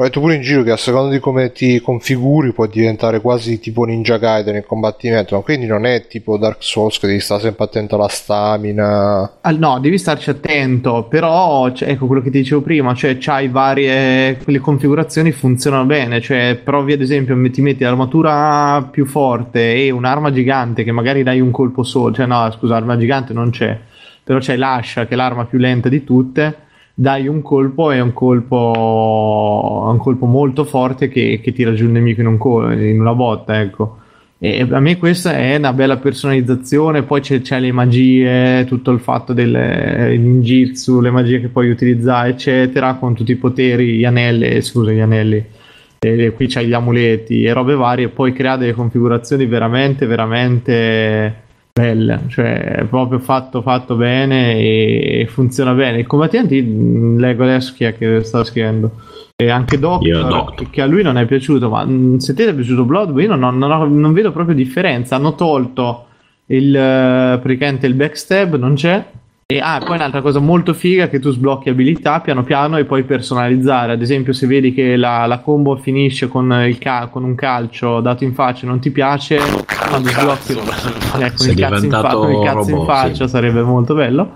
ho detto pure in giro che a seconda di come ti configuri può diventare quasi tipo Ninja Gaiden il combattimento, ma quindi non è tipo Dark Souls che devi stare sempre attento alla stamina. Ah, no, devi starci attento, però cioè, ecco quello che ti dicevo prima, cioè c'hai varie le configurazioni funzionano bene, cioè provi ad esempio ti metti l'armatura più forte e un'arma gigante che magari dai un colpo solo, cioè no, scusa, arma gigante non c'è, però c'è l'ascia che è l'arma più lenta di tutte, dai un colpo e un colpo un colpo molto forte che, che tira giù il nemico in, un col- in una botta, ecco. E a me questa è una bella personalizzazione, poi c'è, c'è le magie, tutto il fatto del eh, ninjitsu, le magie che puoi utilizzare, eccetera, con tutti i poteri, gli anelli, scusa, gli anelli, e qui c'hai gli amuleti e robe varie, puoi creare delle configurazioni veramente, veramente belle, cioè è proprio fatto, fatto bene e funziona bene. I combattenti, mh, leggo adesso chi è che sta scrivendo. E anche Doc, Io, Doc. che a lui non è piaciuto, ma mh, se te ti è piaciuto Bloodborne, io non, non ho- non vedo proprio differenza. Hanno tolto il, eh, praticamente il backstab, non c'è. E ah, poi un'altra cosa molto figa è che tu sblocchi abilità piano piano e puoi personalizzare. Ad esempio, se vedi che la, la combo finisce con, il ca- con un calcio dato in faccia e non ti piace, quando sblocchi eh, con il cazzo, in, fa- con il cazzo in robot, faccia sì. sarebbe molto bello.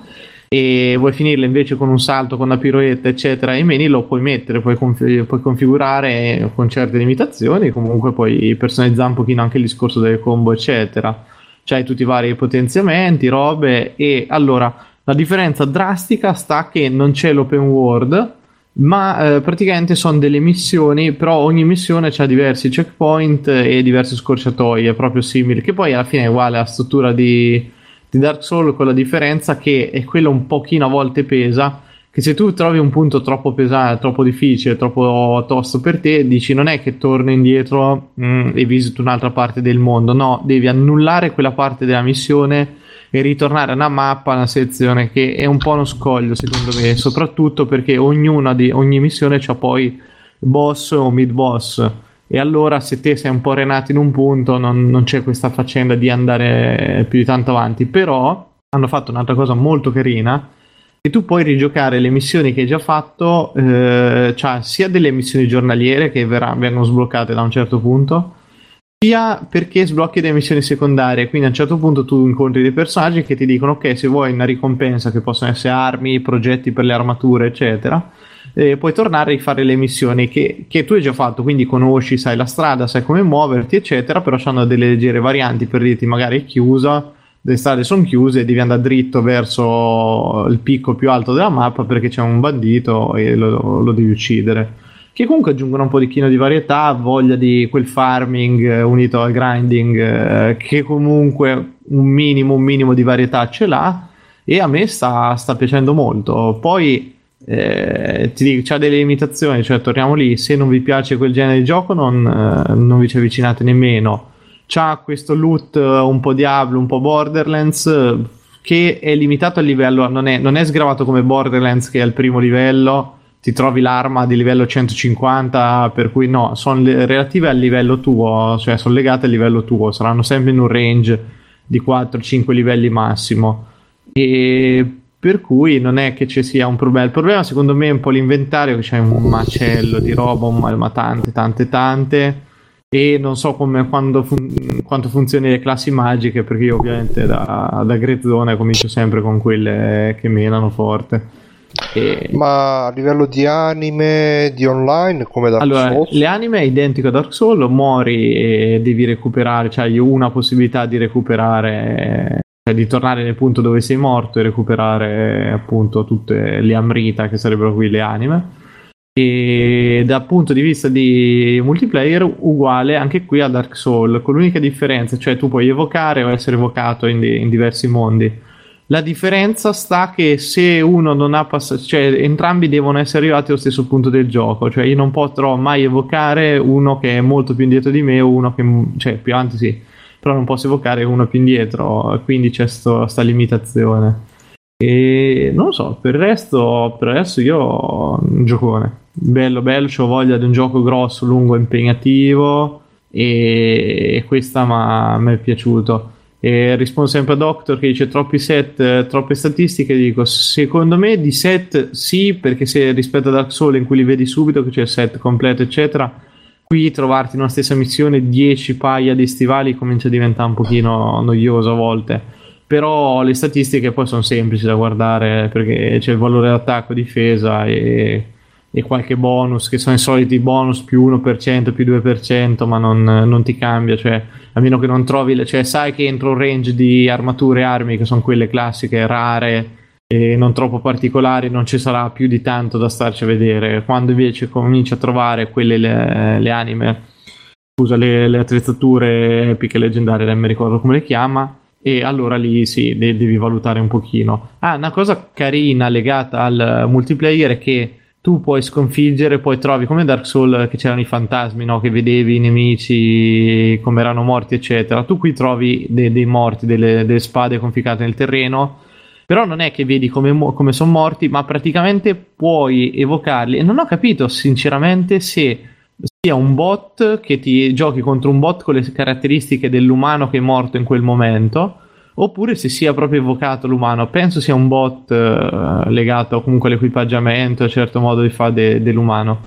E vuoi finirla invece con un salto, con una piroetta, eccetera, e meni lo puoi mettere, puoi, confi- puoi configurare con certe limitazioni. Comunque puoi personalizzare un pochino anche il discorso delle combo, eccetera. C'hai tutti i vari potenziamenti, robe. E allora la differenza drastica sta che non c'è l'open world, ma eh, praticamente sono delle missioni, però ogni missione ha diversi checkpoint e diverse scorciatoie, proprio simile, che poi alla fine è uguale alla struttura di, di Dark Souls con la differenza che è quello un pochino a volte pesa, che se tu trovi un punto troppo pesante, troppo difficile, troppo tosto per te, dici non è che torno indietro mm, e visito un'altra parte del mondo, no, devi annullare quella parte della missione e ritornare a una mappa, a una sezione che è un po' uno scoglio secondo me, soprattutto perché ognuna di ogni missione c'ha poi boss o mid boss. E allora se te sei un po' renato in un punto non, non c'è questa faccenda di andare più di tanto avanti, però hanno fatto un'altra cosa molto carina e tu puoi rigiocare le missioni che hai già fatto, eh, cioè sia delle missioni giornaliere che verrà- vengono sbloccate da un certo punto, sia perché sblocchi delle missioni secondarie. Quindi a un certo punto tu incontri dei personaggi che ti dicono: Ok, se vuoi una ricompensa, che possono essere armi, progetti per le armature, eccetera, eh, puoi tornare a rifare le missioni che, che tu hai già fatto. Quindi conosci, sai la strada, sai come muoverti, eccetera. Però hanno delle leggere varianti per dirti: magari è chiusa. Le strade sono chiuse devi andare dritto verso il picco più alto della mappa perché c'è un bandito e lo, lo devi uccidere che comunque aggiungono un po' di varietà, voglia di quel farming eh, unito al grinding eh, che comunque un minimo, un minimo di varietà ce l'ha e a me sta, sta piacendo molto. Poi eh, ti dico, c'ha delle limitazioni, cioè torniamo lì, se non vi piace quel genere di gioco non, eh, non vi ci avvicinate nemmeno. C'ha questo loot un po' Diablo, un po' Borderlands che è limitato al livello, non è, non è sgravato come Borderlands che è al primo livello ti trovi l'arma di livello 150, per cui no, sono relative al livello tuo, cioè sono legate al livello tuo, saranno sempre in un range di 4-5 livelli massimo. E Per cui non è che ci sia un problema. Il problema, secondo me, è un po' l'inventario, che c'è un macello di roba, ma tante, tante, tante. E non so come, quando fun- quanto funzioni le classi magiche, perché io ovviamente da, da grezzone comincio sempre con quelle che menano forte. E... Ma a livello di anime, di online, come Dark Allora, Souls? le anime è identico a Dark Souls, muori e devi recuperare, cioè hai una possibilità di recuperare, cioè di tornare nel punto dove sei morto e recuperare appunto tutte le amrita che sarebbero qui le anime. E dal punto di vista di multiplayer, uguale anche qui a Dark Souls, con l'unica differenza, cioè tu puoi evocare o essere evocato in, di- in diversi mondi. La differenza sta che se uno non ha passato, cioè entrambi devono essere arrivati allo stesso punto del gioco, cioè io non potrò mai evocare uno che è molto più indietro di me o uno che, cioè più avanti sì, però non posso evocare uno più indietro, quindi c'è questa limitazione. E non so, per il resto, per resto io un giocone. Bello, bello, ho voglia di un gioco grosso, lungo, impegnativo e, questa mi è piaciuto. E rispondo sempre a Doctor che dice troppi set, troppe statistiche. Dico, secondo me di set sì, perché se rispetto a Dark Souls in cui li vedi subito che c'è il set completo, eccetera, qui trovarti in una stessa missione 10 paia di stivali comincia a diventare un pochino noioso a volte. Però le statistiche poi sono semplici da guardare perché c'è il valore d'attacco, difesa e, e qualche bonus che sono i soliti bonus più 1%, più 2%, ma non, non ti cambia. Cioè, a meno che non trovi, cioè, sai che entro un range di armature e armi che sono quelle classiche, rare e non troppo particolari, non ci sarà più di tanto da starci a vedere. Quando invece cominci a trovare quelle le, le anime, scusa, le, le attrezzature epiche leggendarie, non mi ricordo come le chiama. E allora lì sì, de- devi valutare un pochino. Ah, una cosa carina legata al multiplayer è che tu puoi sconfiggere, poi trovi come Dark Souls che c'erano i fantasmi, no? che vedevi i nemici come erano morti, eccetera. Tu qui trovi de- dei morti, delle, delle spade conficcate nel terreno, però non è che vedi come, come sono morti, ma praticamente puoi evocarli. E non ho capito sinceramente se sia un bot che ti giochi contro un bot con le caratteristiche dell'umano che è morto in quel momento. Oppure se sia proprio evocato l'umano, penso sia un bot eh, legato comunque all'equipaggiamento, a certo modo di fare de- dell'umano.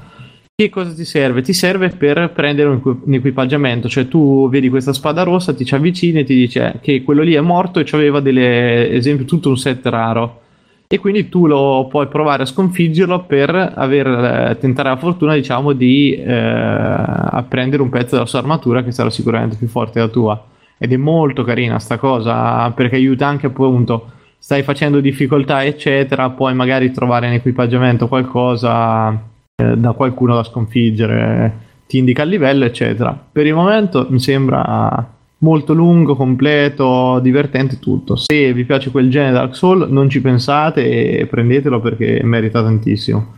Che cosa ti serve? Ti serve per prendere un, equi- un equipaggiamento, cioè tu vedi questa spada rossa, ti ci avvicini e ti dice che quello lì è morto e aveva delle, esempio, tutto un set raro. E quindi tu lo puoi provare a sconfiggerlo per aver, eh, tentare la fortuna, diciamo, di eh, apprendere un pezzo della sua armatura che sarà sicuramente più forte della tua. Ed è molto carina sta cosa perché aiuta anche appunto, stai facendo difficoltà, eccetera, puoi magari trovare in equipaggiamento qualcosa eh, da qualcuno da sconfiggere, ti indica il livello, eccetera. Per il momento mi sembra molto lungo, completo, divertente tutto. Se vi piace quel genere Dark Souls, non ci pensate e prendetelo perché merita tantissimo.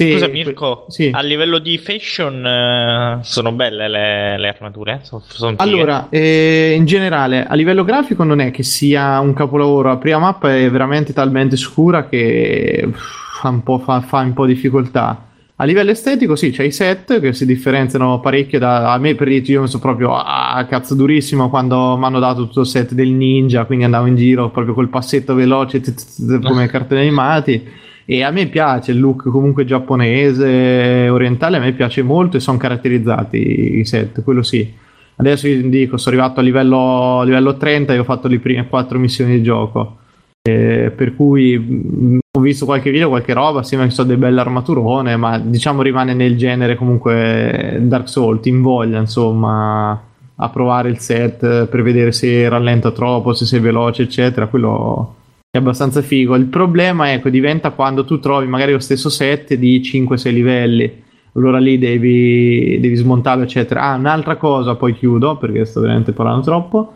Se- Scusa Mirko, sì. a livello di fashion eh, sono belle le, le armature? So- son fighe? Allora, eh, in generale, a livello grafico non è che sia un capolavoro. La prima mappa è veramente talmente scura che fa un po', fa, fa un po' difficoltà. A livello estetico, sì, c'è i set che si differenziano parecchio da a me per io mi sono proprio a cazzo durissimo quando mi hanno dato tutto il set del ninja, quindi andavo in giro proprio col passetto veloce t- t- t- come cartoni animati. E a me piace il look comunque giapponese, orientale, a me piace molto e sono caratterizzati i set, quello sì. Adesso vi dico, sono arrivato a livello, livello 30 e ho fatto le prime 4 missioni di gioco. Eh, per cui mh, ho visto qualche video, qualche roba, sembra che sono delle belle armaturone, ma diciamo rimane nel genere comunque Dark Souls, ti invoglia insomma a provare il set per vedere se rallenta troppo, se sei veloce, eccetera. Quello è abbastanza figo. Il problema ecco, diventa quando tu trovi magari lo stesso set di 5-6 livelli. Allora lì devi, devi smontarlo, eccetera. Ah, un'altra cosa, poi chiudo perché sto veramente parlando troppo.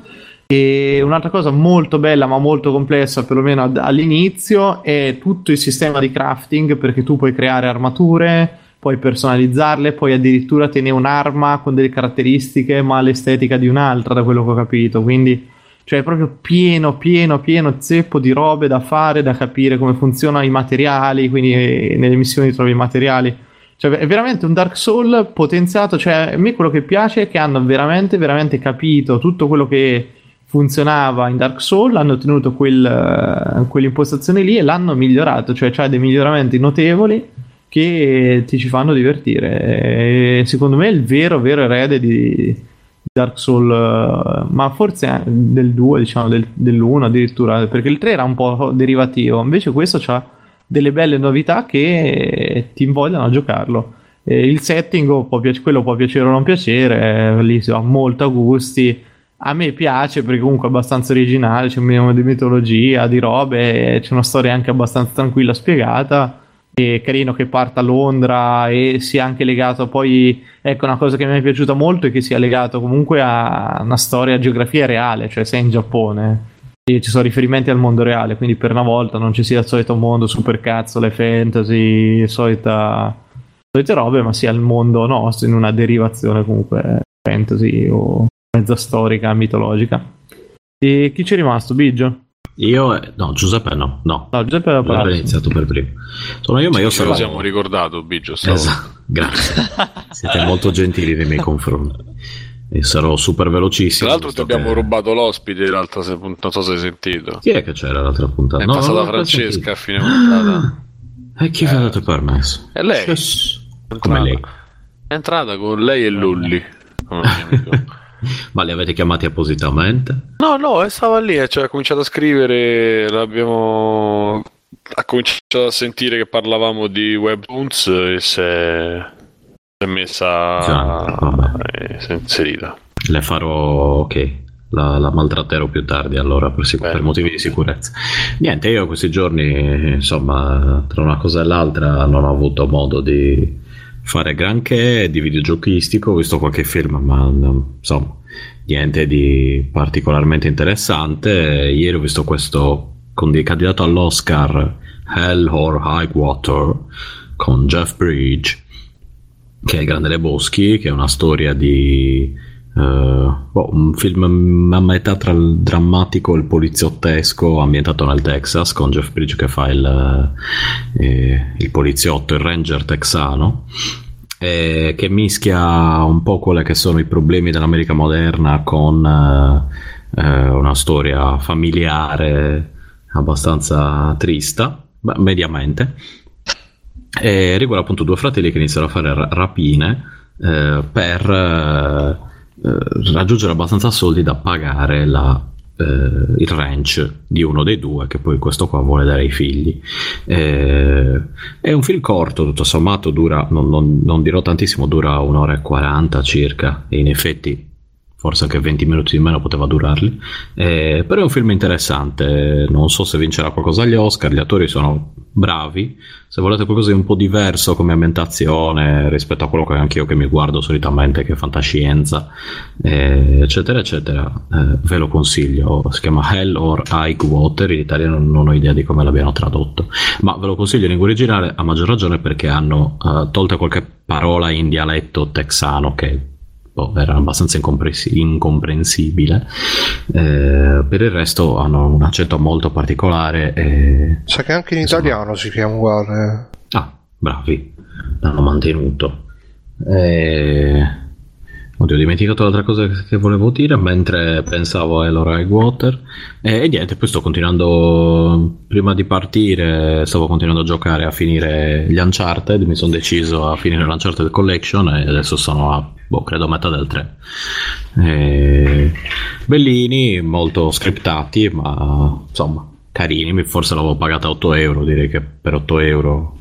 E un'altra cosa molto bella ma molto complessa, perlomeno ad- all'inizio, è tutto il sistema di crafting perché tu puoi creare armature, puoi personalizzarle, puoi addirittura tenere un'arma con delle caratteristiche ma l'estetica di un'altra, da quello che ho capito. Quindi, cioè, è proprio pieno, pieno, pieno zeppo di robe da fare, da capire come funzionano i materiali. Quindi, eh, nelle missioni trovi i materiali. Cioè, è veramente un Dark Soul potenziato. Cioè, a me quello che piace è che hanno veramente, veramente capito tutto quello che funzionava in Dark Souls, hanno tenuto quel, eh, quell'impostazione lì e l'hanno migliorato, cioè c'ha dei miglioramenti notevoli che ti ci fanno divertire. E secondo me è il vero, vero erede di Dark Souls, eh, ma forse del 2, diciamo, del, dell'1 addirittura, perché il 3 era un po' derivativo, invece questo ha delle belle novità che ti invogliano a giocarlo. E il setting può piace- quello può piacere o non piacere, eh, lì si va molto a gusti. A me piace perché comunque è abbastanza originale, c'è un minimo di mitologia, di robe, c'è una storia anche abbastanza tranquilla spiegata. È carino che parta a Londra e sia anche legato poi, ecco una cosa che mi è piaciuta molto è che sia legato comunque a una storia, a geografia reale, cioè sei in Giappone e ci sono riferimenti al mondo reale, quindi per una volta non ci sia il solito mondo super cazzo, le fantasy, solita, solite robe, ma sia il mondo nostro in una derivazione comunque fantasy o mezza storica, mitologica. E chi c'è rimasto? Biggio? Io, eh, no, Giuseppe no, no. No, Giuseppe aveva parlato. iniziato per primo. Sono io, ma io Ce lo sarò. siamo ricordato, Biggio. Esatto, grazie. Siete molto gentili nei miei confronti. E sarò super Tra velocissimo. l'altro ti abbiamo che- rubato l'ospite l'altra se- non so se hai sentito. Chi è che c'era l'altra puntata? È No, passata Francesca a fine puntata. E chi vi ha dato permesso? E lei? Yes. È Come lei. È entrata con lei e Lulli. come. Ma li avete chiamati appositamente? No, no, e stava lì, eh, cioè ha cominciato a scrivere, l'abbiamo... ha cominciato a sentire che parlavamo di webtoons e si è, si è messa... Già, vabbè. e si è inserita. Le farò, ok, la, la maltratterò più tardi allora per, sic- per motivi di sicurezza. Niente, io questi giorni, insomma, tra una cosa e l'altra non ho avuto modo di fare granché di videogiochistico, ho visto qualche film, ma mm, insomma, niente di particolarmente interessante. Ieri ho visto questo candidato all'Oscar Hell or High Water con Jeff Bridge che è Il Grande Leboschi, che è una storia di eh, boh, un film a metà tra il drammatico e il poliziottesco ambientato nel Texas con Jeff Bridge che fa il, eh, il poliziotto, il ranger texano eh, che mischia un po' quelli che sono i problemi dell'America moderna con eh, eh, una storia familiare abbastanza trista, beh, mediamente. E riguarda appunto due fratelli che iniziano a fare ra- rapine eh, per eh, eh, raggiungere abbastanza soldi da pagare la, eh, il ranch di uno dei due che poi questo qua vuole dare ai figli. Eh, è un film corto tutto sommato dura non, non- non dirò tantissimo dura un'ora e 40 circa e in effetti forse anche 20 minuti di meno poteva durarli. Eh, però è un film interessante. Non so se vincerà qualcosa agli Oscar gli attori sono bravi. Se volete qualcosa di un po' diverso come ambientazione rispetto a quello che anch'io che mi guardo solitamente che è fantascienza eh, eccetera eccetera eh, ve lo consiglio. Si chiama Hell or High Water in italiano non ho idea di come l'abbiano tradotto. Ma ve lo consiglio in lingua originale a maggior ragione perché hanno eh, tolte qualche parola in dialetto texano che boh, era abbastanza incomprensi- incomprensibile Eh, per il resto hanno un accento molto particolare e Sa che anche in Insomma. italiano si chiama uguale. Ah, bravi, l'hanno mantenuto. E... Oddio, ho dimenticato l'altra cosa che volevo dire mentre pensavo a Elora Water. E, e niente, poi sto continuando. Prima di partire, stavo continuando a giocare a finire gli Uncharted. Mi sono deciso a finire l'Uncharted Collection e adesso sono a, boh, credo metà del 3. E... Bellini, molto scriptati, ma insomma, carini. Forse l'avevo pagata 8 euro. Direi che per 8 euro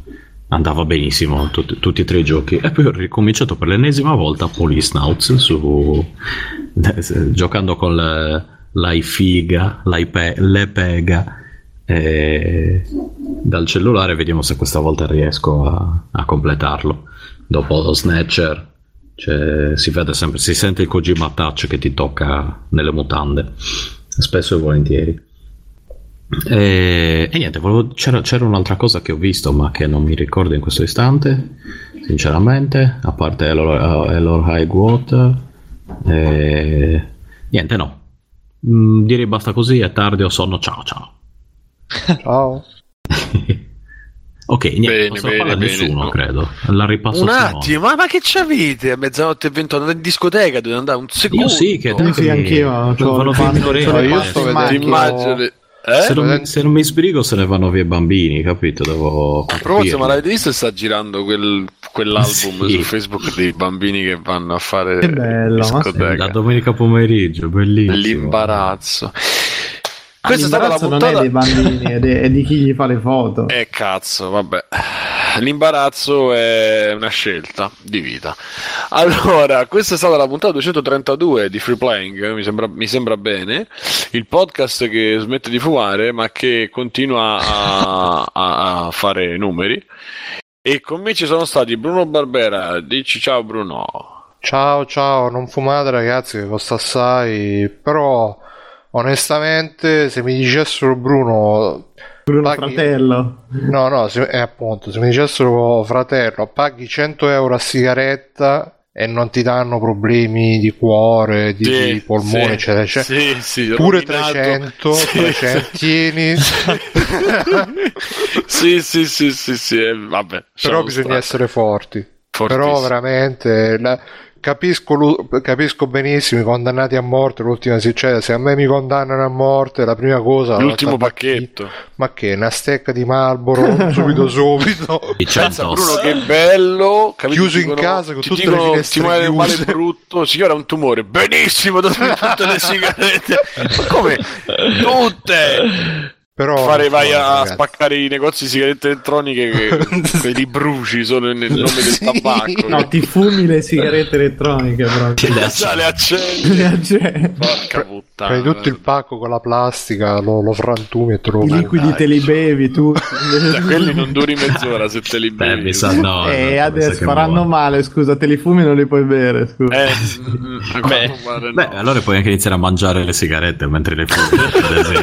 andava benissimo tutti, tutti e tre i giochi. E poi ho ricominciato per l'ennesima volta Polisnauts su giocando con le- l'iFiga l'iPe- l'Epega e dal cellulare vediamo se questa volta riesco a, a completarlo. Dopo lo Snatcher cioè, si vede sempre si sente il Kojima Touch che ti tocca nelle mutande spesso e volentieri e, e niente, volevo- c'era, c'era un'altra cosa che ho visto ma che non mi ricordo in questo istante, sinceramente, a parte Elor, Elor High Water. E, niente, no. Mm, direi basta così, è tardi, ho sonno, ciao ciao. Ciao. Ok, niente, Bene, bene, lo parla bene. nessuno, No. credo. La ripasso Un attimo, ma, ma che c'avete a mezzanotte e 28? Andate in discoteca, dovete andare un secondo. Io sì, che Sì, sì, anch'io. c'ho vanno il via fan- in orecchie. c'ho le io sto vedendo- immagino le- Se Eh? non, mi- se non mi sbrigo se ne vanno via i bambini, capito? Devo A proposito, ma capirlo. l'avete visto? Sta girando quel- quell'album Sì. su Facebook dei bambini che vanno a fare Che bello, sì. discoteca. La domenica pomeriggio, bellissimo. L'imbarazzo. Ah, Questa è stata la l'imbarazzo non puntata. è dei bambini, è, de- è di chi gli fa le foto. Eh cazzo, vabbè. L'imbarazzo è una scelta di vita. Allora, questa è stata la puntata 232 di Free Playing, mi sembra, mi sembra bene. Il podcast che smette di fumare, ma che continua a, a- a fare numeri. E con me ci sono stati Bruno Barbera. Dici ciao Bruno. Ciao, ciao, non fumate ragazzi che costa assai, però onestamente se mi dicessero Bruno, Bruno paghi- fratello. no no, se, eh, appunto, se mi dicessero fratello, paghi 100 euro a sigaretta e non ti danno problemi di cuore, di, Sì, di polmone, sì, eccetera, eccetera. Sì, sì, Pure rovinato. 300, Sì. 300 tieni, sì, sì, sì, sì, sì, eh, vabbè. però bisogna stare. essere forti. Fortissimo. Però veramente la- capisco, capisco benissimo i condannati a morte. L'ultima si cioè, se a me mi condannano a morte, la prima cosa L'ultimo pacchetto. Ma che una stecca di Marlboro subito subito. Pensa 100 Bruno che bello capito? Chiuso Ti in casa con tutte le dicono, finestre ti male chiuse." brutto signora ha un tumore benissimo tutte le sigarette ma come tutte Però fare vai so, a ragazzi. spaccare i negozi di sigarette elettroniche che, che li bruci solo nel nome del Sì. tabacco No, ti fumi le sigarette elettroniche proprio. Le Già le Le accendi porca puttana Prendi tutto il pacco con la plastica, lo, lo frantumi e lo I liquidi dai. te li bevi tu. Cioè, quelli non duri mezz'ora se te li Beh, bevi mi sa no. e no, Eh, adesso faranno muore. male, scusa, te li fumi e non li puoi bere, scusa. eh, mm, mm, Beh, no. Beh, allora puoi anche iniziare a mangiare le sigarette mentre le fumi.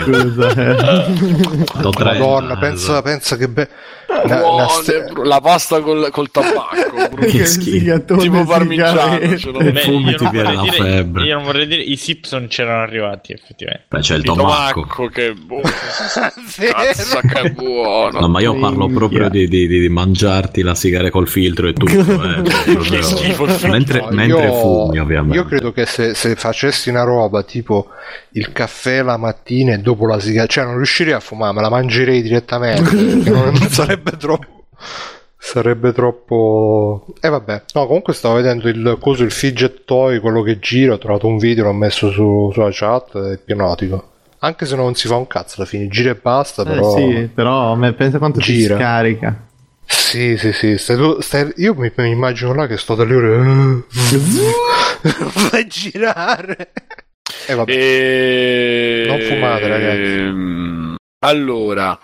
Scusa. Madonna, pensa, pensa che be- una- una Buone, ste- Bru- la pasta col, col tabacco. Che schifo. Tipo parmigiano, ce l'ho. Beh, fumi, io, ti non viene vorrei la dire, febbre. io non vorrei dire i Simpson c'erano arrivati effettivamente. Beh, c'è il Il tomacco. tomacco che buono. Vero. Cazzo che buono. No, ma io parlo proprio di, di- di- di mangiarti la sigaretta col filtro e tutto. eh, cioè, proprio- schifo il filtro. mentre, No, mentre io- fumi, ovviamente. Io credo che se, se facessi una roba tipo il caffè la mattina e dopo la sigaretta, cioè non riuscirei a fumare, me la mangerei direttamente. perché non, non sarebbe troppo. Sarebbe troppo. E vabbè. No, comunque stavo vedendo il coso, il fidget toy, quello che gira. Ho trovato un video, l'ho messo su, sulla chat. È ipnotico. Anche se non si fa un cazzo alla fine, gira e basta. Eh, Però. sì, però me- pensa quanto Gira. ti scarica. Sì, sì, sì. stai tu- stai- io mi, mi immagino là che sto dalle ore. Fai girare. E vabbè. E... Non fumate, ragazzi. Ehm, Allora,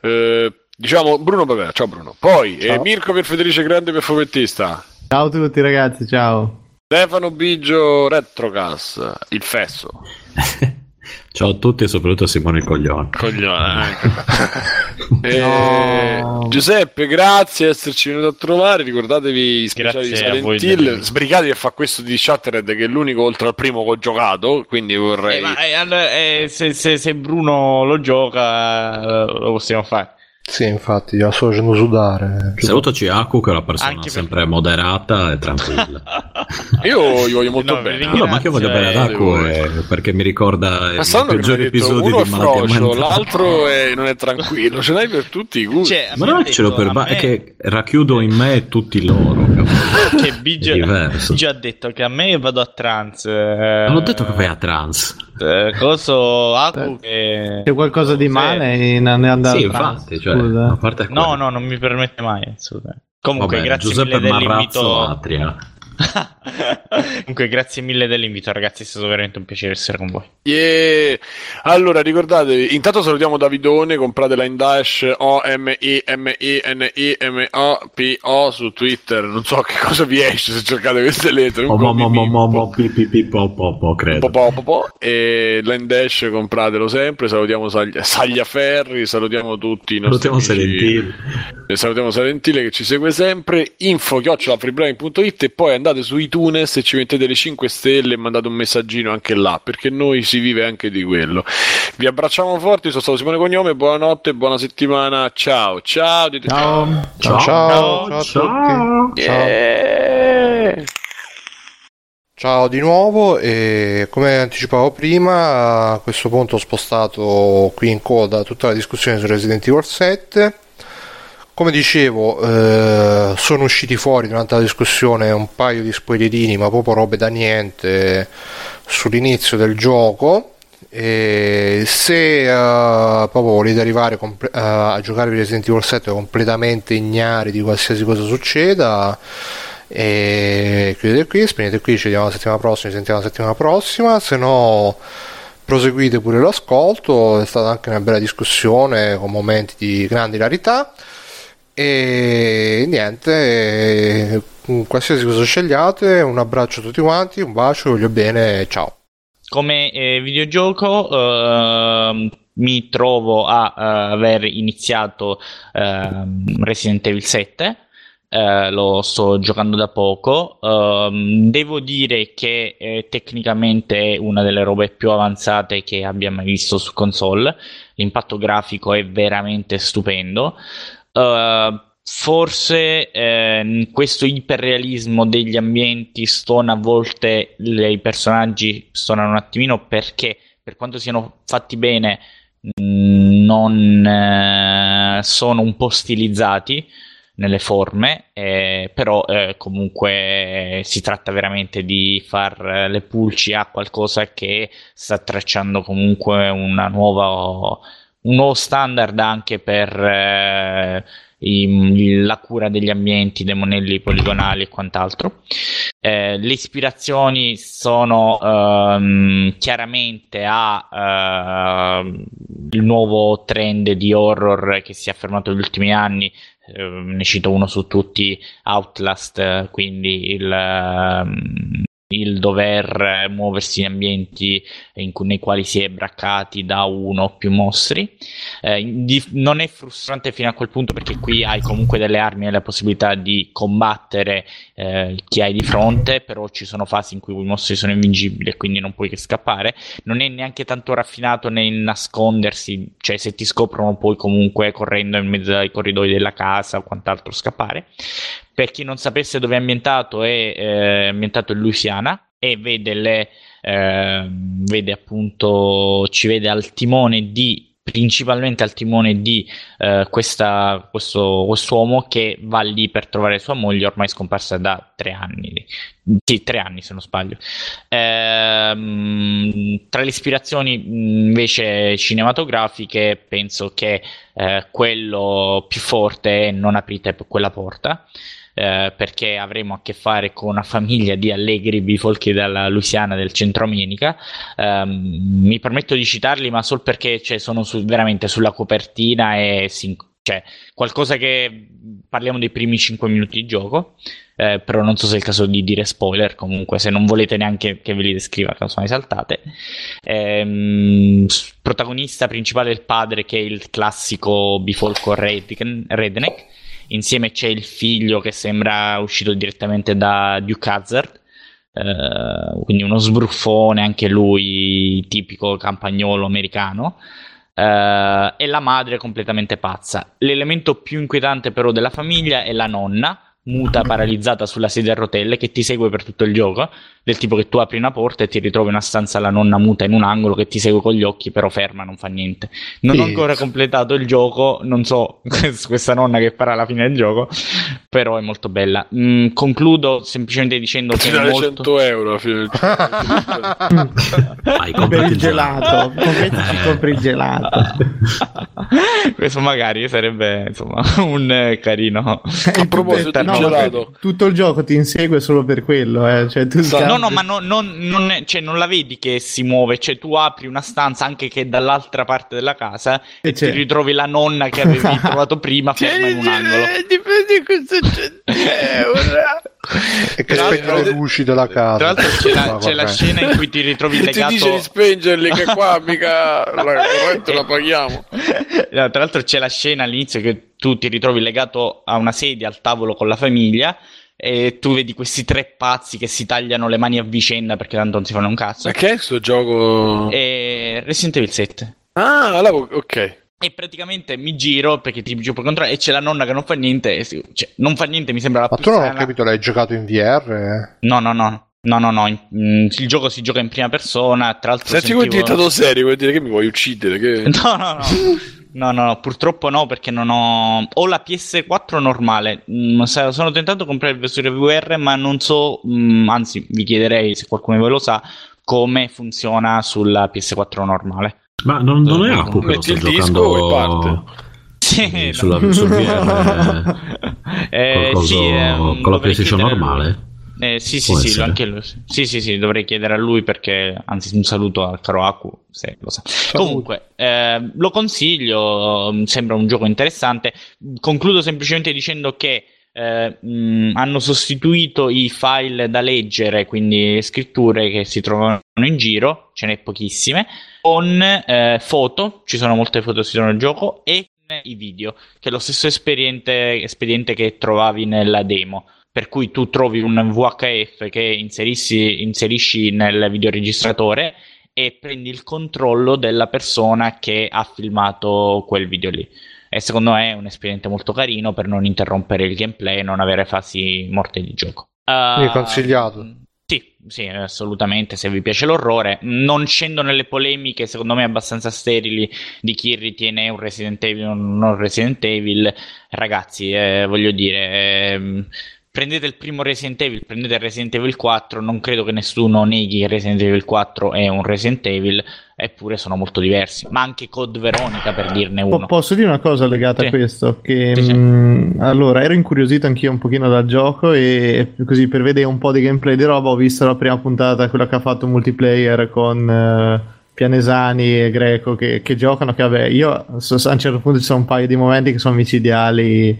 eh, diciamo Bruno Bavera, ciao Bruno. Poi Ciao. eh, Mirko per Federice Grande per Fumettista. Ciao a tutti ragazzi, ciao. Stefano Biggio Retrocast, il fesso. Ciao a tutti e soprattutto a Simone il Coglione. Coglione. Eh, No. Giuseppe, grazie di esserci venuto a trovare. Ricordatevi i speciali Grazie di Silent Hill. Sbrigatevi a fare questo di Shattered, che è l'unico oltre al primo che ho giocato. Quindi vorrei. Eh, ma, eh, allora, eh, se, se- se Bruno lo gioca, eh, lo possiamo fare. Sì, infatti, la sto facendo sudare. Salutaci Aku che è una persona Anche per- sempre moderata e tranquilla. Io gli voglio molto No, bene. vi No, ma io voglio bene ad Aku eh. perché mi ricorda Ma i che peggiori detto, episodi è di malattia frocio, l'altro è- non è tranquillo. Ce l'hai per tutti i gusti. Cioè, Ma me non che ce l'ho detto- per ba- è me- che racchiudo in me tutti loro. che Biggio, È diverso. Biggio ha detto che a me vado a trance. eh, Non ho detto che vai a trans. Eh, coso Aku che... C'è qualcosa di male in andare sì, infatti, cioè, a parte No, no, non mi permette mai. Comunque, Vabbè, grazie Giuseppe mille Marrazzo dell'invito. Atria. Comunque, grazie mille dell'invito, ragazzi. È stato veramente un piacere essere con voi. Yeah. Allora, ricordatevi, intanto salutiamo Davidone, compratela in Dash O M I M I N I M O P O su Twitter. Non so che cosa vi esce se cercate queste lettere. Oh, mo, po' mo, mo, Pippo. mo, mo, pi, pi, pi, po, po, po, Po, credo. po, po, po. E Landash compratelo sempre. Salutiamo Saglia, Sagliaferri, salutiamo tutti i nostri Salutiamo amici. Serentini. E salutiamo Salentile che ci segue sempre. Info chiocciolafreebrain.it e poi andate su iTunes e ci mettete le 5 stelle e mandate un messaggino anche là perché noi si vive anche di quello. Vi abbracciamo forti, sono stato Simone Cognome, buonanotte, buona settimana, ciao, ciao. dite Ciao. Ciao, ciao, ciao. Ciao. Yeah. Ciao di nuovo e come anticipavo prima a questo punto ho spostato qui in coda tutta la discussione su Resident Evil 7 come dicevo eh, sono usciti fuori durante la discussione un paio di spoilerini ma proprio robe da niente sull'inizio del gioco. E se eh, proprio volete arrivare comple- eh, a giocare Resident Evil 7 completamente ignari di qualsiasi cosa succeda e chiudete qui, spegnete qui, ci vediamo la settimana prossima, ci sentiamo la settimana prossima, se no proseguite pure l'ascolto, è stata anche una bella discussione con momenti di grande hilarità e niente, eh, qualsiasi cosa scegliate, un abbraccio a tutti quanti, un bacio, voglio bene, ciao. Come eh, videogioco ehm, mi trovo a eh, aver iniziato ehm, Resident Evil 7. eh, lo sto giocando da poco. Ehm, devo dire che eh, tecnicamente è una delle robe più avanzate che abbia mai visto su console. L'impatto grafico è veramente stupendo. Uh, forse eh, questo iperrealismo degli ambienti stona a volte i personaggi stonano un attimino perché per quanto siano fatti bene non eh, sono un po' stilizzati nelle forme eh, però eh, comunque si tratta veramente di far eh, le pulci a qualcosa che sta tracciando comunque una nuova un nuovo standard anche per eh, i- la cura degli ambienti, dei monelli poligonali e quant'altro. Eh, le ispirazioni sono ehm, chiaramente a ehm, nuovo trend di horror che si è affermato negli ultimi anni. Ehm, ne cito uno su tutti, Outlast, quindi il, ehm, il dover muoversi in ambienti in cui- nei quali si è braccati da uno o più mostri. Eh, di- non è frustrante fino a quel punto perché qui hai comunque delle armi e la possibilità di combattere eh, chi hai di fronte, però ci sono fasi in cui i mostri sono invincibili e quindi non puoi che scappare. Non è neanche tanto raffinato nel nascondersi, cioè se ti scoprono puoi comunque correndo in mezzo ai corridoi della casa o quant'altro scappare. Per chi non sapesse dove è ambientato, è eh, ambientato in Louisiana e vede le eh, vede appunto ci vede al timone di principalmente al timone di eh, questa, questo quest'uomo che va lì per trovare sua moglie ormai scomparsa da tre anni sì, tre anni se non sbaglio. Ehm, tra le ispirazioni mh, invece cinematografiche penso che eh, quello più forte è non aprite quella porta eh, perché avremo a che fare con una famiglia di allegri bifolchi dalla Louisiana del centro America. Ehm, mi permetto di citarli, ma solo perché cioè, sono su- veramente sulla copertina e si- cioè, qualcosa che parliamo dei primi 5 minuti di gioco. eh, però non so se è il caso di dire spoiler. Comunque, se non volete neanche che ve li descriva, sono saltate. Ehm, protagonista principale è il padre, che è il classico bifolco redneck. Insieme c'è il figlio che sembra uscito direttamente da Duke Hazard, eh, quindi uno sbruffone anche lui, tipico campagnolo americano. eh, e la madre completamente pazza. L'elemento più inquietante però della famiglia è la nonna, muta paralizzata sulla sedia a rotelle, che ti segue per tutto il gioco, del tipo che tu apri una porta e ti ritrovi in una stanza la nonna muta in un angolo che ti segue con gli occhi, però ferma, non fa niente. Non ho Sì. ancora completato il gioco, non so questa nonna che farà alla fine del gioco, però è molto bella. Mm, concludo semplicemente dicendo che Ti è dare molto... 100 euro alla fine del Vai, Per il gelato, Eh. compri il gelato. Questo magari sarebbe insomma un eh, carino. A proposito di gelato. tutto il gioco ti insegue solo per quello, eh. cioè, tu Sa- No, no, ma non, non- non è- cioè, non la vedi che si muove, cioè tu apri una stanza anche che è dall'altra parte della casa E e ti c'è. ritrovi la nonna che avevi trovato prima ferma in un angolo. Dipende questo 100 euro. E che spegne le luci della casa. Tra l'altro c'è la, c'è la scena in cui ti ritrovi ti legato... dice di spengerli che qua mica la corrente la paghiamo No, tra l'altro c'è la scena all'inizio che tu ti ritrovi legato a una sedia al tavolo con la famiglia e tu vedi questi tre pazzi che si tagliano le mani a vicenda perché tanto non si fanno un cazzo. ma che è sto gioco E Resident Evil 7. Ah, allora, ok. E praticamente mi giro perché ti giro per controllare e c'è la nonna che non fa niente. Cioè, non fa niente, mi sembra la Ma più tu non ho capito, l'hai giocato in VR? No, no, no. No, no, no. in- mm, il gioco si gioca in prima persona. Tra l'altro, Senti come è sentivo- diventato serio, vuol dire che mi vuoi uccidere? Che... No, no, no. No, no, no, purtroppo no, perché non ho. Ho la PS4 normale. Mm, sono tentato di comprare il versione VR, ma non so. mm, anzi, vi chiederei se qualcuno di voi lo sa come funziona sulla PS4 normale. Ma non, non è Aku che lo Metti sta il disco giocando e parte. Sì, eh, sulla, sul VR Eh, col coso- sì, ehm, con la PlayStation normale? Eh, sì, sì, sì, lui. Sì, sì, sì, dovrei chiedere a lui perché, anzi, un saluto al caro Aku, se lo sa. Comunque, eh, lo consiglio, mm, sembra un gioco interessante. Concludo semplicemente dicendo che eh, mh, hanno sostituito i file da leggere, quindi le scritture che si trovano in giro, ce n'è pochissime, con eh, foto, ci sono molte foto che si trovano nel gioco, e i video, che è lo stesso espediente, espediente che trovavi nella demo per cui tu trovi un VHF che inserisci nel videoregistratore e prendi il controllo della persona che ha filmato quel video lì. E secondo me è un espediente molto carino per non interrompere il gameplay e non avere fasi morte di gioco. Uh, consigliato. Sì, sì, assolutamente. Se vi piace l'orrore, non scendo nelle polemiche, secondo me abbastanza sterili, di chi ritiene un Resident Evil o non Resident Evil. Ragazzi, eh, voglio dire, ehm, prendete il primo Resident Evil, prendete Resident Evil 4. Non credo che nessuno neghi che Resident Evil 4 è un Resident Evil, eppure sono molto diversi. Ma anche Code Veronica, per dirne uno. Posso dire una cosa legata Sì. a questo? Che Sì, sì. mh, allora ero incuriosito anch'io un pochino dal gioco e così per vedere un po' di gameplay di roba ho visto la prima puntata, quella che ha fatto multiplayer con eh, Pianesani e Greco che, che giocano. Che vabbè, io so- a un certo punto ci sono un paio di momenti che sono micidiali.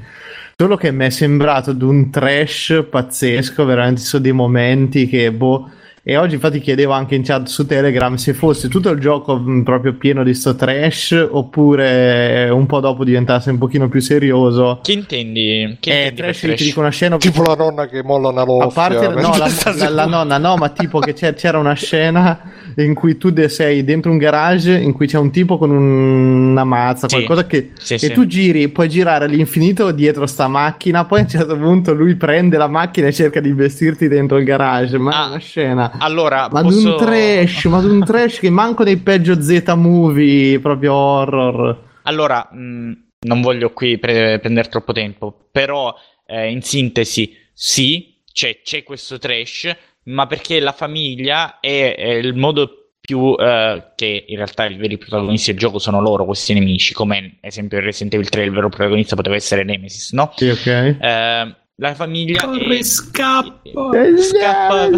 Solo che mi è sembrato di un trash pazzesco, veramente ci sono dei momenti che boh. E oggi infatti chiedevo anche in chat su Telegram se fosse tutto il gioco mh, proprio pieno di sto trash oppure un po' dopo diventasse un pochino più serioso. Che intendi? Che Eh, intendi per trash, ti dico una scena Tipo la nonna che molla una a loffia. parte no, la, la- la nonna, no, ma tipo che c'era una scena in cui tu sei dentro un garage in cui c'è un tipo con un- una mazza, Sì. qualcosa che Sì, e sì. tu giri, puoi girare all'infinito dietro sta macchina, poi a un certo punto lui prende la macchina e cerca di investirti dentro il garage, ma Ah, è una scena. Allora, Ma posso... di un trash, ma di un trash che manco nei peggio Z movie, proprio horror. Allora, mh, non voglio qui pre- prendere troppo tempo, però eh, in sintesi, sì, c'è, c'è questo trash, ma perché la famiglia è, è il modo più eh, che in realtà i veri protagonisti del gioco sono loro, questi nemici, come ad esempio in Resident Evil 3 il vero protagonista poteva essere Nemesis, no? Sì, ok. Eh, la famiglia Corri, è... scappa! Eh, Scappa.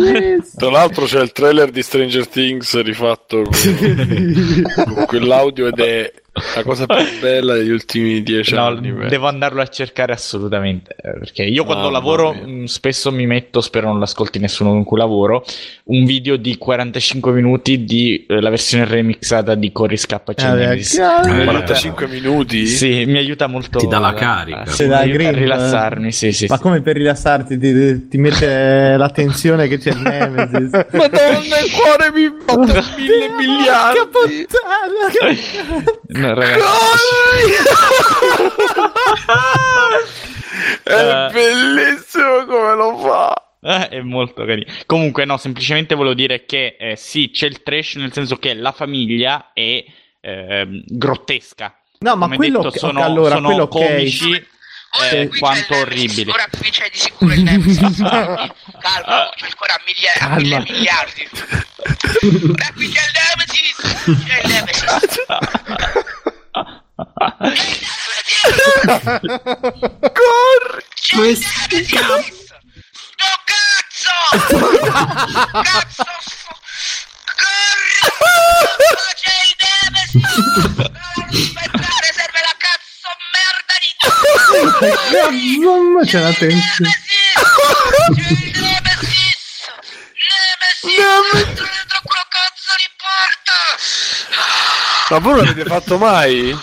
Tra l'altro c'è il trailer di Stranger Things rifatto con, con quell'audio ed è la cosa più bella degli ultimi dieci No, anni. beh. devo andarlo a cercare assolutamente. eh, Perché io quando Mamma lavoro mia. mh, spesso mi metto, spero non l'ascolti nessuno con cui lavoro, un video di 45 minuti di eh, la versione remixata di Corri Scappa Eh, Nemesis. cazzo. Eh, 45 minuti? Sì, mi aiuta molto. Ti dà la carica. a rilassarmi, sì, sì. Ma sì. Come per rilassarti, ti, ti mette la tensione che c'è il Nemesis. Madonna, il cuore mi batte mille miliardi. No, ragazzi. È Eh. bellissimo come lo fa. Eh, è molto carino. Comunque, no, semplicemente volevo dire che eh, sì, c'è il trash, nel senso che la famiglia è ehm, grottesca. No, ma Come quello detto, che- sono, ok, allora, sono quello comici Ora eh, quanto c'è il Nemesis, orribili. Ora qui c'è di sicuro il Nemesis. Calma, c'è ancora miglia- Calma. mille miliardi. Ora qui c'è il Nemesis. C'è il Nemesis. Corri. C'è il Nemesis. Sto cazzo! cazzo! Corri! C'è il Nemesis! quello cazzo di porta! Ma voi non l'avete fatto mai?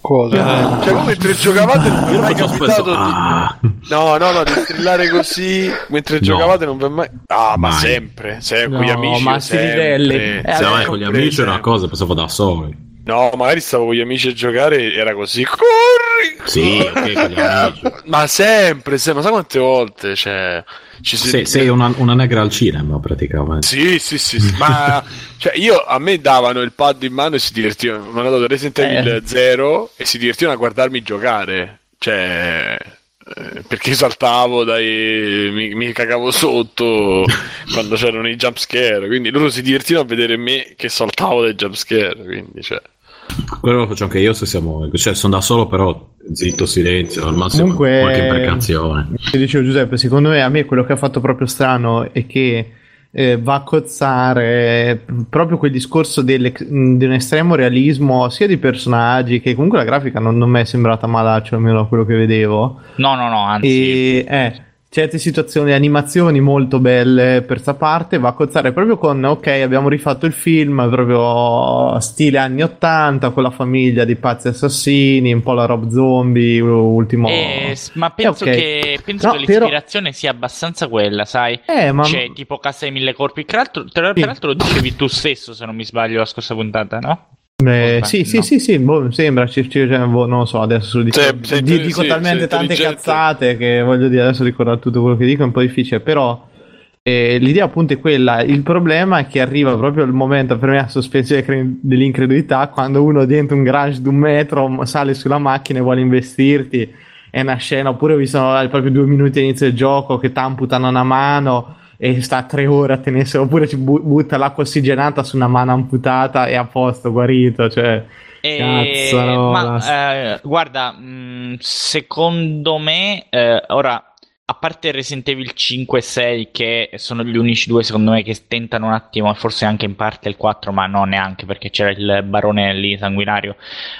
Cosa? Cioè, voi mentre giocavate non vi è mai capitato di... Ah. No, no, no, di strillare così mentre No. giocavate non vi è mai... Ah, ma Mai. sempre, sempre No, con gli amici. ma sti sempre, livelli. Eh, Se vabbè, vai con gli amici è una cosa, pensavo da soli. No, magari stavo con gli amici a giocare era così. Corri! Sì. Ma sempre, sempre, ma sai quante volte? Cioè, ci si- Sei, sei una, una negra al cinema praticamente. Sì, sì, sì, sì. ma cioè, io a me davano il pad in mano e si divertivano. Mi hanno dato Resident Evil Eh. 0 e si divertivano a guardarmi giocare. Cioè, eh, perché saltavo, dai, mi, mi cagavo sotto quando c'erano i jumpscare. Quindi loro si divertivano a vedere me che saltavo dai jumpscare. Quindi, cioè. Quello lo faccio anche io se siamo. Cioè, sono da solo, però zitto, silenzio, al massimo Comunque, qualche imprecazione. Ti dicevo Giuseppe, secondo me a me quello che ha fatto proprio strano è che eh, va a cozzare proprio quel discorso delle- di un estremo realismo sia di personaggi che comunque la grafica non, non mi è sembrata malaccio almeno da quello che vedevo No, no, no, anzi. e eh, certe situazioni, animazioni molto belle per sta parte, va a cozzare proprio con ok, abbiamo rifatto il film proprio stile anni 80 con la famiglia di pazzi assassini, un po' la Rob Zombie, ultimo Eh, ma penso ok. che, penso No, che però- l'ispirazione sia abbastanza quella, sai? Eh, ma Cioè, tipo Casa dei Mille Corpi. Tra l'altro, tra- Sì. peraltro lo dicevi tu stesso, se non mi sbaglio, la scorsa puntata, no? Eh, sì, sì, no. sì, sì, boh, sembra, ci- ci- cioè, boh, non lo so, adesso dico, Sì, sei- di- dico sì, talmente tante cazzate che voglio dire, adesso ricordare tutto quello che dico è un po' difficile, però eh, l'idea appunto è quella, il problema è che arriva proprio il momento per me a sospensione cre- dell'incredulità quando uno dentro un garage di un metro sale sulla macchina e vuole investirti, è una scena, oppure visto eh, proprio due minuti all'inizio del gioco che t'amputano una mano e sta tre ore a tenersela, oppure ci bu- butta l'acqua ossigenata su una mano amputata e a posto, guarito, cioè... E- Cazzarola. ma eh, guarda, mh, secondo me, eh, ora a parte Resident Evil 5 e 6, che sono gli unici due, secondo me, che tentano un attimo, forse anche in parte il 4, ma no, neanche perché c'era il barone lì sanguinario.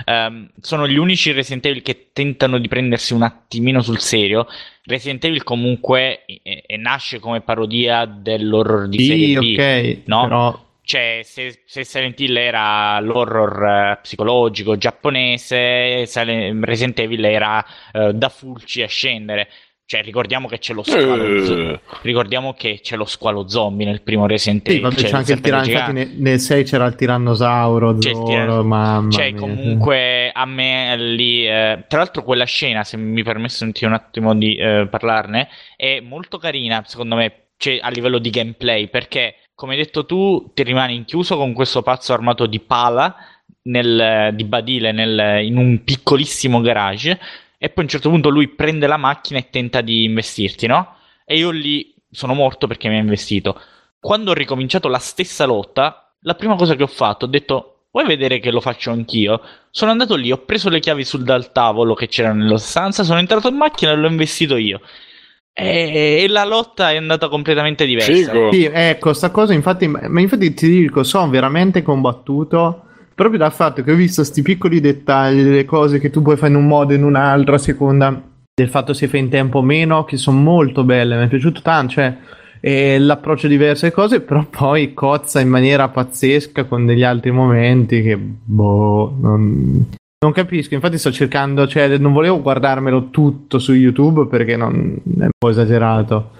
ehm, sono gli unici Resident Evil che tentano di prendersi un attimino sul serio. Resident Evil comunque eh, eh, nasce come parodia dell'horror di Sì, serie B. ok, no? però... Cioè, se, se Silent Hill era l'horror eh, psicologico giapponese, Silent- Resident Evil era eh, da fulci a scendere. Cioè, ricordiamo che c'è lo squalo. Eh. ricordiamo che c'è lo squalo zombie nel primo Resident Sì, Evil. vabbè, cioè, c'è anche il tiranno. Infatti, nel, nel 6 c'era il tirannosauro. C'è il tiranno- mamma Cioè, mia. comunque a me lì, eh, tra l'altro, quella scena, se mi permesso un attimo di eh, parlarne, è molto carina, secondo me, cioè, a livello di gameplay, perché, come hai detto tu, ti rimani inchiuso con questo pazzo armato di pala nel- di badile nel- in un piccolissimo garage. E poi a un certo punto lui prende la macchina e tenta di investirti, no? E io lì sono morto perché mi ha investito. Quando ho ricominciato la stessa lotta, la prima cosa che ho fatto, ho detto, vuoi vedere che lo faccio anch'io? Sono andato lì, ho preso le chiavi sul dal tavolo che c'erano nella stanza, sono entrato in macchina e l'ho investito io. E, e la lotta è andata completamente diversa. Sì, ecco, sta cosa infatti, ma infatti ti dico, sono veramente combattuto proprio dal fatto che ho visto questi piccoli dettagli, delle cose che tu puoi fare in un modo e in un altro a seconda del fatto se fai in tempo o meno, che sono molto belle, mi è piaciuto tanto, cioè eh, l'approccio diverso alle cose, però poi cozza in maniera pazzesca con degli altri momenti che, boh, non, non capisco, infatti sto cercando, cioè non volevo guardarmelo tutto su YouTube perché non, è un po' esagerato.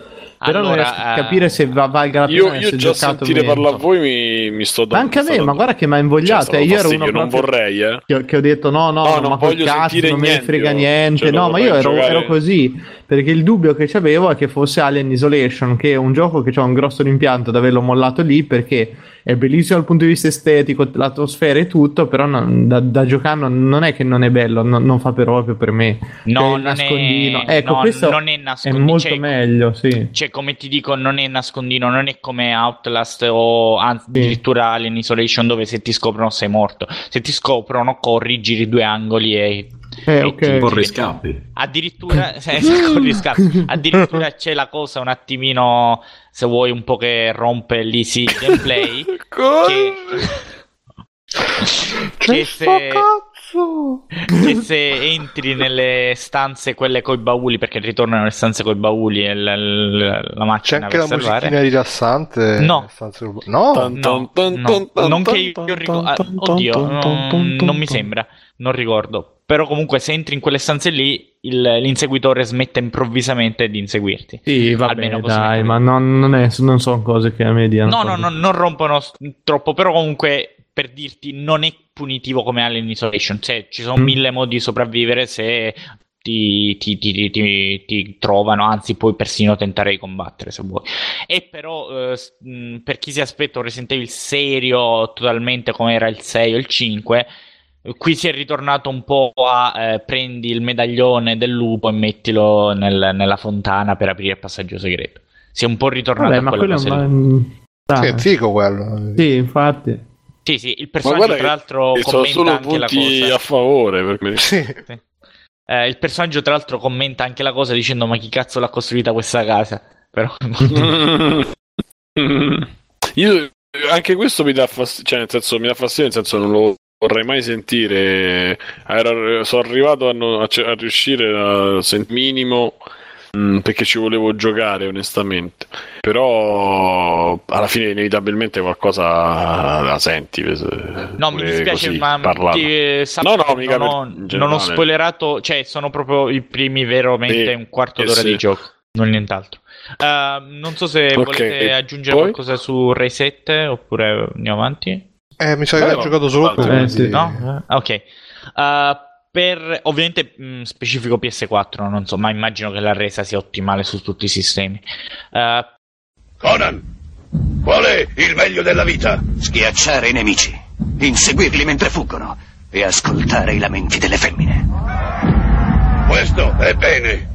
Però non Allora, riesco a eh, capire se va- valga la pena Io, io già sentire meno. parlare a voi mi, mi sto dando. anche a me, ma guarda che mi ha cioè, invogliato. eh, io ero uno non vorrei, eh. che, che ho detto no, no, No, no non ma voglio cazzo sentire non me ne niente, frega niente. Cioè, no, ma io ero, ero così perché il dubbio che avevo è che fosse Alien Isolation, che è un gioco che ha un grosso rimpianto ad averlo mollato lì perché è bellissimo dal punto di vista estetico, l'atmosfera e tutto, però non- da, da giocare non, è che non è bello, non, non fa proprio per me. No, Cioè, il non nascondino. è, Ecco, no, questo non è è nascondino. molto cioè, meglio, sì. Cioè, come ti dico, non è nascondino, non è come Outlast o anzi, Sì. addirittura Alien Isolation dove se ti scoprono sei morto. Se ti scoprono corri, giri due angoli e... Eh, ok. Un po' ti- riscappi. Addirittura, se- corri, scappi. addirittura c'è la cosa un attimino, se vuoi, un po' che rompe lì sì il gameplay. che, che se, che se entri nelle stanze quelle coi bauli, perché ritornano le stanze coi bauli e la, la- la C'è macchina anche per la salvare. musichina rilassante. No. No? Non che io ricordo. tan- oddio, non, mi sembra, non ricordo. Però comunque se entri in quelle stanze lì, il- l'inseguitore smette improvvisamente di inseguirti. Sì, Almeno così dai, ma non, non, è, non sono cose che a me diano. No, no, no, non rompono troppo, però comunque per dirti non è punitivo come Alien Isolation, cioè ci sono Mm. mille modi di sopravvivere se ti, ti- ti- ti- trovano, anzi puoi persino tentare di combattere se vuoi. E però eh, mh, per chi si aspetta un Resident Evil serio totalmente come era il 6 o il 5, eh, qui si è ritornato un po' a eh, prendi il medaglione del lupo e mettilo nel- nella fontana per aprire il passaggio segreto. Si è un po' ritornato Vabbè, a ma quello è un... Sì, è figo quello. sì, infatti. Sì, sì, il personaggio guarda tra l'altro sono commenta solo anche la punti cosa. a favore per me. Sì. Eh, il personaggio tra l'altro commenta anche la cosa dicendo ma chi cazzo l'ha costruita questa casa? Però Io anche questo mi dà fastidio, cioè nel senso mi dà fastidio, nel senso non lo vorrei mai sentire. Era- sono arrivato a, non- a a riuscire a sent- minimo mm, perché ci volevo giocare onestamente. Però alla fine inevitabilmente qualcosa la senti. eh, no, mi dispiace, ma ti- sappi No, no, mica non, ho, non ho spoilerato, cioè sono proprio i primi veramente Sì, un quarto eh d'ora sì. di gioco, non nient'altro. Eh, non so se Ok, volete aggiungere poi? qualcosa su Ray 7 oppure andiamo avanti. Eh, mi sa che Eh, no. giocato solo tu. Eh, sì. No? Ah, Ok. Eh, per ovviamente mh, specifico PS4, non so, ma immagino che la resa sia ottimale su tutti i sistemi. Eh, Conan, qual è il meglio della vita? Schiacciare i nemici, inseguirli mentre fuggono e ascoltare i lamenti delle femmine. Questo è bene.